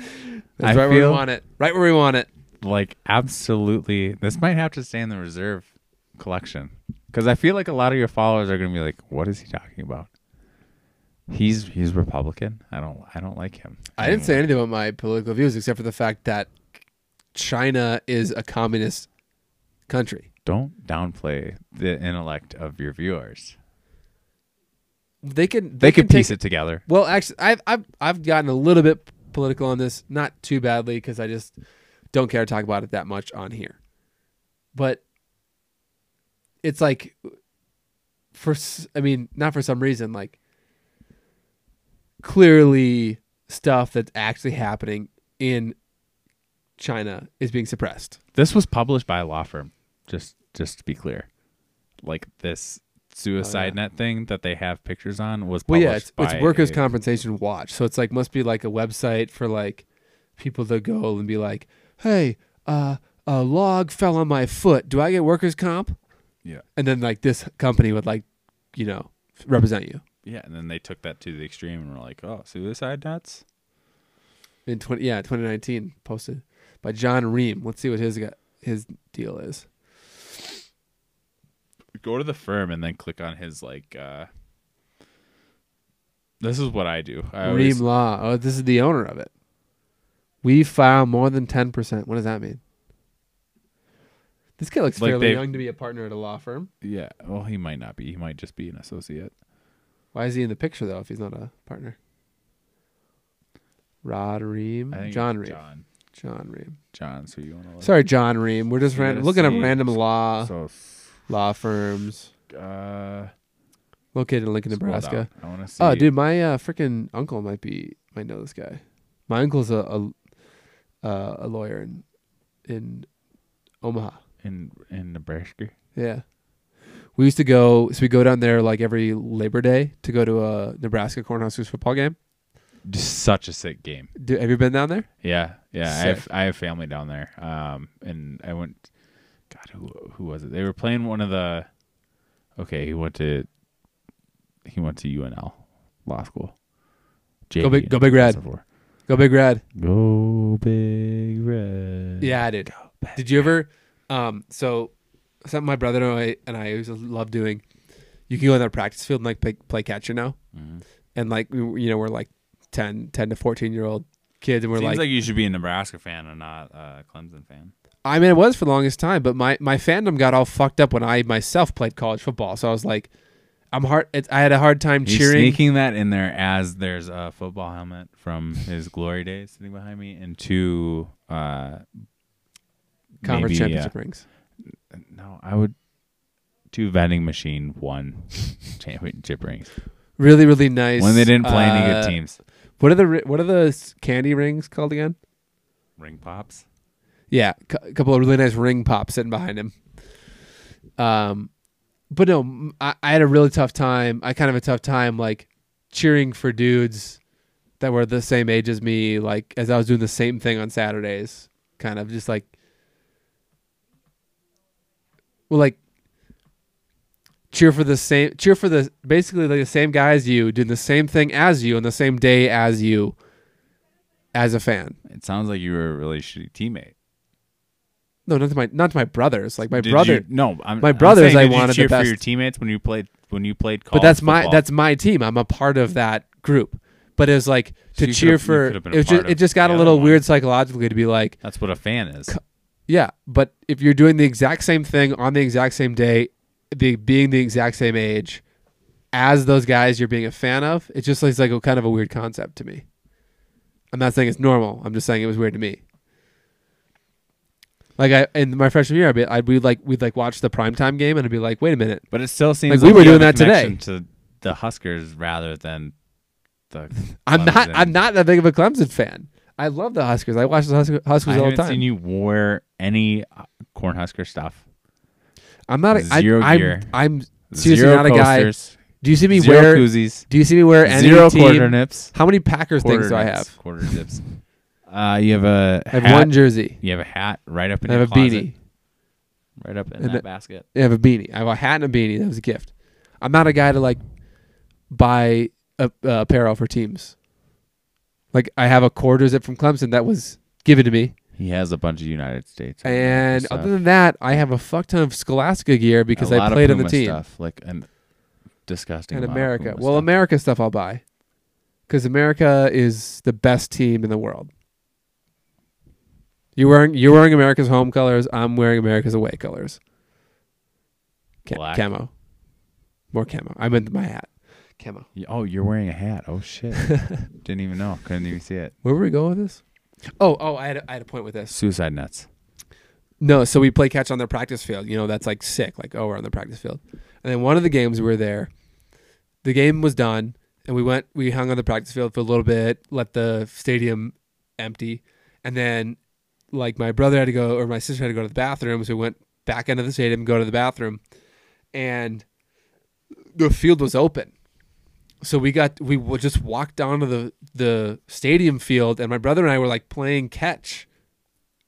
That's
I
right where we want it. Right where we want it.
like absolutely this might have to stay in the reserve collection because I feel like a lot of your followers are gonna be like what is he talking about he's he's Republican I don't I don't like him
I didn't say anything about my political views except for the fact that China is a communist country.
Don't downplay the intellect of your viewers.
They can
They, could
can
piece
take-
it together.
Well, actually, I've I've I've gotten a little bit political on this, not too badly because I just don't care to talk about it that much on here. But it's like for I mean, not for some reason, like clearly stuff that's actually happening in China is being suppressed.
This was published by a law firm. Just just to be clear, like this suicide
Oh, yeah.
net thing that they have pictures on was
Well, yeah, it's,
by
it's Workers'
a-
Compensation Watch, so it's like must be like a website for like people to go and be like, "Hey, uh, a log fell on my foot. Do I get workers' comp?"
Yeah.
And then like this company would like, you know, represent you
Yeah, and then they took that to the extreme and were like, "Oh, suicide nets."
in twenty yeah 2019 posted by John Rehm. Let's see what his got, his deal is.
Go to the firm and then click on his like. uh This is what I do. I always,
Law. Oh, this is the owner of it. We file more than ten percent. What does that mean? This guy looks
Like
fairly
they've-
young to be a partner at a law firm.
yeah. Well, he might not be. He might just be an associate.
Why is he in the picture though if he's not a partner? Rod Rehm,
I think
John
it's
Rehm,
John.
John Rehm.
John. So you want to?
Sorry, John Rehm. We're just
So
ran-
let's
looking at
see.
random law
So
law firms
uh,
located in Lincoln, Nebraska.
I want to see.
Oh, dude, my uh, freaking uncle might be might know this guy. My uncle's a a, uh, a lawyer in in Omaha.
in in Nebraska.
Yeah. We used to go, so we go down there like every Labor Day to go to a Nebraska Cornhuskers football game.
Just such a sick game.
Do, have you been down there?
Yeah, yeah. I have I have family down there. Um, and I went. God, who who was it? They were playing one of the. Okay, he went to. He went to UNL law school.
Go big- go big red. Go Big Red.
Go big red.
Yeah, I did. Did you ever? Um, so something my brother and I and I used to love doing. You can go in the practice field and like play, play catch, you know,
Mhm.
and like you know we're like 10, 10 to fourteen year old kids, and we're
Seems
like,
like, you should be a Nebraska fan and not a Clemson fan.
I mean, it was for the longest time, but my my fandom got all fucked up when I myself played college football. So I was like, I'm hard. I had a hard time
He's
cheering.
sneaking that in there as there's a football helmet from his glory days sitting behind me, and two uh,
conference
maybe, uh,
championship rings.
No, I would two vending machine one championship rings
Really, really nice.
when they didn't play any
uh,
good teams.
What are the what are the candy rings called again?
Ring pops.
Yeah, a couple of really nice ring pops sitting behind him. Um, but no, I had a really tough time. I kind of a tough time like cheering for dudes that were the same age as me. Like as I was doing the same thing on Saturdays, kind of just like, well, like cheer for the same, cheer for the basically like the same guy as you, doing the same thing as you on the same day as you, as a fan.
It sounds like you were a really shitty teammate.
No, not to my not to my brothers. Like my
Did
brother.
you- no, I'm,
my brothers,
saying,
I wanted the
cheer for your teammates when you played when you played
but that's my that's my team. I'm a part of that group. But it was like
So
to cheer for it, just, it just got a little weird psychologically to be like,
that's what a fan is.
yeah, but if you're doing the exact same thing on the exact same day, the being the exact same age as those guys you're being a fan of, it just looks like a kind of a weird concept to me. I'm not saying it's normal. I'm just saying it was weird to me. Like I in my freshman year, I'd be I'd be like we'd like watch the primetime game and I'd be like, wait a minute,
But it still seems
Like,
like,
we were doing that today.
To the Huskers rather than the.
I'm not. I'm not that big of a Clemson fan. I love the Huskers. I watch the Huskers, Huskers
I
all the time.
seen you wear any uh, Cornhusker stuff.
I'm not. A, I,
Zero
I'm,
gear.
I'm seriously
Zero
not a guy. Do you see me
zero
wear?
koozies,
Do you see me wear any
zero
team?
quarter nips.
How many Packers
Quarter
things do I have?
Quarter zips. Uh, you have a
I have
hat.
one jersey.
You have a hat right up in
I
your
have a
closet,
beanie.
right up in
And
that
a-
basket.
I have a beanie. I have a hat and a beanie. That was a gift. I'm not a guy to like buy a, uh, apparel for teams. Like I have a quarter zip from Clemson that was given to me,
He has a bunch of United States
and
stuff.
other than that, I have a fuck ton of Scholastica gear because
a
I
lot
played
of
on the
Puma
team.
Stuff, like and disgusting.
and
amount of
America.
Puma
Well,
stuff.
America stuff I'll buy because America is the best team in the world. You wearing you're wearing America's home colors. I'm wearing America's away colors. Ca-
Black.
camo, more camo. I meant my hat, camo.
Y- Oh, you're wearing a hat. Oh shit! Didn't even know. Couldn't even see it.
Where were we going with this? Oh, oh, I had a, I had a point with this.
Suicide nuts.
No, so we play catch on their practice field. You know, that's like sick. Like, oh, we're on the practice field. And then one of the games we were there, the game was done, and we went, we hung on the practice field for a little bit, let the stadium empty, and then like my brother had to go or my sister had to go to the bathroom, so we went back into the stadium, go to the bathroom, and the field was open. So we got we just walked down to the the stadium field, and my brother and I were like playing catch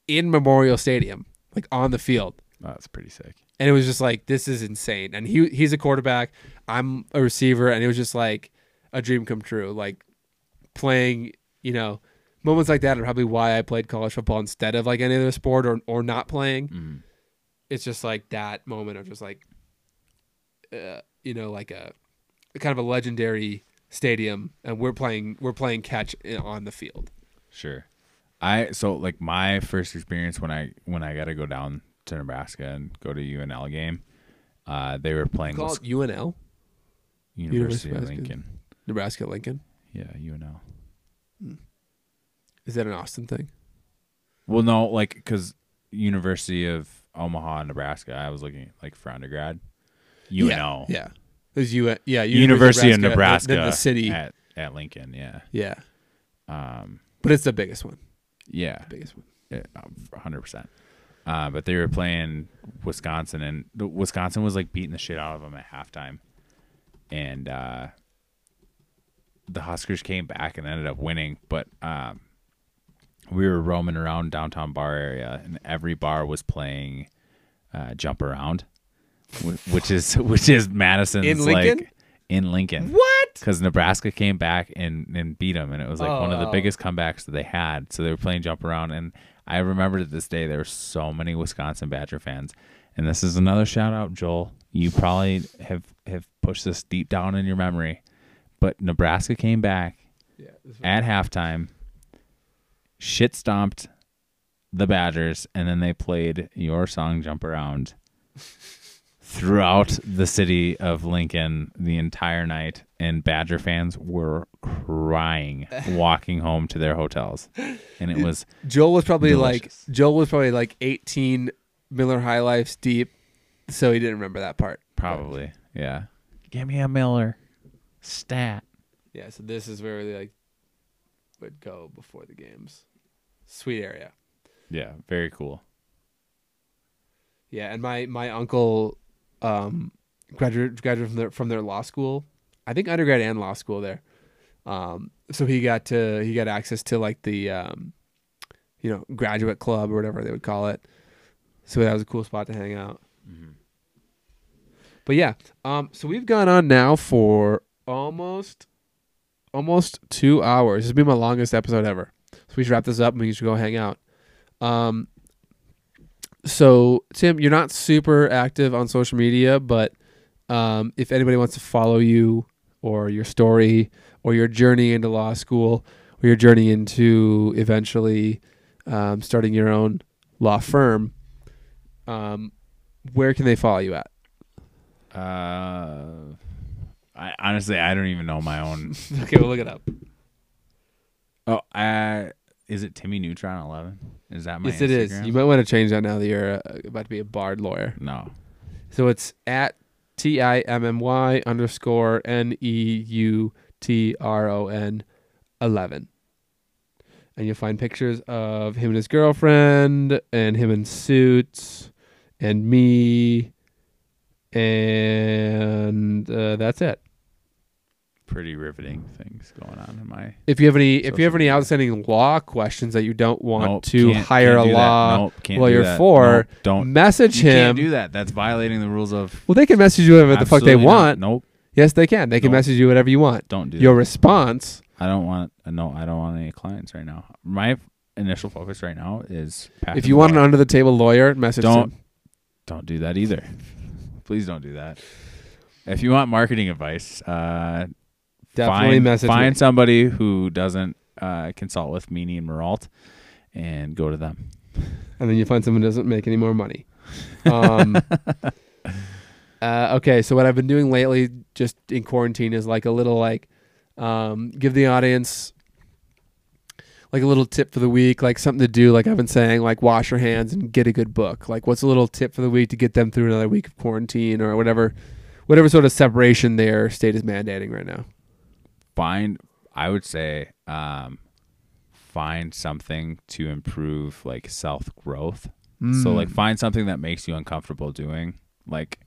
in Memorial Stadium, like on the field
Oh, that's pretty sick.
and it was just like this is insane and he he's a quarterback i'm a receiver and it was just like a dream come true like playing you know moments like that are probably why i played college football instead of like any other sport or or not playing
Mhm.
it's just like that moment of just like uh, you know like a, a kind of a legendary stadium and we're playing we're playing catch on the field
Sure. I so like my first experience when I when I got to go down to Nebraska and go to UNL game, uh, they were playing
call
Wis-
it unl
University of Lincoln.
nebraska lincoln
Yeah, UNL.
Is that an austin thing
Well, no, like because University of Omaha, Nebraska. I was looking like for undergrad. UNL.
yeah yeah there's U- yeah
University of
then-
Nebraska.
then the city
at, at Lincoln. Yeah.
yeah
Um.
But it's the biggest one.
Yeah.
The Biggest one.
hundred percent. Uh, but they were playing Wisconsin, and Wisconsin was like beating the shit out of them at halftime, and uh, the Huskers came back and ended up winning. But um, we were roaming around downtown bar area, and every bar was playing uh, "Jump Around," which is which is Madison's
In Lincoln?
like in Lincoln
What?
because Nebraska came back and, and beat them, and it was like one of the
Oh.
biggest comebacks that they had. So they were playing jump around, and I remember to this day there were so many Wisconsin Badger fans. And this is another shout out, Joel. You probably have have pushed this deep down in your memory, but Nebraska came back
Yeah.
at halftime, shit stomped the Badgers, and then they played your song "Jump Around." Throughout the city of Lincoln the entire night, and Badger fans were crying walking home to their hotels, and it was
Joel was probably
Delicious.
like Joel was probably like 18 Miller High Lifes deep, so he didn't remember that part.
probably yeah. Give me a Miller stat.
Yeah. So this is where they like would go before the games. Sweet area.
Yeah, very cool.
Yeah, and my my uncle um graduated graduated from their from their law school. I think undergrad and law school there. Um so he got to he got access to like the um you know, graduate club or whatever they would call it. So that was a cool spot to hang out. But yeah, um so we've gone on now for almost almost 2 hours. This has been my longest episode ever. So we should wrap this up and we should go hang out. Um so Tim, you're not super active on social media, but um, if anybody wants to follow you or your story or your journey into law school or your journey into eventually um, starting your own law firm, um, where can they follow you at?
Uh, I honestly I don't even know my own.
okay, we'll look it up.
Oh, uh, is it Timmy Neutron eleven? Is that my
yes, it is.
Instagram?
You might want to change that now that you're uh, about to be a barred lawyer.
no.
So it's at T I M M Y underscore N E U T R O N 11. And you'll find pictures of him and his girlfriend, and him in suits, and me, and uh, that's it.
Pretty riveting things going on in my.
If you have any, if you have any outstanding law questions that you don't want
Nope,
to
can't-
hire
can't
a
that.
law
Nope, can't do
you're
that.
for,
Nope, don't
message
you
him.
can't do that. That's violating the rules of.
Well, they can message you whatever the fuck they
Absolutely not.
want.
Nope,
Yes, they can. They can
Nope.
message you whatever you want.
don't do that.
Your
that.
response
I don't want. No, I don't want any clients right now. My initial focus right now is.
If you want an
an
under the table lawyer, message
Don't-
him.
don't do that either. Please don't do that. If you want marketing advice, uh,
Definitely
find,
message
find
me.
somebody who doesn't uh, consult with Meany and Meralt, and go to them.
And then you find someone who doesn't make any more money. Um, uh, okay, so what I've been doing lately, just in quarantine, is like a little like um, give the audience like a little tip for the week, like something to do. Like I've been saying, like wash your hands and get a good book. Like what's a little tip for the week to get them through another week of quarantine or whatever, whatever sort of separation their state is mandating right now.
Find i would say um find something to improve like self growth. So
Mm.
like find something that makes you uncomfortable doing like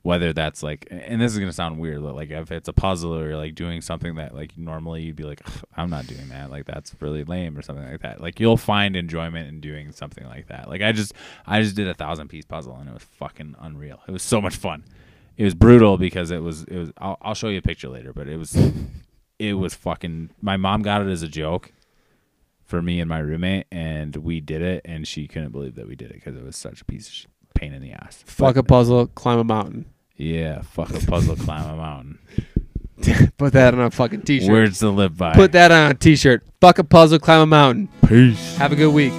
whether that's like and this is gonna sound weird but like if it's a puzzle or like doing something that like normally you'd be like i'm not doing that. Like that's really lame or something like that. Like you'll find enjoyment in doing something like that. Like i just i just did a thousand piece puzzle and it was fucking unreal. It was so much fun. It was brutal because it was it was i'll, I'll show you a picture later but it was it was fucking my mom got it as a joke for me and my roommate and we did it and she couldn't believe that we did it because it was such a piece of pain in the ass
Fuck a puzzle, climb a mountain.
yeah fuck a puzzle climb a mountain
Put that on a fucking t-shirt.
words to live by
Put that on a t-shirt. Fuck a puzzle, climb a mountain.
peace
Have a good week.